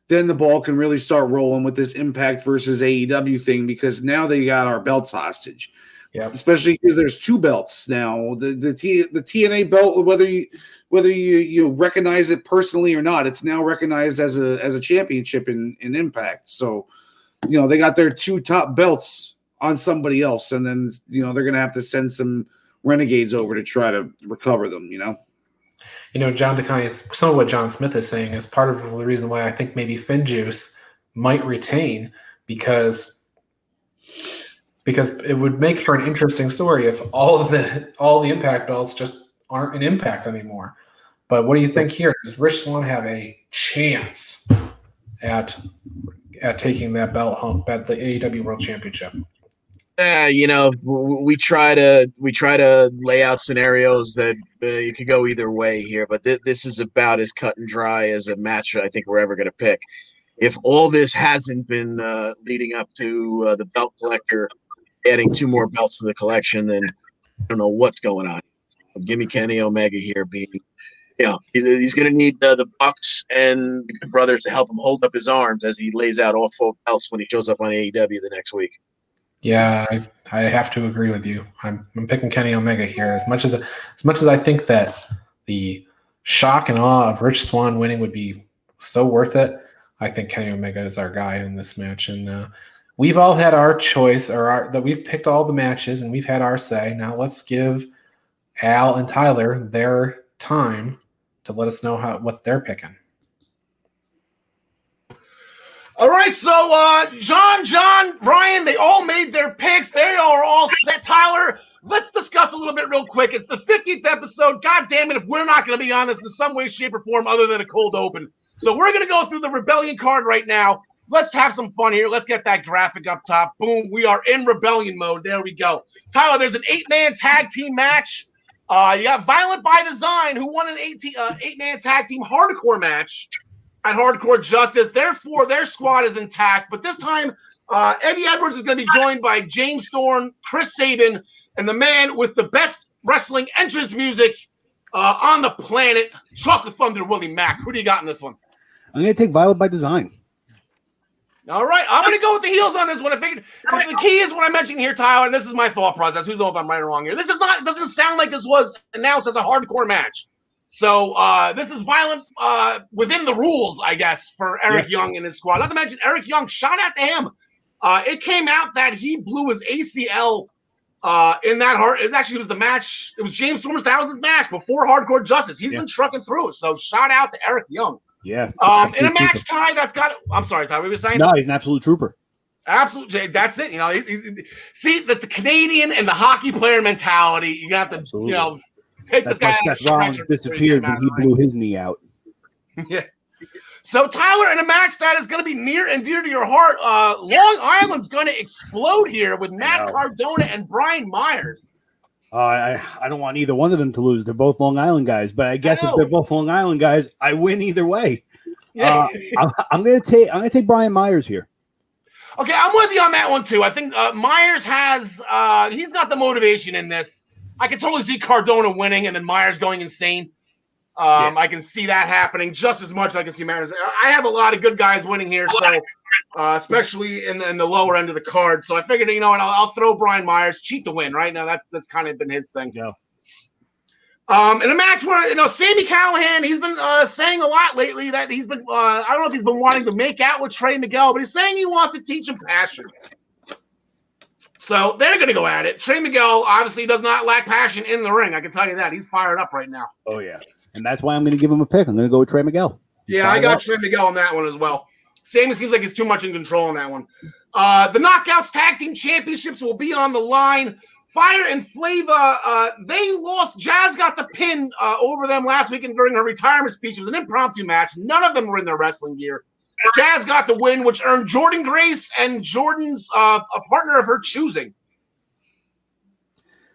then the ball can really start rolling with this Impact versus AEW thing because now they got our belts hostage. Yeah. Especially because there's two belts now. The the T, the TNA belt, whether you whether you you recognize it personally or not, it's now recognized as a as a championship in in Impact. So, you know, they got their two top belts on somebody else, and then you know they're gonna have to send some renegades over to try to recover them. You know. you know, John DeConnie, some of what John Smith is saying is part of the reason why I think maybe FinJuice might retain because because it would make for an interesting story if all the all the impact belts just aren't an impact anymore. But what do you think here? Does Rich Swann have a chance at at taking that belt home at the AEW World Championship? Uh, you know, we try to we try to lay out scenarios that uh, you could go either way here, but th- this is about as cut and dry as a match I think we're ever going to pick. If all this hasn't been uh, leading up to uh, the belt collector adding two more belts to the collection, then I don't know what's going on. Give me Kenny Omega here being, you know, he's going to need uh, the Bucks and the Good brothers to help him hold up his arms as he lays out all four belts when he shows up on AEW the next week. Yeah, I, I have to agree with you. I'm, I'm picking Kenny Omega here. As much as as much as I think that the shock and awe of Rich Swann winning would be so worth it, I think Kenny Omega is our guy in this match. And uh, we've all had our choice, or our, that we've picked all the matches, and we've had our say. Now let's give Al and Tyler their time to let us know how what they're picking. All right, so uh, John, John, Ryan, they all made their picks. They are all set. Tyler, let's discuss a little bit real quick. It's the 50th episode. God damn it, if we're not going to be on this in some way, shape, or form other than a cold open. So we're going to go through the Rebellion card right now. Let's have some fun here. Let's get that graphic up top. Boom, we are in Rebellion mode. There we go. Tyler, there's an eight-man tag team match. Uh, you got Violent by Design, who won an eight, uh, eight-man tag team hardcore match at Hardcore Justice. Therefore, their squad is intact. But this time, uh, Eddie Edwards is going to be joined by James Storm, Chris Sabin, and the man with the best wrestling entrance music uh, on the planet, Chocolate Thunder Willie Mack. Who do you got in this one? I'm going to take Violent by Design. All right, I'm going to go with the heels on this one. I figured the key is what I'm mentioning here, Tyler, and this is my thought process. Who's know if I'm right or wrong here? This is not doesn't sound like this was announced as a hardcore match. So uh, this is violent uh, within the rules, I guess, for Eric yeah. Young and his squad. Not to mention Eric Young shot at him. Uh, it came out that he blew his ACL uh, in that hard. It actually was the match. It was James Storm's thousandth match before Hardcore Justice. He's yeah. been trucking through. So shout out to Eric Young. Yeah. Um, in a match tie that's got. I'm sorry, Ty. What were saying? No, he's an absolute trooper. Absolutely, that's it. You know, he's, he's, see that the Canadian and the hockey player mentality. You have to, Absolutely. you know, take that's this guy. Seth Rollins disappeared when he blew his knee out. yeah. So Tyler, in a match that is going to be near and dear to your heart, uh, Long Island's going to explode here with Matt Cardona and Brian Myers. Uh, I I don't want either one of them to lose. They're both Long Island guys, but I guess I if they're both Long Island guys, I win either way. Yeah. Uh, I'm, gonna take I'm gonna take Brian Myers here. Okay, I'm with you on that one too. I think uh, Myers has uh, he's got the motivation in this. I can totally see Cardona winning and then Myers going insane. Um, yeah. I can see that happening just as much as I can see Myers. I have a lot of good guys winning here, so uh, especially in the, in the lower end of the card. So I figured, you know what, I'll, I'll, throw Brian Myers, cheat to win. Right now, that's that's kind of been his thing. Yeah. Um, in a match where you know Sami Callihan, he's been uh, saying a lot lately that he's been uh, I don't know if he's been wanting to make out with Trey Miguel, but he's saying he wants to teach him passion. So they're going to go at it. Trey Miguel obviously does not lack passion in the ring. I can tell you that he's fired up right now. Oh yeah, and that's why I'm going to give him a pick. I'm going to go with Trey Miguel. He's yeah, I got up. Trey Miguel on that one as well. Sami seems like he's too much in control on that one. Uh, the Knockouts Tag Team Championships will be on the line. Fire and Flava, uh, they lost. Jazz got the pin uh, over them last week and during her retirement speech. It was an impromptu match. None of them were in their wrestling gear. Jazz got the win, which earned Jordynne Grace and Jordynne's uh, a partner of her choosing.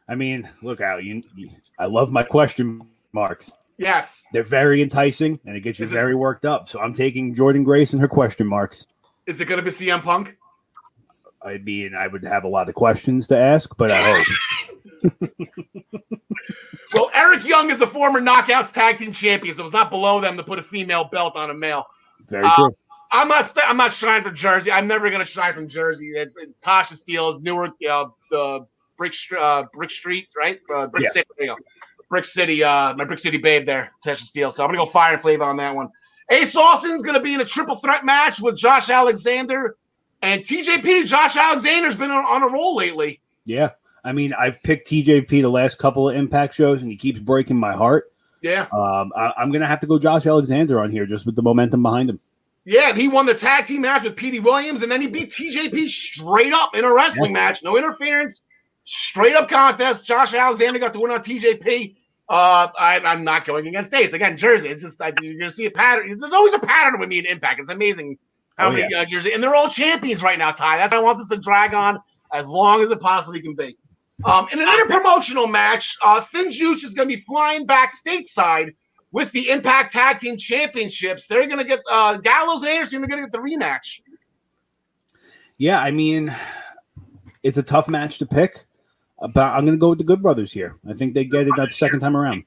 I mean, look out! You, you, I love my question marks. Yes, they're very enticing, and it gets you very worked up. So I'm taking Jordynne Grace and her question marks. Is it going to be CM Punk? I mean, I would have a lot of questions to ask, but I hope. well, Eric Young is a former Knockouts Tag Team Champion, so it's not below them to put a female belt on a male. Very uh, true. I'm not. I'm not shying from Jersey. I'm never going to shy from Jersey. It's, it's Tasha Steelz, Newark, uh, the Brick, uh, Brick Street, right? Uh, Brick yeah. City. Brick City. Uh, my Brick City babe there, Tasha Steelz. So I'm going to go fire and flavor on that one. Ace Austin's going to be in a triple threat match with Josh Alexander and TJP, Josh Alexander's been on, on a roll lately. Yeah. I mean, I've picked TJP the last couple of impact shows and he keeps breaking my heart. Yeah. Um, I, going to have to go Josh Alexander on here just with the momentum behind him. Yeah, he won the tag team match with Petey Williams, and then he beat TJP straight up in a wrestling yeah. match. No interference, straight up contest. Josh Alexander got the win on TJP. Uh, I, am not going against Ace. Again, Jersey. It's just I, you're going to see a pattern. There's always a pattern with me in Impact. It's amazing how oh, many yeah. uh, Jersey, and they're all champions right now, Ty. That's why I want this to drag on as long as it possibly can be. Um, in another promotional match, uh, FinJuice is going to be flying back stateside with the Impact Tag Team Championships. They're going to get uh, Gallows and Anderson are going to get the rematch. Yeah, I mean, it's a tough match to pick. But I'm going to go with the Good Brothers here. I think they get it that second time around.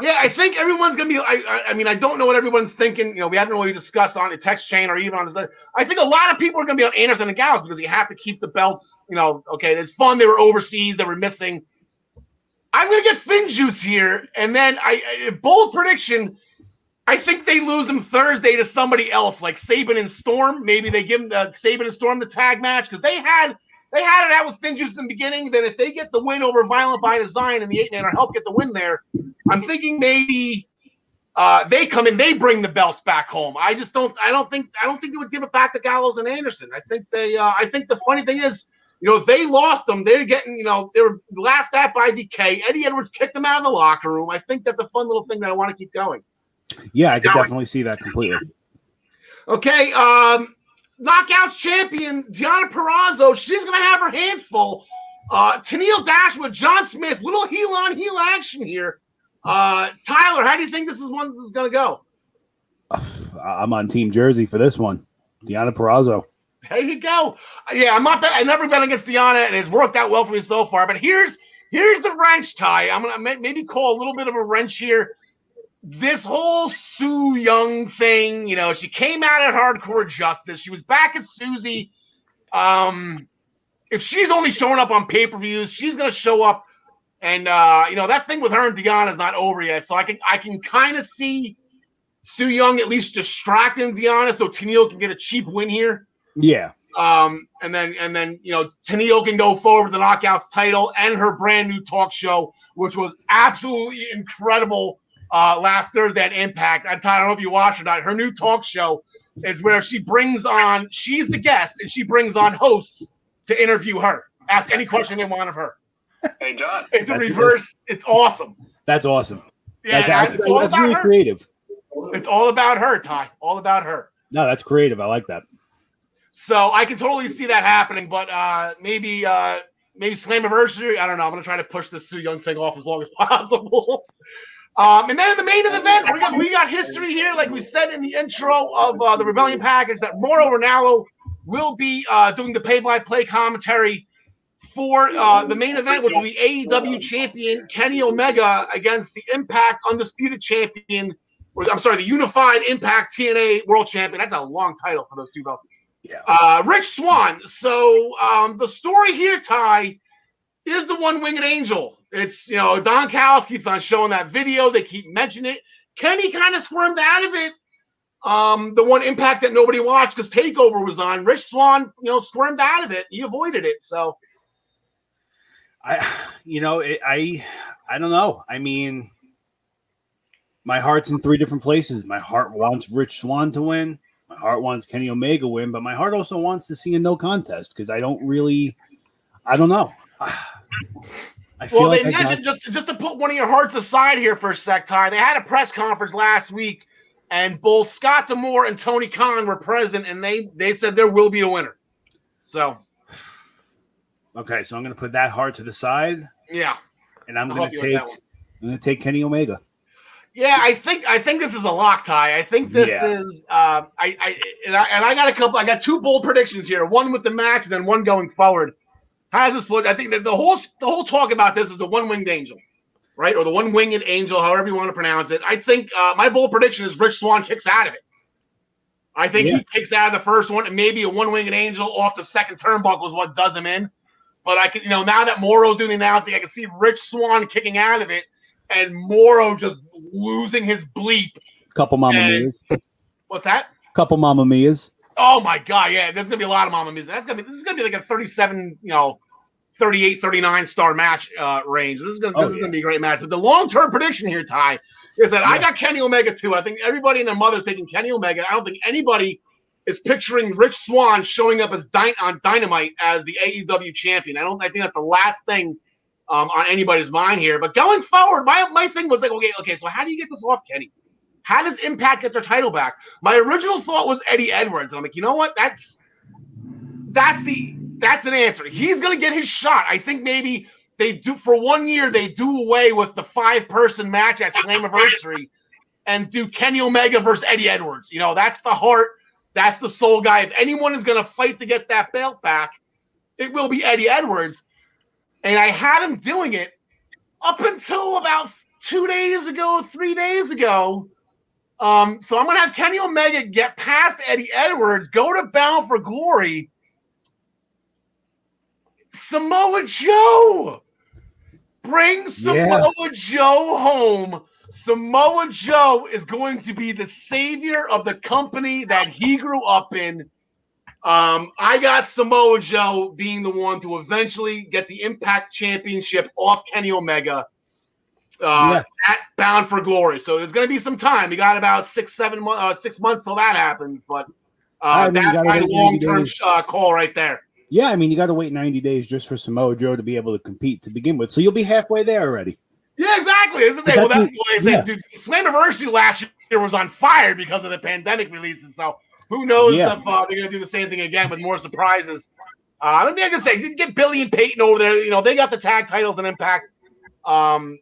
Yeah, I think everyone's gonna be. I, I, mean, I don't know what everyone's thinking. You know, we haven't really discussed on the text chain or even on the. I think a lot of people are gonna be on Anderson and Gallows because you have to keep the belts. You know, okay, it's fun. They were overseas. They were missing. I'm gonna get FinJuice here, and then I, I bold prediction. I think they lose them Thursday to somebody else, like Sabin and Storm. Maybe they give them uh, Sabin and Storm the tag match because they had they had it out with FinJuice in the beginning. Then if they get the win over Violent by Design and the eight man or help get the win there, I'm thinking maybe uh, they come in, they bring the belts back home. I just don't, I don't think, I don't think they would give it back to Gallows and Anderson. I think they, uh, I think the funny thing is, you know, they lost them. They're getting, you know, they were laughed at by Decay. Eddie Edwards kicked them out of the locker room. I think that's a fun little thing that I want to keep going. Yeah, I could definitely see that completely. Okay, um, knockouts champion Deonna Purrazzo. She's gonna have her hands full. Uh, Tennille Dashwood, John Smith, little heel on heel action here. Uh, Tyler, how do you think this is one this is gonna go? I'm on Team Jersey for this one. Deonna Purrazzo. There you go. Yeah, I'm not bet. I never bet against Deonna, and it's worked out well for me so far. But here's here's the wrench tie. I'm gonna maybe call a little bit of a wrench here. This whole Su Yung thing, you know, she came out at Hardcore Justice. She was back at Susie. Um, if she's only showing up on pay per views, she's gonna show up, and uh, you know that thing with her and Deonna is not over yet. So I can I can kind of see Su Yung at least distracting Deonna, so Tennille can get a cheap win here. Yeah. Um, and then and then you know Tennille can go forward with the Knockouts title and her brand new talk show, which was absolutely incredible uh, last Thursday at Impact. I don't know if you watched or not. Her new talk show is where she brings on she's the guest and she brings on hosts to interview her, ask any question they want of her. Hey John, It's a reverse. It's awesome. That's awesome. Yeah, that's it's all that's about really her. creative. It's all about her, Ty. All about her. No, that's creative. I like that. So I can totally see that happening, but uh, maybe uh, maybe Slammiversary. I don't know. I'm gonna try to push this Su Yung thing off as long as possible. Um, and then in the main event, we got we got history here, like we said in the intro of uh, the Rebellion package, that Mauro Ranallo will be uh, doing the play-by-play commentary for uh, the main event, which will be AEW champion Kenny Omega against the Impact Undisputed Champion. Or, I'm sorry, the Unified Impact TNA World Champion. That's a long title for those two belts. Yeah. Uh, Rich Swann. So um, the story here, Ty, is the one winged angel. It's you know Don Callis keeps on showing that video. They keep mentioning it. Kenny kind of squirmed out of it. Um, the one impact that nobody watched because Takeover was on. Rich Swann, you know, squirmed out of it. He avoided it. So I, you know, it, I, I don't know. I mean, my heart's in three different places. My heart wants Rich Swann to win. My heart wants Kenny Omega win, but my heart also wants to see a no contest because I don't really, I don't know. I well, like they I got- mentioned just just to put one of your hearts aside here for a sec, Ty. They had a press conference last week, and both Scott D'Amore and Tony Khan were present, and they they said there will be a winner. So okay, so I'm going to put that heart to the side, yeah, and I'm going to help you with take. I'm going to take Kenny Omega. Yeah, I think I think this is a lock tie. I think this Yeah. is uh, I, I and I and I got a couple. I got two bold predictions here. One with the match, and then one going forward. How does this look? I think that the whole the whole talk about this is the one winged angel, right, or the one winged angel, however you want to pronounce it. I think uh, my bold prediction is Rich Swann kicks out of it. I think Yeah. he kicks out of the first one, and maybe a one winged angel off the second turnbuckle is what does him in. But I can, you know, now that Mauro's doing the announcing, I can see Rich Swann kicking out of it, and Moro just losing his bleep. Couple Mama And- Mia's. What's that? Couple Mama Mia's. Oh my god, yeah, there's gonna be a lot of Mama Mia's. That's gonna be this is gonna be like a 37, you know, 38, 39 star match uh, range. This is gonna Oh, this is yeah. gonna be a great match. But the long term prediction here, Ty, is that I got Kenny Omega too. I think everybody and their mother's taking Kenny Omega. I don't think anybody is picturing Rich Swann showing up as Dy- on Dynamite as the AEW champion. I don't. I think that's the last thing um, on anybody's mind here. But going forward, my my thing was like, okay, okay, so how do you get this off Kenny? How does Impact get their title back? My original thought was Eddie Edwards, and I'm like, you know what? That's that's the that's an answer. He's gonna get his shot. I think maybe they do for one year they do away with the five person match at Slammiversary and do Kenny Omega versus Eddie Edwards. You know, that's the heart, that's the soul guy. If anyone is gonna fight to get that belt back, it will be Eddie Edwards. And I had him doing it up until about two days ago, three days ago. Um, so I'm gonna have Kenny Omega get past Eddie Edwards, go to Bound for Glory. Samoa Joe. Bring Samoa Joe home. Samoa Joe is going to be the savior of the company that he grew up in. Um, I got Samoa Joe being the one to eventually get the Impact Championship off Kenny Omega. Uh, at Bound for Glory. So there's going to be some time. We got about six, seven months, uh, six months till that happens. But I uh, mean, you my long term uh, call right there. Yeah, I mean, you got to wait 90 days just for Samoa Joe to be able to compete to begin with. So you'll be halfway there already. Yeah, exactly. Isn't it? Well, That's- that's what I said. yeah. Dude, Slammiversary last year was on fire because of the pandemic releases. So who knows Yeah. if uh, they're going to do the same thing again with more surprises. Uh, let me I can say, get Billy and Peyton over there. You know, they got the tag titles and Impact. Um,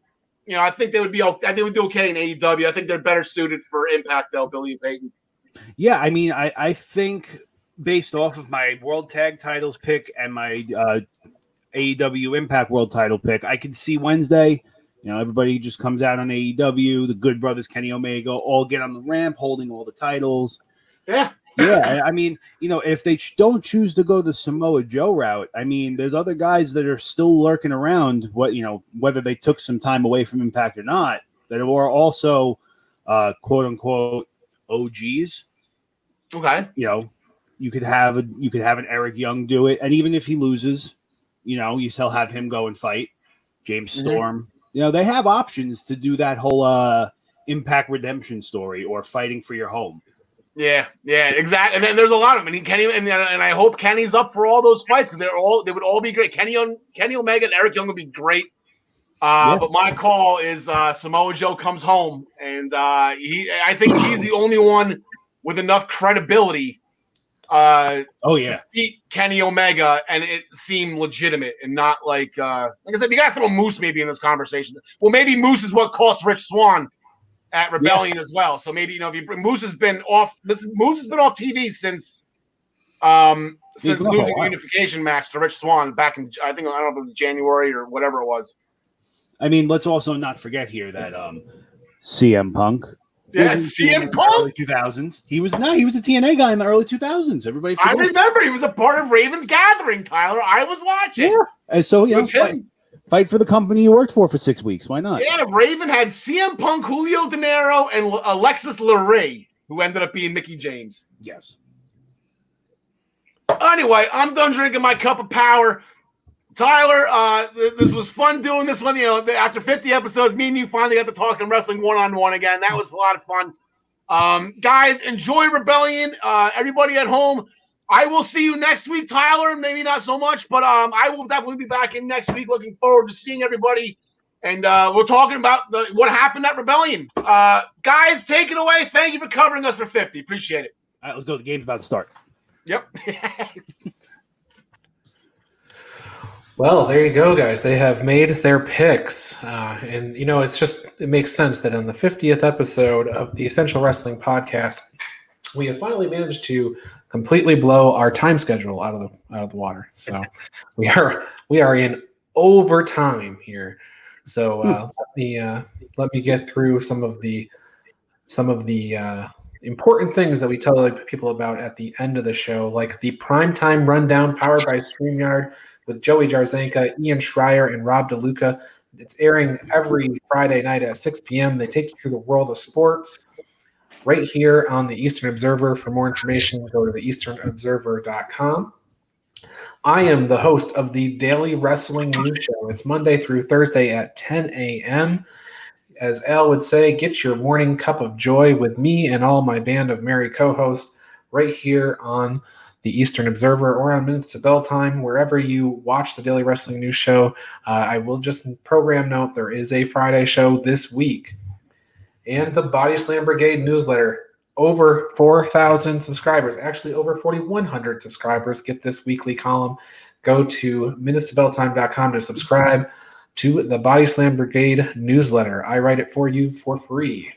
you know, I think they would be. okay. I think they would do okay in AEW. I think they're better suited for Impact though, Billy and Peyton. Yeah, I mean, I, I think based off of my World Tag Titles pick and my uh, AEW Impact World Title pick, I can see Wednesday. You know, everybody just comes out on AEW. The Good Brothers, Kenny Omega, all get on the ramp, holding all the titles. Yeah, Yeah, I mean, you know, if they don't choose to go the Samoa Joe route, I mean, there's other guys that are still lurking around. What you know, whether they took some time away from Impact or not, that are also uh, quote unquote OGs okay. you know, you could have a you could have an Eric Young do it, and even if he loses, you know, you still have him go and fight James Mhm. Storm. You know, they have options to do that whole uh Impact redemption story or fighting for your home. Yeah, yeah, exactly. And then there's a lot of them. And Kenny and, and I hope Kenny's up for all those fights because they're all they would all be great. Kenny on Kenny Omega and Eric Young would be great. Uh, Yeah. But my call is uh, Samoa Joe comes home, and uh, he I think he's the only one with enough credibility uh, Oh yeah, beat Kenny Omega and it seemed legitimate and not like uh, like I said, you gotta throw Moose maybe in this conversation. Well, maybe Moose is what cost Rich Swann at Rebellion as well. So maybe you know if you bring Moose has been off this Moose has been off TV since um since a losing the unification match to Rich Swann back in I think I don't know if it was January or whatever it was. I mean, let's also not forget here that um CM Punk. Yeah, in CM the Punk. early 2000s. He was no, he was a TNA guy in the early 2000s. Everybody, I remember he was a part of Ravens Gathering, Tyler. I was watching. Yeah. And so yeah, It know, was fight, for the company you worked for for six weeks. Why not? Yeah, Raven had CM Punk, Julio Dinero, and L- Alexis Laree, who ended up being Mickie James. Yes. Anyway, I'm done drinking my cup of power. Tyler, uh, th- this was fun doing this one. You know, after 50 episodes, me and you finally got to talk some wrestling one on one again. That was a lot of fun. Um, guys, enjoy Rebellion. Uh, everybody at home, I will see you next week, Tyler. Maybe not so much, but um, I will definitely be back in next week. Looking forward to seeing everybody. And uh, we're talking about the, what happened at Rebellion. Uh, guys, take it away. Thank you for covering us for 50. Appreciate it. All right, let's go. The game's about to start. Yep. Well, there you go, guys. They have made their picks. Uh, and, you know, it's just, it makes sense that on the 50th episode of the Essential Wrestling Podcast, we have finally managed to completely blow our time schedule out of the out of the water. So we are we are in overtime here. So uh, let me uh, let me get through some of the some of the uh, important things that we tell people about at the end of the show, like the primetime rundown powered by StreamYard with Joey Jarzenka, Ian Schreier, and Rob DeLuca. It's airing every Friday night at 6 p.m. They take you through the world of sports right here on the Eastern Observer. For more information, go to theeasternobserver.com. I am the host of the Daily Wrestling News Show. It's Monday through Thursday at 10 a.m. As Al would say, get your morning cup of joy with me and all my band of merry co hosts right here on the Eastern Observer or on Minutes to Bell Time, wherever you watch the Daily Wrestling News Show. Uh, I will just program note there is a Friday show this week. And the Body Slam Brigade newsletter. Over 4,000 subscribers, actually over 4,100 subscribers get this weekly column. Go to minutestobelltime.com to subscribe to the Body Slam Brigade newsletter. I write it for you for free.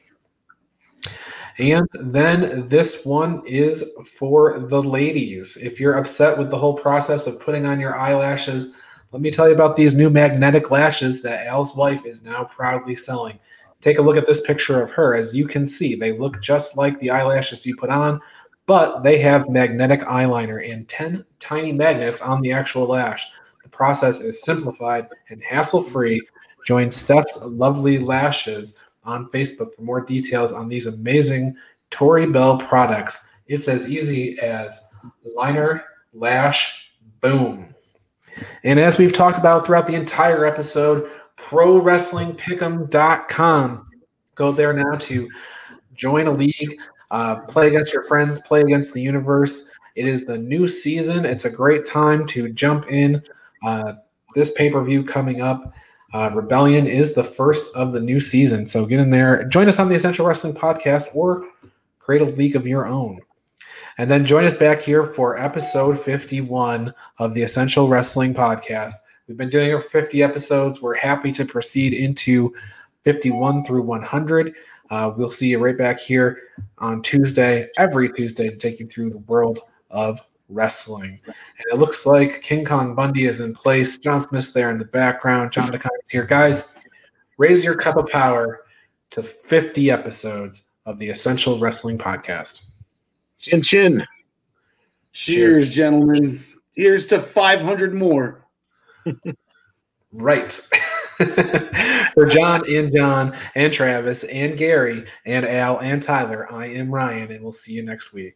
And then this one is for the ladies. If you're upset with the whole process of putting on your eyelashes, let me tell you about these new magnetic lashes that Al's wife is now proudly selling. Take a look at this picture of her. As you can see, they look just like the eyelashes you put on, but they have magnetic eyeliner and 10 tiny magnets on the actual lash. The process is simplified and hassle free. Join Steph's Lovely Lashes on Facebook for more details on these amazing Tori Belle products. It's as easy as liner, lash, boom. And as we've talked about throughout the entire episode, ProWrestlingPick'em.com. Go there now to join a league, uh, play against your friends, play against the universe. It is the new season. It's a great time to jump in. Uh, this pay per view coming up. Uh, Rebellion is the first of the new season. So get in there. Join us on the Essential Wrestling Podcast or create a league of your own. And then join us back here for episode 51 of the Essential Wrestling Podcast. We've been doing it for 50 episodes. We're happy to proceed into 51 through 100. Uh, we'll see you right back here on Tuesday, every Tuesday, to take you through the world of wrestling. And it looks like King Kong Bundy is in place. John Smith's there in the background. John DeConn is here. Guys, raise your cup of power to 50 episodes of the Essential Wrestling Podcast. Chin chin. Cheers, gentlemen. Here's to 500 more. Right. For John and John and Travis and Gary and Al and Tyler, I am Ryan, and we'll see you next week.